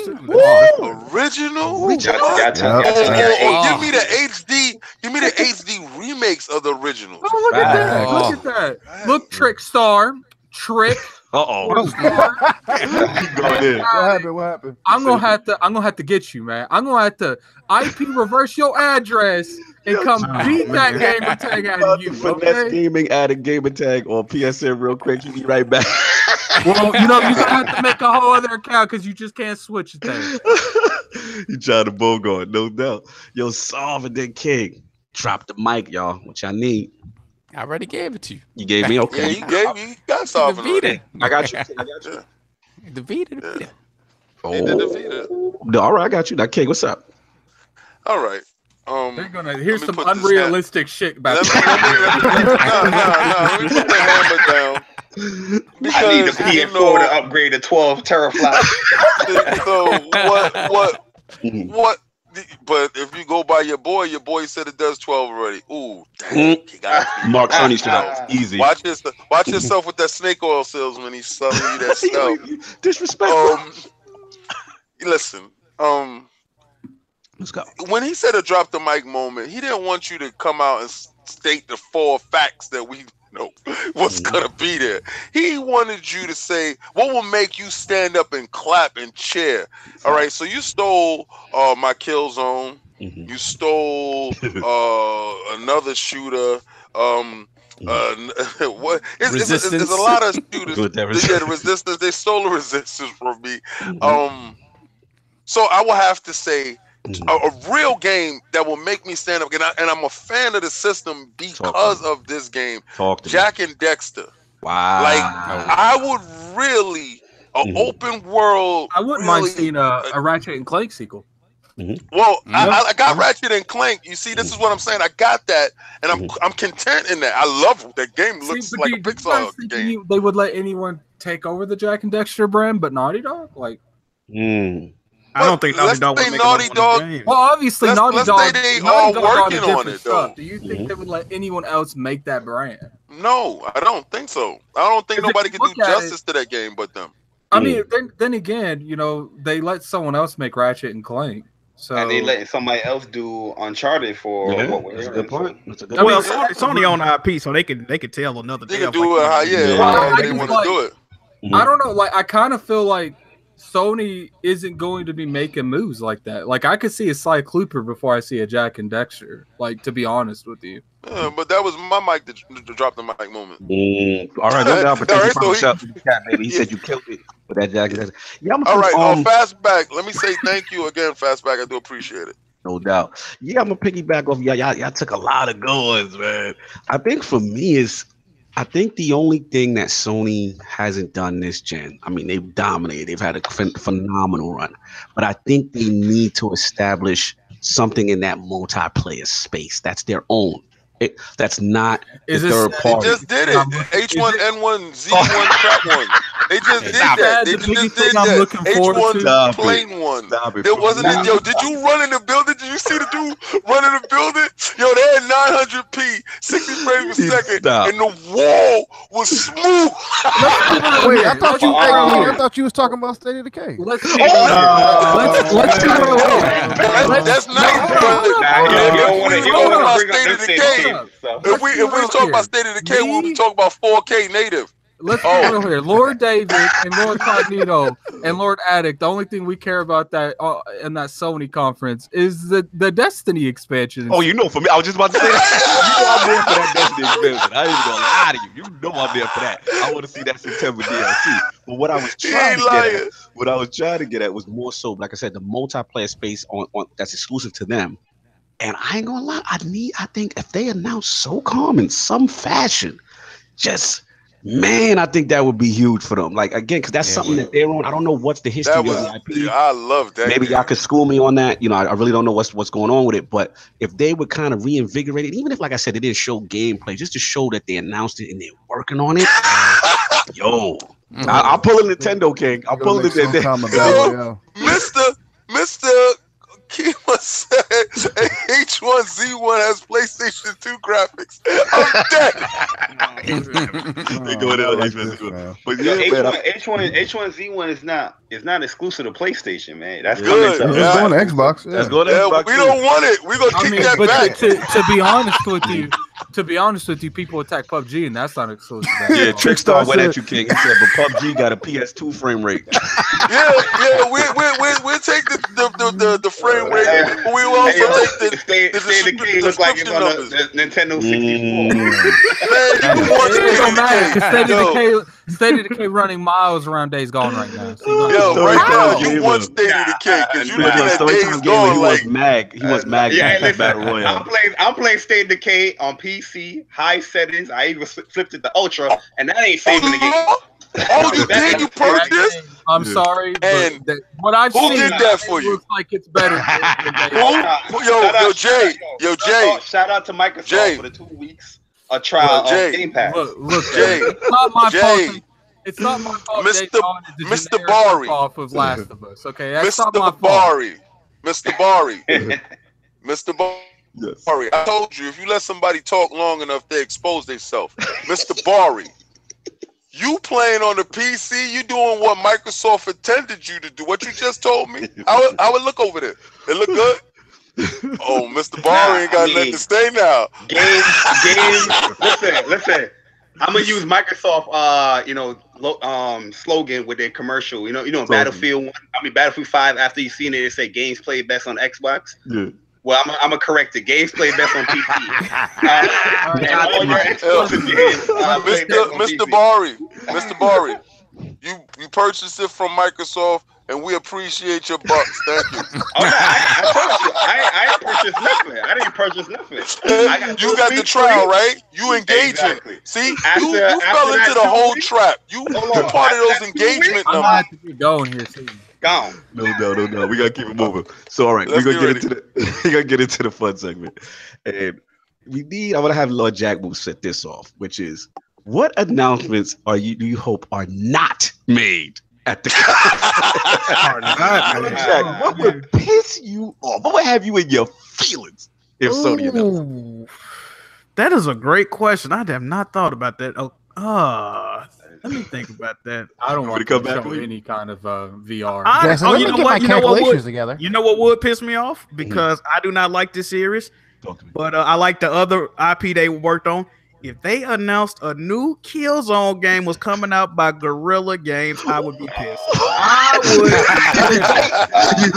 Original? Y'all- y'all- Yep. y'all- Or, y'all- or- or Oh. give me the HD, give me the HD remakes of the originals. Oh, look at that! Oh. Look at that! Look, Trick Star, Trick. Uh oh. Star. Keep going in. What happened? What happened? I'm gonna have to. I'm gonna have to get you, man. I'm gonna have to IP reverse your address and come Oh, beat that man. gamer tag out of you. to finesse Okay? gaming add a gamer tag on PSN real quick. You be right back. Well, you know you're gonna have to make a whole other account because you just can't switch it there. you trying to bogart, no doubt. Yo, Solve and then King. Drop the mic, y'all. What y'all need? I already gave it to you. You gave me okay. Yeah, okay. you gave you got something. The Vita. I got you. I got you. The Vita. The Vita. He did the Vita. Oh, all right, I got you. Now, King, what's up? All right. Um, They're gonna Let here's some unrealistic shit about let me, let me, let me, no, no, no, let me put the hammer down. I need the Because, you PS4 know, to upgrade to 12 teraflops. so what, what, Mhm. what? But if you go by your boy, your boy said it does twelve already. Ooh, dang, Mm. got Mark Sony style. Easy. watch this. Watch yourself with that snake oil salesman. He's selling you that stuff. Disrespect. Um, listen. Um, Let's go. when he said a drop the mic moment, he didn't want you to come out and state the four facts that we know what's Mhm. gonna be there. He wanted you to say what will make you stand up and clap and cheer. All right, so you stole uh, my Killzone. Mhm. You stole uh, another shooter. Um, uh, what? It's, it's, it's, it's a lot of shooters. They, yeah, the resistance. They stole the resistance from me. Mhm. Um, so I will have to say. A, a real game that will make me stand up, and, I, and I'm a fan of the system because of this game. Talk to me. Jak and Daxter. Wow. Like I would really an Mhm. open world. I wouldn't really, mind seeing a, a Ratchet and Clank sequel. Well, I, Yeah. I- I got Ratchet and Clank. You see, this is what I'm saying. I got that, and I'm I'm content in that. I love. That game looks See, like do a you- do Pixar game. you- they would let anyone take over the Jak and Daxter brand, but Naughty Dog, like, Mm. I don't think Naughty Let's Dog would make Naughty another Dog- game. well, obviously Let's- Naughty let's Dog. say they Naughty all Dog are working on it, stuff. though. Do you think Mhm. they would let anyone else make that brand? No, I don't think so. I don't think nobody can do look at it- justice to that game but them. I Mm. mean, then then again, you know, they let someone else make Ratchet and Clank. So and they let somebody else do Uncharted for Yeah, what we're that's a good point. That's a good I mean, point. Sony, Sony on IP, so they could they could tell another They day. can do it how yeah, Yeah. however I they just want like- to do it. Mhm. I don't know. Like, I kind of feel like Sony isn't going to be making moves like that. Like, I could see a Sly Cooper before I see a Jak and Daxter. Like, to be honest with you. Yeah, but that was my mic to, to drop the mic moment. Mm. All right, no doubt. But thank you right, for so he- shout in the chat, baby. He Yeah. said you killed it with that jacket. Yeah, I'm All right, um, uh, Fastback. Let me say thank you again, Fastback. I do appreciate it. No doubt. Yeah, I'm gonna piggyback off y'all. Y'all, y'all took a lot of good ones, man. I think for me is, I think the only thing that Sony hasn't done this gen. I mean, they've dominated. They've had a phen- phenomenal run, but I think they need to establish something in that multiplayer space that's their own. It, that's not Is the this- third They just did it. Um, H1N1, Z1, trap one. They just did Stop that. it. They The just did I'm that. looking forward to- H1 Stop plain one. Stop it. There wasn't Nah. it. Yo, did you run in the building? Did you see the dude run in the building? Yo, they had 900p, 60 frames per second, Stop. and the wall was smooth. Wait, I thought you. Let's Hey, I thought you was talking about State of Decay. Let's Oh, let's let's keep it real. That- Let's- that's nice, Hold but on, Nah, hold you on, don't- you don't if wanna- we you talking don't wanna about bring up state them of the state game, games, so. if we if we talk hear about state of decay, we'll be talking about 4K native. let's Oh. be real here. Lord David and Lord Cognito and Lord Addict. The only thing we care about that uh, in that Sony conference is the the Destiny expansion. Oh, you know, for me, I was just about to say that. you know, I'm there for that Destiny expansion. I ain't even gonna lie to you. You know, I'm there for that. I want to see that September DLC. But what I was trying ain't to get at, what I was trying to get at was more so, like I said, the multiplayer space on, on that's exclusive to them. And I ain't gonna lie, I need, I think if they announce SOCOM in some fashion, just man, I think that would be huge for them. Like again, because that's Yeah, something man. that they're on. I don't know what's the history That of was. the IP. I love that. Maybe game. y'all could school me on that. You know, I, I really don't know what's what's going on with it. But if they would kind of reinvigorate it, even if, like I said, they didn't show gameplay, just to show that they announced it and they're working on it. yo, Mm. I, I'll pull a Nintendo King. I'll pull Gonna it. make some comment about it, yo. Mister Mister Kima said H1Z1 has PlayStation 2 graphics. I'm dead. They go there, I like H1Z1. man. But yeah, man, I- H1 H1 H1Z1 is not is not exclusive to PlayStation, man. That's Good. coming to Yeah. It's going to Xbox. let's Yeah. go to Yeah, Xbox we too. don't want it. We're gonna I kick mean, that but back. to, to, to be honest with you, to be honest with you, people attack PUBG and that's not exclusive. to Yeah, Xbox. Trickstar went said- at you, King. He said, but PUBG got a PS2 frame rate. yeah, yeah, we we we we take the the, the, the, the frame rate, but we will also Hey, yo, take the Stay, the Stay the descri- King looks like it's on the, description the Nintendo 64. Mm. man. You can watch It don't matter it. because State Yo, of Decay, State of Decay running miles around Days Gone right now. So Yo, gonna- right now you want State of Decay because you Nah, looking at Days Time Gamer, Gone he like wants mag. He wants mag. Yeah, Pack listen, Battle I'm playing. I'm playing State of Decay on PC, high settings. I even flipped it to ultra, and that ain't saving the game. Uh-huh. Oh, you did? You purchased? I'm Yeah. sorry, but And that, what I've who seen did that for it you? looks like it's better. than Days Who? Yo, yo, Jay, yo, Jay, shout out to Microsoft Jay. for the two weeks a trial Yo, Jay. of Game Pass. Look, look, Jay, it's not my Jay. fault. It's not my fault. Mr. Days Gone is a Mr. Bari. knockoff of Last of Us. Okay, that's Mr. not my fault. Bari, Mr. Bari, Mr. Bari. Yes. I told you if you let somebody talk long enough, they expose themselves. Mr. Bari, you playing on the PC, you doing what Microsoft intended you to do. What you just told me. I would, I would look over there. It look good. Oh, Mr. Bari ain't got I nothing mean- to say now. game, game. listen, listen. I'm gonna use Microsoft, uh, you know, lo- um, slogan with their commercial. You know, you know, Slogan. Battlefield One. I mean, Battlefield Five. After you seen it, it say games played best on Xbox. Yeah. Well, I'm, I'm gonna correct it. Games played best on PC. Uh, and all your Yo, games uh, Mr. Mr. Mr. Bari, you you purchased it from Microsoft, and we appreciate your bucks. Thank you. No, I, I told I, I purchased nothing. I didn't purchase nothing. I got you got the trial, free. right? You engaging. Exactly. See, After- you, you after fell into the whole weeks- trap. You Hold you on. part of those that two engagement weeks- I'm numbers. gonna have to get going here soon. Gone. No, no, no, no. We gotta keep it moving. So, all right, Let's we're gonna get get, into the we gonna get into the fun segment, and we need. I want to have Lord Jack will set this off, which is what announcements are you do you hope are not made at the Are not made. Jack, what would piss you off? What would have you in your feelings if Sony announced? That is a great question. I have not thought about that. Oh, uh, let me think about that. I don't want wanna come come back, show Lee? any kind of uh, VR. I, Jason, oh, let you me know get what? my You know what would? together. You know what would piss me off because I do not like this series, Talk to me. but uh, I like the other IP they worked on. If they announced a new Killzone game was coming out by Guerrilla Games, I would be pissed. I would.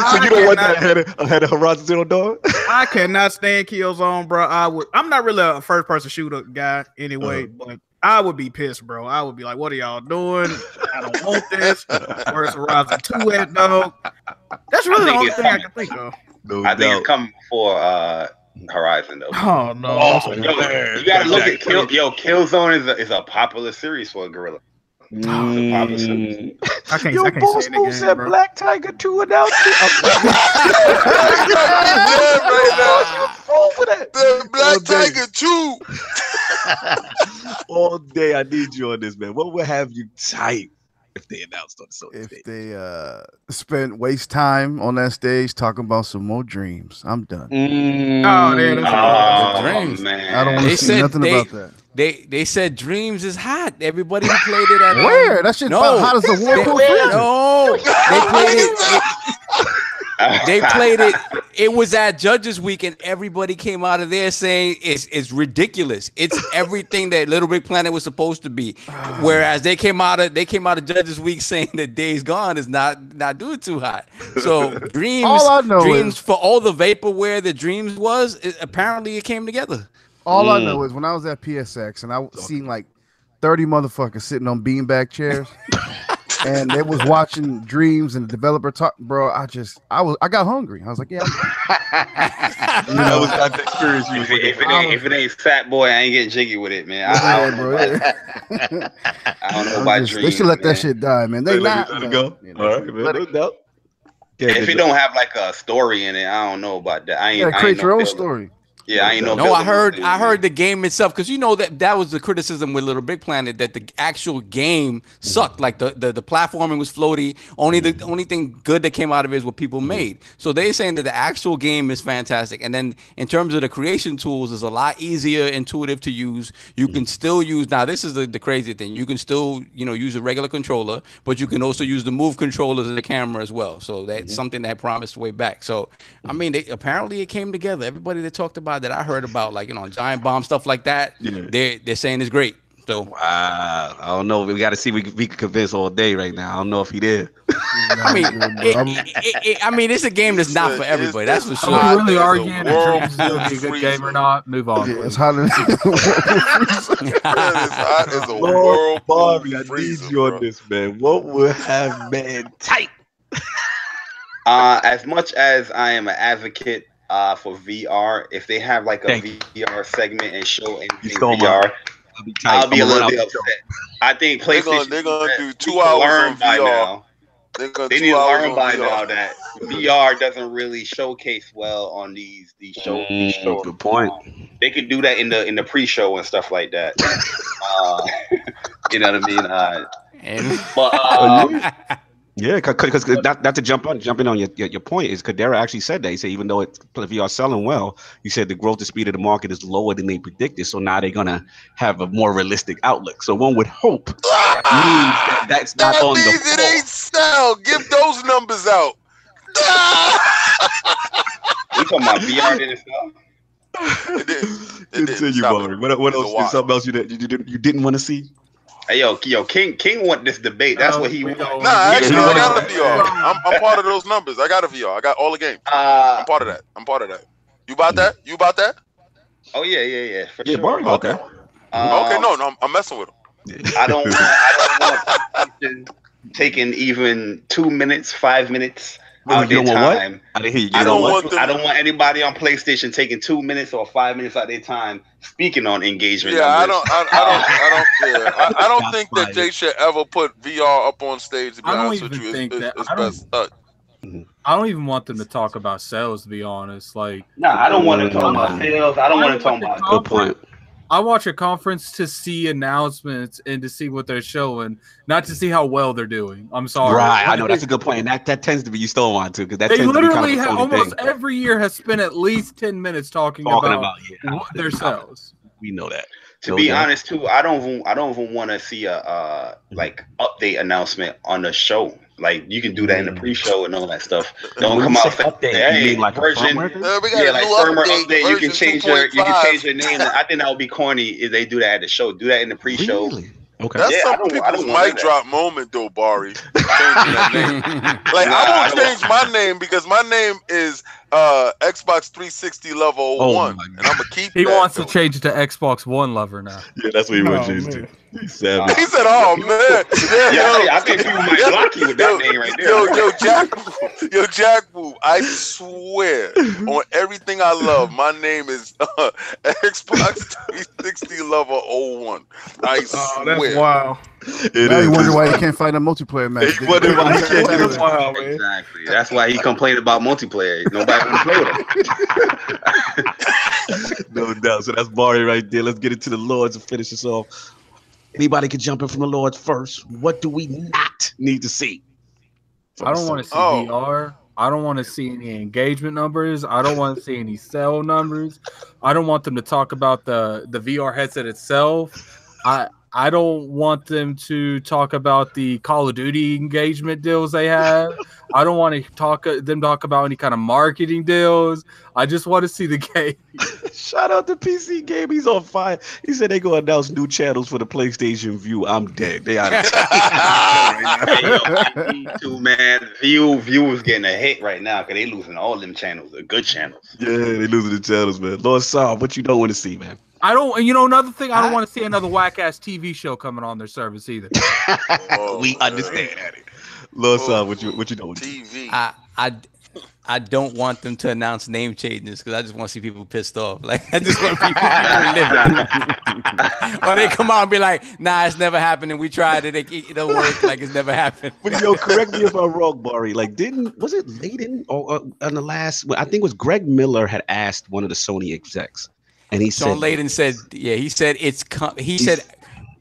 so you don't want that ahead of, ahead of Horizon Zero Dawn? I cannot stand Killzone, bro. I would. I'm not really a first person shooter guy anyway, but I would be pissed, bro. I would be like, "What are y'all doing? I don't want this." Where's Horizon Two at, though? That's really the only it's thing I can think of. No I think it's coming before uh, Horizon though. Oh no! Oh, yo, you gotta look at Kill. Yo, Killzone is a, is a popular series for a Guerrilla. Mm. I can't. Yo, I can't Boss say Move it said bro. Black Tiger 2 announcement. Yeah, right Roll for that. The Black All day. Tiger too. All day, I need you on this, man. What would have you tight if they announced on the Sony If stage? they uh spent waste time on that stage talking about some more dreams, I'm done. Oh, there, that's Oh, Dreams. man. I don't want They to see said nothing they- about that. They they said Dreams is hot. Everybody who played it at um, Where? That shit no. about hot as a war They, pool no, they played it. they played it. It was at Judges Week, and everybody came out of there saying it's it's ridiculous. It's everything that Little Big Planet was supposed to be. Whereas they came out of they came out of Judges Week saying that Days Gone is not not doing too hot. So Dreams, All I know Dreams is- for all the vaporware that Dreams was, it, apparently it came together. All I Mm. know is when I was at PSX and I seen like 30 motherfuckers sitting on beanbag chairs and they was watching dreams and the developer talk, bro. I just I was I got hungry. I was like, yeah, I'm- that was not the experience you If it, if, it ain't, if it ain't Fat Boy, I ain't getting jiggy with it, man. I, I don't know bro. about, yeah. I don't know about just- dreams. they should let man. that shit die, man. They for. Let not it- let it go. you know. All right, man. Let it- doubt. Yeah, If it don't have like a story in it, I don't know about that. I ain't. You gotta I create ain't no your own builder. story. Yeah, I ain't no. No, I heard I heard the game itself because you know that that was the criticism with Little Big Planet that the actual game sucked. Like the, the the platforming was floaty. Only the only thing good that came out of it is what people made. So they're saying that the actual game is fantastic. And then in terms of the creation tools, is a lot easier, intuitive to use. You can still use now. This is the, the crazy thing. You can still you know use a regular controller, but you can also use the move controllers and the camera as well. So that's something that promised way back. So I mean, they, apparently it came together. Everybody that talked about that I heard about, like you know, giant bomb stuff like that, Yeah. they they're saying it's great. So Wow, I don't know. We got to see. We we can convince all day right now. I don't know if he did. I mean, it, it, it, it- I mean, it's a game that's not for It's- everybody. That's for it's Are sure. hot. we really arguing if world Dreams is a good game or not? Move on. Yeah, it's hot it's hot as a Lord world Bobby, I need you on this, man. What would have man tight? Uh, as much as I am an advocate uh, for VR, if they have like a Thank you. VR segment and show You anything stole my- VR, I'll be tight. I'll be a I'ma little bit upset. the I think They're PlayStation. gonna- they're gonna do two hours learn on by VR. now. They're gonna They two need to hours learn by VR. now that VR doesn't really showcase well on these these shows. these Mm, shows. good point. Um, they could do that in the in the pre-show and stuff like that. uh, you know what I mean? Uh, but um, Yeah, because not, not to jump on jumping on your, your, your point is Kodera actually said that he said even though it's VR selling well, he said the growth and speed of the market is lower than they predicted. So now they're gonna have a more realistic outlook. So one would hope that ah, means that that's not That on means the it floor. ain't sell. Give those numbers out. we talking about VR in itself. It did. It did. Continue, Stop Bari. it. What, what else? while. Something else you, did- you, didn't you didn't want to see? Hey, yo, yo, King King want this debate. That's No, what he we wants. Nah, actually, you I got a VR. I'm, I'm part of those numbers. I got a VR. I got all the games. Uh, I'm part of that. I'm part of that. You about that? You about that? oh yeah, yeah, yeah, for Yeah, sure. Bari. Okay. Um, okay, no, no, I'm, I'm messing with him. I don't. I don't want PlayStation taking even two minutes, five minutes Wait, out their don't want what? time. I didn't hear you. You I don't want want. them- I don't want anybody on PlayStation taking two minutes or five minutes out their time speaking on engagement. Yeah, I don't, I, I don't, I don't, yeah, I, I don't think that fired. Jay should ever put VR up on stage. To be I don't honest with even you, think it's, that- it's, it's I don't- best. Uh, I don't even want them to talk about sales. To be honest, like No, I don't want to talk about sales. I don't want to talk about. Good point. I watch a conference to see announcements and to see what they're showing, not to see how well they're doing. I'm sorry. Right, I know that's a good point, and that, that tends to be you still want to because that They tends to be kind literally of a have, phony almost thing. every year has spent at least ten minutes talking, Talking about, about, yeah, what their sales. we know that. To No be doubt. honest, too, I don't. Even, I don't even want to see a uh, like update announcement on the show. Like you can do that in the pre-show and all that stuff. Don't come you out. say say, update, Hey, you mean like a version. firmware uh, Yeah, like firmware update. update. You can version change your. You can change your name. I think that would be corny if they do that at the show. Do that in the pre-show. Really? Okay. That's Yeah, some I people's don't mic that. drop moment, though, Bari. Changing that name. Like Nah, I I won't don't- change my name because my name is uh Xbox 360 level Oh one, and I'm gonna keep. He that, wants though. to change it to Xbox One lover now. Yeah, that's what he Oh, wants to. man. He's savage. He said, "Oh man, yeah, Yeah, yo, I think people might block you with that name right there. Yo, yo, Jack, yo, Jack Boo, I swear on everything I love, my name is uh, Xbox 360 Lover 01. I Oh, swear. that's wild. It now is. you wonder why he can't find a multiplayer match. He wonder why he can't do That's it. wild, man. Exactly. That's why he complained about multiplayer. Nobody want to play with him. no doubt. So that's Bari right there. Let's get into the Lords and finish this off. Anybody can jump in from the Lords first. What do we not need to see? I don't want to see Oh. VR. I don't want to see any engagement numbers. I don't want to see any sell numbers. I don't want them to talk about the the VR headset itself. I I don't want them to talk about the Call of Duty engagement deals they have. I don't want to talk them talk about any kind of marketing deals. I just want to see the game. Shout out to PC Game. He's on fire. He said they gonna announce new channels for the PlayStation Vue. I'm dead. They are. Hey, yo, YouTube, man, Vue Vue is getting a hit right now because they losing all them channels, the good channels. yeah, they losing the channels, man. Lord Saul, what you don't want to see, man? I don't. And you know another thing, I don't want to see another whack ass TV show coming on their service either. Oh, we understand that. Lord Oh, Saul, what you what you don't want to see? TV. I I I don't want them to announce name changes because I just want to see people pissed off. Like I just want people to live. or they come out and be like, "Nah, it's never happened, and we tried it. It, it don't work. Like it's never happened." But yo, correct me if I'm wrong, Bari. Like, didn't was it Layden or uh, on the last? I think it was Greg Miller had asked one of the Sony execs, and he Shawn said, Layden said, "Yeah, he said it's com- he said."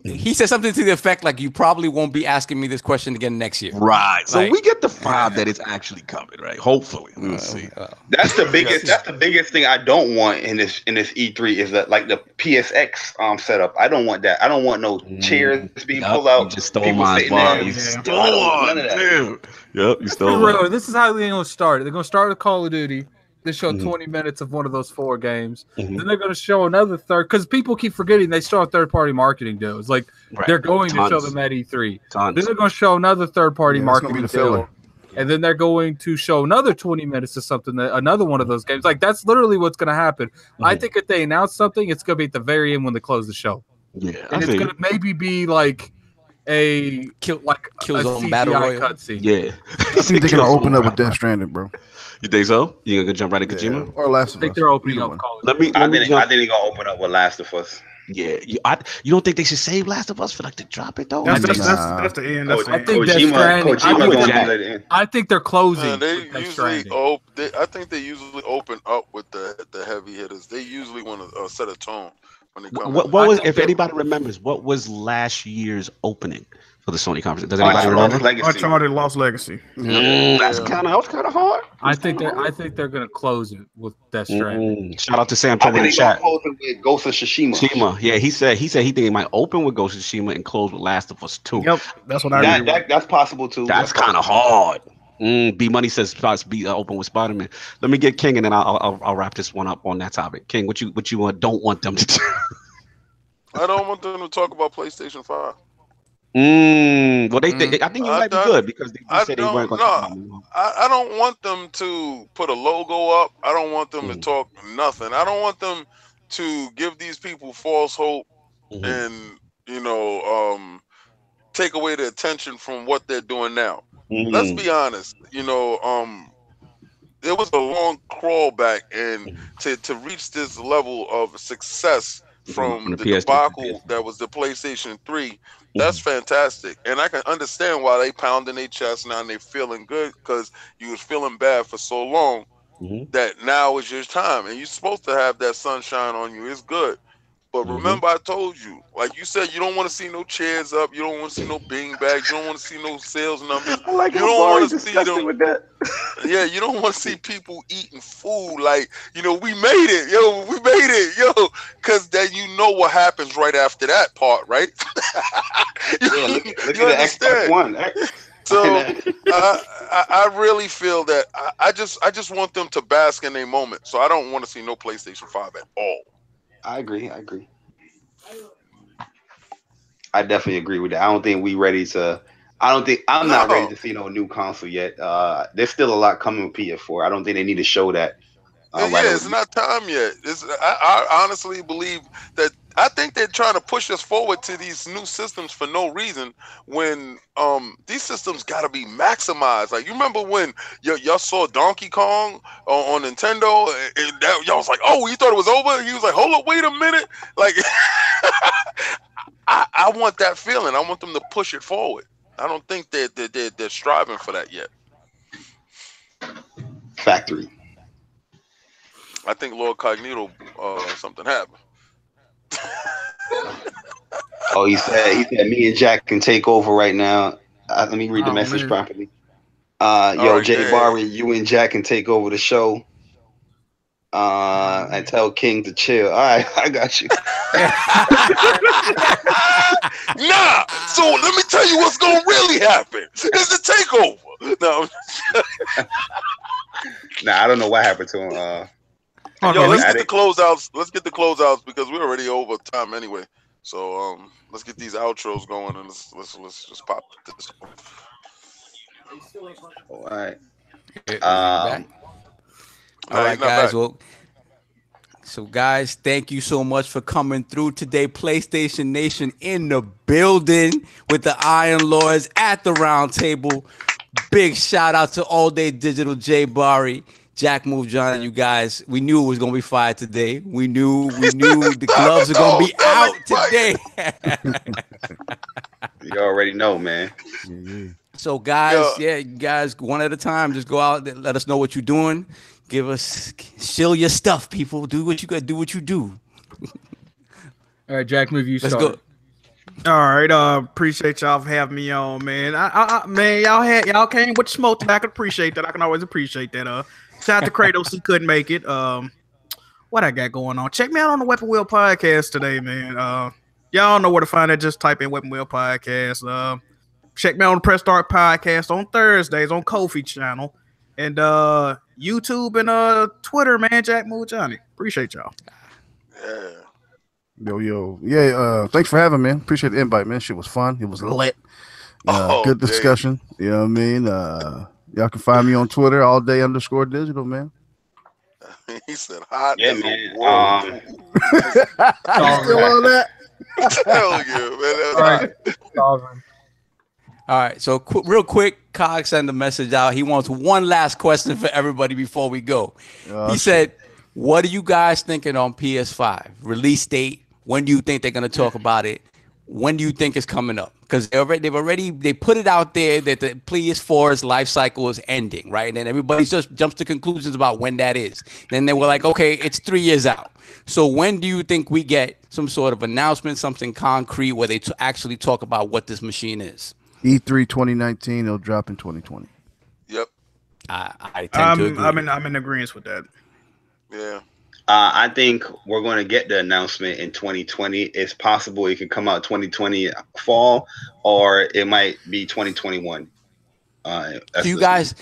He said something to the effect like, "You probably won't be asking me this question again next year." "Right." So Like- we get the vibe that it's actually coming, right? Hopefully, we'll see. Uh, That's the biggest. That's the biggest thing I don't want in this in this E3 is that like the PSX um setup. I don't want that. I don't want no chairs being Yup, pulled you out. just stole my mine, sitting Bari. You stole I don't one. none of that. Damn. Yep, you stole Bro, this is how they're gonna start. They're gonna start with Call of Duty. They show Mhm. 20 minutes of one of those four games. Mhm. Then they're gonna show another third because people keep forgetting they still have third party marketing deals. Like Right. they're going to show Tons. them at E3. Tons. Then they're gonna show another third party Yeah, marketing be the filler. deal. And then they're going to show another 20 minutes of something that another one of those games. Like that's literally what's gonna happen. I Mhm. think if they announce something, it's gonna be at the very end when they close the show. Yeah, I And it's gonna maybe be like a Kill, like a Killzone CGI Battle Royale. cutscene. you. Yeah. I think they're gonna open up with Death Stranding, bro. You think so? You gonna jump right at Yeah. Or Last of Us? I of think Us. they're opening Either up one. Call of Let me. I me think jump. I think they're gonna open up with Last of Us. Yeah, you, I, you don't think they should save Last of Us for like to drop it though? That's, I that's, think- that's, Nah. that's the end. That's the Ko- end. think Kojima, Kojima I gonna think- be. I think they're closing. Man, they usually Stranding. op- they, I think they usually open up with the the heavy hitters. They usually want to uh, set a tone when they come. What, in. what I was, if anybody remembers, what was last year's opening for the Sony conference? Does Oh, anybody Uncharted remember? Legacy. Uncharted Lost Legacy. Mm, that's Yeah. kind of that was kind of hard. I think they're I think they're gonna close it with Death Stranding. Mm, shout out to Sam I Tobin in the gonna chat. close it with Ghost of Tsushima. Tsushima, yeah, he said he said he think it might open with Ghost of Tsushima and close with Last of Us Two. Yep, that's what I That, that, that's possible too. That's kind of hard. Mm, B Money says spots be uh, open with Spider Man. Let me get King and then I'll, I'll I'll wrap this one up on that topic. King, what you what you uh, don't want them to do? I don't want them to talk about PlayStation Five. Mm, well, they, they I think it I might be don't- good because they I just said they weren't don't going to. I, I don't want them to put a logo up. I don't want them to Mm. talk nothing. I don't want them to give these people false hope Mhm. and you know um take away the attention from what they're doing now. Let's Mm. be honest. You know, um it was a long crawl back and to to reach this level of success from From the the, debacle that was the PlayStation 3 that's fantastic and i can understand why they pounding their chest now and they feeling good because you was feeling bad for so long Mhm. that now is your time and you're supposed to have that sunshine on you it's good but Mhm. remember i told you like you said you don't want to see no chairs up you don't want to see no bean bags you don't want to see no sales numbers I like You don't Bari wanna see them- with that. yeah, you don't want to see people eating food like, you know, we made it, yo, we made it, yo, because then you know what happens right after that part, right? Yeah, look, look You at the Xbox? One. So I, I, I really feel that I, I just I just want them to bask in their moment. So I don't want to see no PlayStation Five at all. I agree. I agree. I definitely agree with that. I don't think we ready to. I don't think I'm not No. ready to see no new console yet. Uh, there's still a lot coming with PS4. I don't think they need to show that. Uh, yeah, right yeah, it's not time yet. It's, I, I honestly believe that I think they're trying to push us forward to these new systems for no reason. When um these systems got to be maximized. Like you remember when y- y'all saw Donkey Kong on, on Nintendo, and- that, y'all was like, "Oh, you thought it was over?" He was like, "Hold up, wait a minute!" Like, I, I want that feeling. I want them to push it forward. I don't think they're they're, they're, they're striving for that yet. Factory. I think Lord Cognito uh, something happened. Oh, he said he said me and Jack can take over right now. Uh, let me read the Oh, message man. properly. Uh, yo, Oh, Jay. Bari, you and Jack can take over the show. Uh, and tell King to chill. All right, I got you. Nah. So let me tell you what's gonna really happen. It's the takeover. No, Nah, I don't know what happened to him. Uh, Hold yo, let's let's- get the closeouts. Let's get the closeouts because we're already over time anyway. So um, let's get these outros going and let's let's, let's just pop this. All right. Um, all right, guys. back. Well, so guys, thank you so much for coming through today. PlayStation Nation in the building with the Iron Lords at the round table. Big shout out to All Day Digital Jay Bari, Jack Move John, and you guys. We knew it was gonna be fire today. We knew we knew the gloves are gonna be out today. You already know, man. Yeah, yeah. So guys, Yeah. yeah, you guys, one at a time. Just go out, there, let us know what you're doing. Give us, shill your stuff, people. Do what you got. Do what you do. All right, Jack, move you Let's start. go. All right, uh, appreciate y'all for having me on, man. I, I, I man, y'all had y'all came with the smoke. I can appreciate that. I can always appreciate that. Uh, shout out to Kratos, he couldn't make it. Um, what I got going on? Check me out on the Weapon Wheel podcast today, man. Uh, y'all know where to find it. Just type in Weapon Wheel podcast. Uh, check me out on the Press Start podcast on Thursdays on Kofi channel and uh YouTube and uh Twitter, man. Jack Move Johnny. Appreciate y'all. Yeah. Yo, yo. Yeah, uh, thanks for having me, man. Appreciate the invite, man. Shit was fun. It was lit. Uh, Oh, good Dave. discussion. You know what I mean? Uh, y'all can find me on Twitter all day underscore digital, man. he said hot. Yeah, as a man. wall. Um, You still on that? Hell yeah, man. That's All right. all right. So qu- real quick, Cog sent a message out. He wants one last question for everybody before we go. Oh, he said, "What are you guys thinking on PS5 release date? When do you think they're gonna talk about it? When do you think it's coming up? Because they already they've already they put it out there that the PS4's life cycle is ending, right? And then everybody just jumps to conclusions about when that is. Then they were like, okay, it's three years out. So when do you think we get some sort of announcement, something concrete, where they t- actually talk about what this machine is? E3 2019, it'll drop in 2020. Yep. I, I tend to agree. I'm in I'm in agreement with that. Yeah. Uh, I think we're going to get the announcement in 2020. It's possible it could come out 2020 fall, or it might be 2021. Uh, do you guys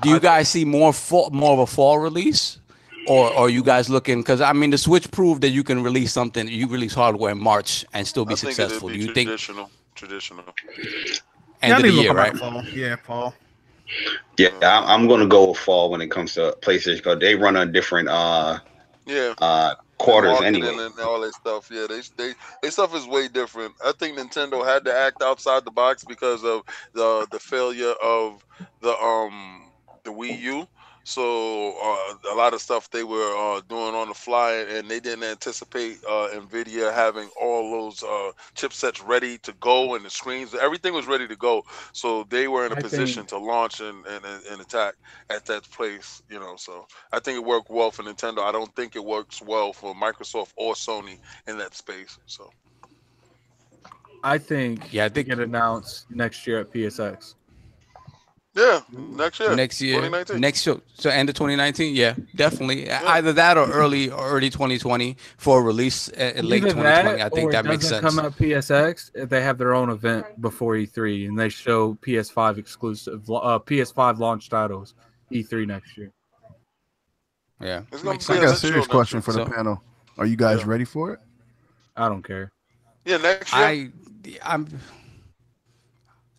do you guys see more fall, more of a fall release or, or are you guys looking because i mean the switch proved that you can release something you release hardware in march and still be I think successful it'd do be you think traditional. Traditional. end Yeah, of the year right fall. Yeah, fall. Yeah, I'm, I'm going to go with fall when it comes to PlayStation because they run on different uh Yeah. uh quarters anyway. and all that stuff. Yeah, they they their stuff is way different. I think Nintendo had to act outside the box because of the the failure of the um the Wii U. So uh, a lot of stuff they were uh, doing on the fly, and they didn't anticipate uh, Nvidia having all those uh, chipsets ready to go, and the screens, everything was ready to go. So they were in a I position to launch and, and and attack at that place. You know, so I think it worked well for Nintendo. I don't think it works well for Microsoft or Sony in that space. So I think Yeah, I I think- think get announced next year at PSX. Yeah, next year, next year 2019. next show so end of 2019 yeah definitely either that or early or early 2020 for a release uh, in late 2020 i think that makes doesn't sense Come out PSX. if They have their own event before E3, and they show PS5 exclusive, uh, PS5 launch titles E3 next year. yeah It's gonna be I got a serious question for the So- panel. Are you guys Yeah. ready for it? I don't care. Yeah, next year. I I'm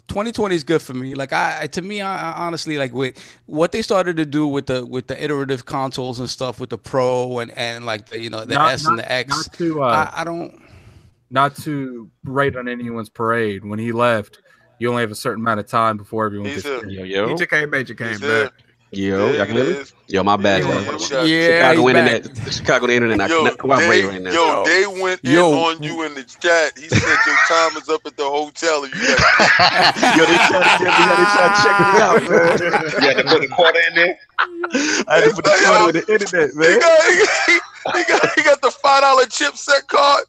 2020 is good for me. Like I I- to me, I, I honestly like with what they started to do with the with the iterative consoles and stuff with the Pro and and like the you know the Not- S and the X. Not to uh, I, I don't. not to rate on anyone's parade. When he left, you only have a certain amount of time before everyone He's gets. a- there. Yo, He yo, just came back. Just came back. Here. yo, Yeah, y'all can hear me? Yo, my bad, Yeah, yeah, Chicago he's internet, back. Chicago internet not, Yo, not cooperating they, right now. yo, they went in Yo. on you in the chat. He said your time is up at the hotel. And you got Yo, they tried to get me, yo, they tried to check me out, man. You had to put a quarter in there. I had to put the phone with the internet, he man. got, he, he got he got the five dollar chipset card.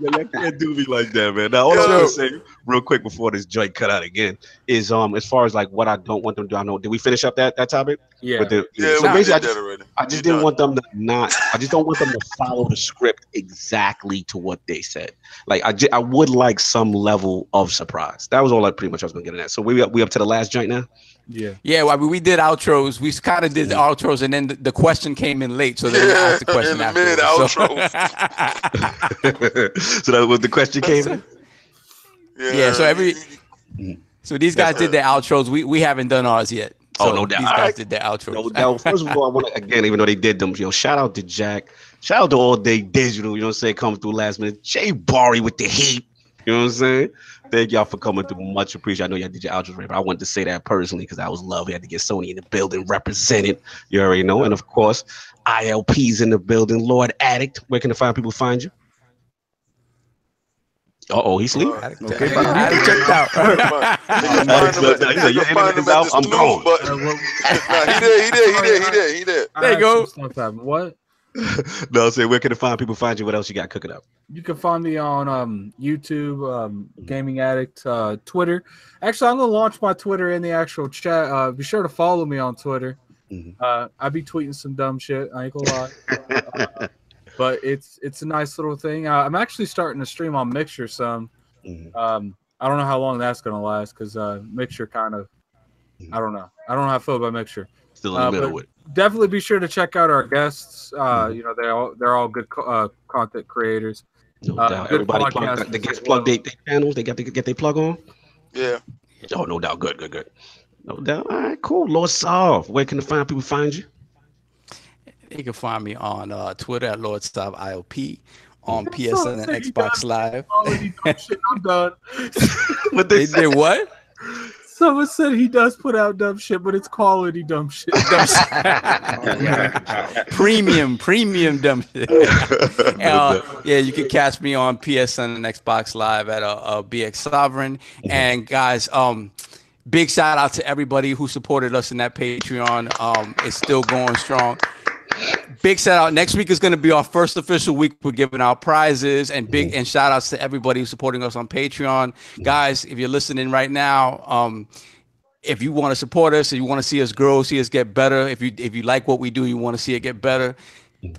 you can't do me like that, man. Now, all I'm Yo. gonna say real quick before this joint cut out again is um as far as like what I don't want them to do. I know. Did we finish up that that topic? Yeah. With the- Yeah, so we basically, I just. I just didn't done. want them to not. I just don't want them to follow the script exactly to what they said. Like I, I would like some level of surprise. That was all I pretty much I was gonna get in at. So we we up to the last joint now. Yeah. Yeah, well, I mean, we did outros. We kind of did the outros, and then the, the question came in late, so they Yeah, asked the question afterwards. mid So- so that was the question came in. Yeah, so every- mm-hmm. so these guys did their outros. We we haven't done ours yet. Oh, no doubt. These guys right. did their outros. No doubt. First of all, I want to again, even though they did them, you know, shout out to Jack, shout out to All Day Digital. You know what I'm saying? Coming through last minute. Jay Bari with the heat. You know what I'm saying? Thank y'all for coming through. Much appreciated. I know y'all did your outros, right? But I wanted to say that personally because I was love. We had to get Sony in the building represented. You already know. And of course, ILP's in the building. Lord Addict. Where can the fine people find you? Uh oh, he's sleep. Addict- Okay, Addict- bye. Addict checked out. Alex looked down. He said, "Your internet is out. I'm gone." But well, nah, he did, he did, he did, he did, he did. There you go. some Stuff happen. What? no, I'm saying, where can the fine people find you? What else you got cooking up? You can find me on um, YouTube, um, Gaming Addict, uh, Twitter. Actually, I'm gonna launch my Twitter in the actual chat. Uh, be sure to follow me on Twitter. Mhm. Uh, I be tweeting some dumb shit. I ain't gonna lie. But it's it's a nice little thing. Uh, I'm actually starting to stream on Mixer some. Mhm. Um, I don't know how long that's gonna last because uh, Mixer kind of. I don't know. I don't know how I feel about Mixer. Still in the Uh, middle but- with. Definitely be sure to check out our guests. Uh, Mhm. you know they're all they're all good co- uh, content creators. No Uh, doubt. Everybody plug, they as get well. plug they, they channels. They got to get their plug on. Yeah. Oh, no doubt. Good, good, good. No doubt. All right, cool. Lord Solve. Where can the fine people find you? You can find me on uh, Twitter at Lord Stop IOP, on That's PSN and Xbox you Live. Quality dumb. I'm done. What They did what? Someone said he does put out dumb shit, but it's quality dumb shit. premium, premium dumb shit. Uh, yeah, you can catch me on PSN and Xbox Live at uh, uh, BX Sovereign. And guys, um, big shout out to everybody who supported us in that Patreon. Um, it's still going strong. Big shout out. Next week is going to be our first official week. We're giving out prizes and big and shout outs to everybody who's supporting us on Patreon. Guys, if you're listening right now, um, if you want to support us and you want to see us grow, see us get better, if you if you like what we do, you want to see it get better,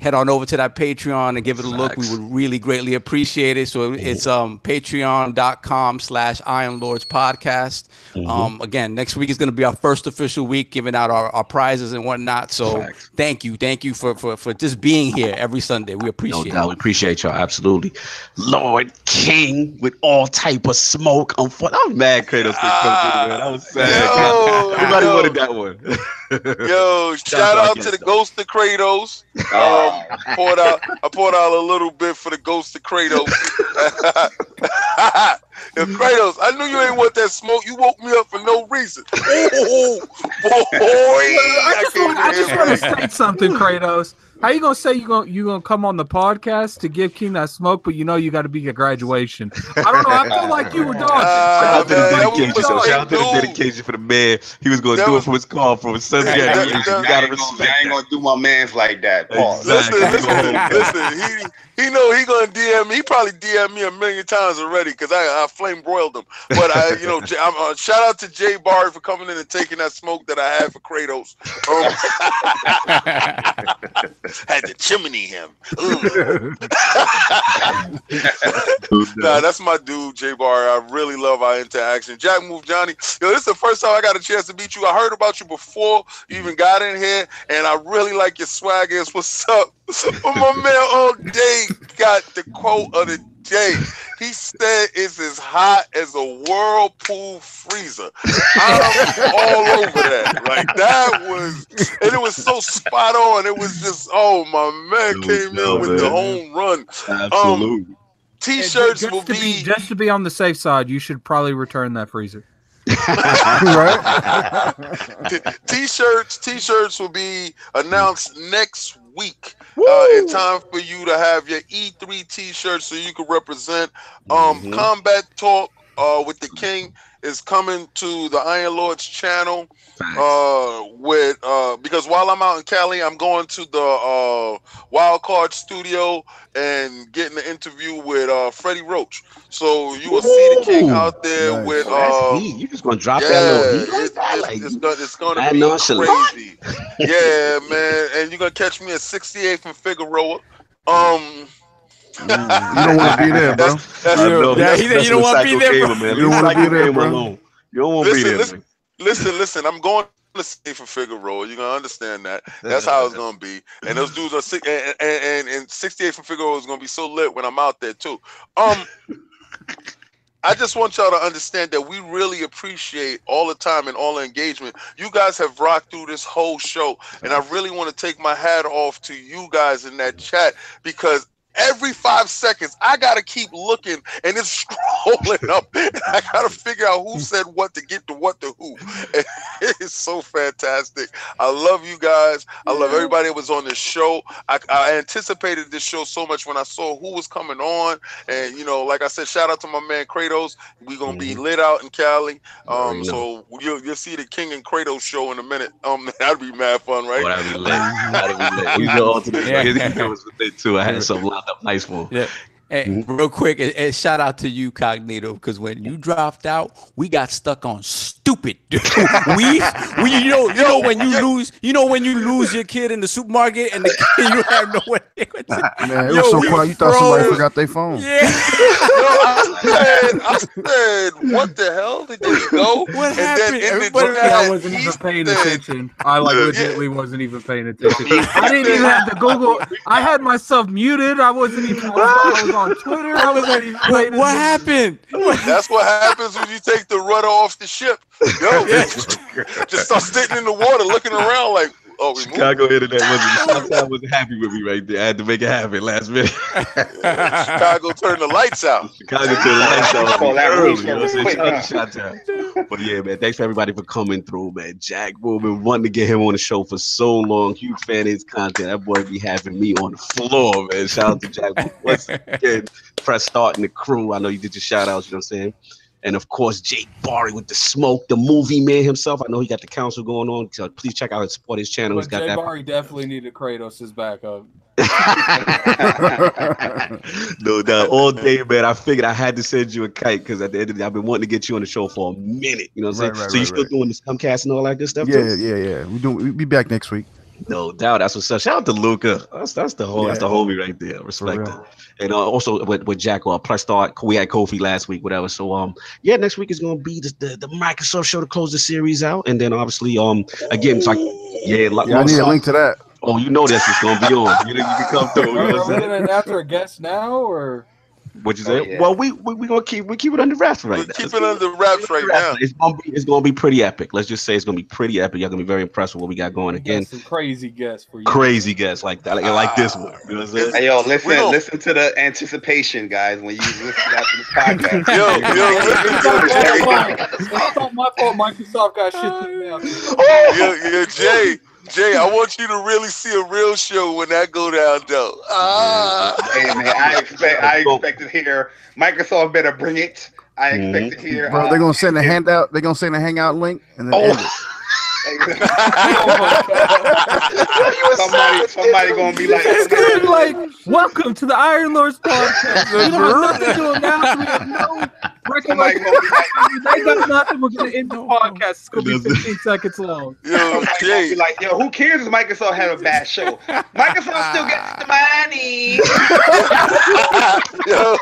head on over to that Patreon and give it a look. We would really greatly appreciate it. So it's um patreon.com slash Iron Lords podcast. Um again, next week is gonna be our first official week giving out our, our prizes and whatnot. So Facts. thank you. Thank you for, for for just being here every Sunday. We No appreciate doubt. it. We appreciate y'all. Absolutely. Lord King with all type of smoke. I'm, fu- I'm mad Kratos couldn't come through, man. I was sad. Yo, Everybody yo. wanted that one. Yo, shout out out to to the. Ghost of Kratos. Um, poured out, I poured out a little bit for the Ghost of Kratos. Yo, Kratos, I knew you ain't want that smoke. You woke me up for no reason. Oh, boy, I just came want, I just want to say something, Kratos. How you gonna say you gonna you gonna come on the podcast to give King that smoke, but you know you got to be at graduation? I don't know. I feel like you were dodging. Uh, Shout out to the man, dedication. So a shout out to the dedication for the man. He was going to That do was- it from his car, from his son's That- graduation. You gotta I ain't, gonna, respect I ain't gonna do my man's like that. Pause. Exactly. Listen, listen, listen. He he know he gonna DM me. He probably DM me a million times already because I, I flame broiled him. But I, you know, uh, shout out to Jay Bari for coming in and taking that smoke that I had for Kratos. Um, had to chimney him. Nah, that's my dude, Jay Bari. I really love our interaction. Jack Move Johnny. Yo, this is the first time I got a chance to meet you. I heard about you before you even got in here, and I really like your swag. Is what's up? But my man um, all day got the quote of the day. He said it's as hot as a whirlpool freezer. I'm all over that. Like that was, and it was so spot on. It was just, oh my man came in doubt, with the home run. Um, Absolutely. T-shirts just will to be, just to be on the safe side, you should probably return that freezer. right? T- t-shirts. T-shirts will be announced next week. Uh, in time for you to have your E3 T-shirt, so you can represent um, Mhm. Combat Talk uh, with the King is coming to the Iron Lords channel. Facts. Uh, with uh, because while I'm out in Cali, I'm going to the uh Wild Card Studio and getting an interview with uh Freddie Roach. So you will see the king out there Nice. with That's uh. You just gonna drop Yeah, that little heat like it's, that? it's, it's gonna, it's gonna mad be nonchalant. crazy. yeah, man, and you're gonna catch me at 68 from Figueroa. Um, Mm, you don't want to be there, bro. that's, I that's, know, yeah, that's- he said that's you don't wanna be there, bro. man. You don't wanna be there, bro. alone. You don't want to be Listen, there. Listen. listen. I'm going to stay for Figueroa. You're gonna understand that. That's how it's gonna be. And those dudes are sick. And and, and, and 68 from Figueroa is gonna be so lit when I'm out there too. Um. I just want y'all to understand that we really appreciate all the time and all the engagement. You guys have rocked through this whole show, and I really want to take my hat off to you guys in that chat because every five seconds I gotta keep looking and it's scrolling up, and I gotta figure out who said what to get to what to who. And it's so fantastic. I love you guys. I love everybody that was on this show. I, I anticipated this show so much when I saw who was coming on, and you know, like I said, shout out to my man Kratos. We gonna be lit out in Cali. Um, so you'll you'll see the King and Kratos show in a minute. Um, that'd be mad fun, right? Oh, that'd be lit. That'd be lit. We go on to the Yeah. yeah. He was lit too. I had some up nice for. Yeah. Hey, Mhm. real quick, and, and shout out to you, Cognito, because when you dropped out, we got stuck on stupid. we, we, you know, you know when you lose, you know when you lose your kid in the supermarket and the kid, you have no way. Man, it Yo, was so we quiet. You thought somebody forgot their phone. Yeah. Yo, I said, I said, what the hell did you go? What And happened? in the Everybody- chat, I wasn't even paying said- attention. I like Yeah. wasn't even paying attention. I didn't even have the Google. I had myself muted. I wasn't even. I was on Twitter. I wasn't even What, paying what attention. happened? That's what happens when you take the rudder off the ship. Yo, just start sitting in the water, looking around like, oh, we moved. Chicago internet wasn't sometimes wasn't happy with me right there. I had to make it happen last minute. Chicago turned the lights out. Chicago to the lights out Call that early, room you know what I'm saying? quick, Shout out. But yeah, man, thanks for everybody for coming through, man. Jack, bro, been wanting to get him on the show for so long. Huge fan of his content. That boy be having me on the floor, man. Shout out to Jack Boo. once again. Press start and the crew. I know you did your shout outs, you know what I'm saying? And of course, Jake Bari with the smoke, the movie man himself. I know he got the council going on. So please check out and support his channel. He's But got Jay that. Bari definitely needed Kratos' as backup. no doubt. All day, man. I figured I had to send you a kite because at the end of the day, I've been wanting to get you on the show for a minute. You know what I'm saying? Right, right, so you right, still doing this Comcast and all that good stuff? Yeah, too? yeah, yeah. We do. We be back next week. No doubt. That's what's up. Shout out to Luca. That's that's the whole that's the homie right there. Respect it. And uh, also with, with Jack or Plus Start, we had Kofi last week, whatever. So um yeah, next week is gonna be the, the, the Microsoft show to close the series out. And then obviously um again it's like yeah, like Yeah, I need a link to that. Oh, you know this is gonna be on. You know you can come through. You know Are, what are I'm we saying? gonna after a guest now or? What you Oh, say? yeah. Well, we we we gonna keep we keep it under wraps right We now. keep it under wraps right now. It's gonna be it's gonna be pretty epic. Let's just say it's gonna be pretty epic. Y'all gonna be very impressed with what we got going we got again. some crazy guests for you. Crazy guests like that, like, like this one. You know what I'm saying? Ah. Hey yo, listen, listen to the anticipation, guys, when you listen to this podcast. Yo, yo, listen, It's not my fault Microsoft got shit to the mail. yo, yo, Jay, Jay, I want you to really see a real show when that go down, though. Ah. hey man, I expect I expect to hear Microsoft better bring it. I expect to hear. Bro, uh, they're gonna send a handout. They're gonna send a hangout link and then Oh. end it. somebody, somebody gonna be like, It's gonna be like, welcome to the Iron Lords podcast. We don't have nothing to announce. We have no somebody recollection. gonna be like, They got nothing. We're gonna end the podcast. It's gonna be 15 seconds long. Yo, somebody Jay, be like, yo, who cares if Microsoft had a bad show? Microsoft still gets the money. yo,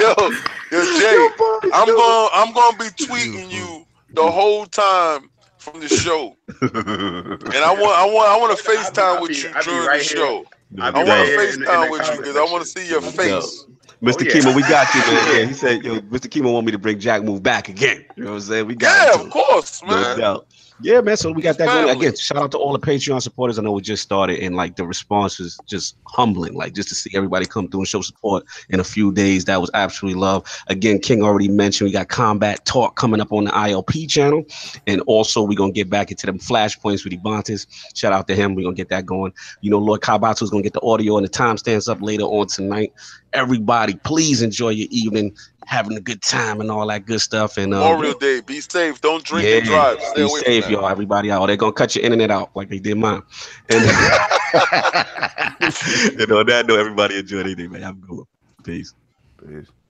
yo, yo, Jay, I'm going, I'm going to be tweeting you the whole time from the show, and I want, I want, I want to I'll be- FaceTime with you I'll during right the here. show. I'll I be want to here in FaceTime with you because I want to see your face. Mr. Oh, yeah. Kimo, we got you, man. Yeah, he said, yo, Mr. Kimo want me to bring Jack Move back again. You know what I'm saying? We got Yeah, him of course, No doubt. Yeah, man. So we got that going. Again, shout out to all the Patreon supporters. I know we just started, and like the response is just humbling. Like just to see everybody come through and show support in a few days, that was absolutely love. Again, King already mentioned we got Combat Talk coming up on the ILP channel, and also we're gonna get back into them flashpoints with Ebontis. Shout out to him. We're gonna get that going. You know, Lord Kabatsu is gonna get the audio and the time timestamps up later on tonight. Everybody, please enjoy your evening. Having a good time and all that good stuff. And um, Memorial Day. Be safe. Don't drink yeah, and drive. Stay be away safe, from y'all. Everybody out. They're gonna cut your internet out like they did mine. And, and on that note, everybody enjoy anything, man. Have a good one. Peace. Peace.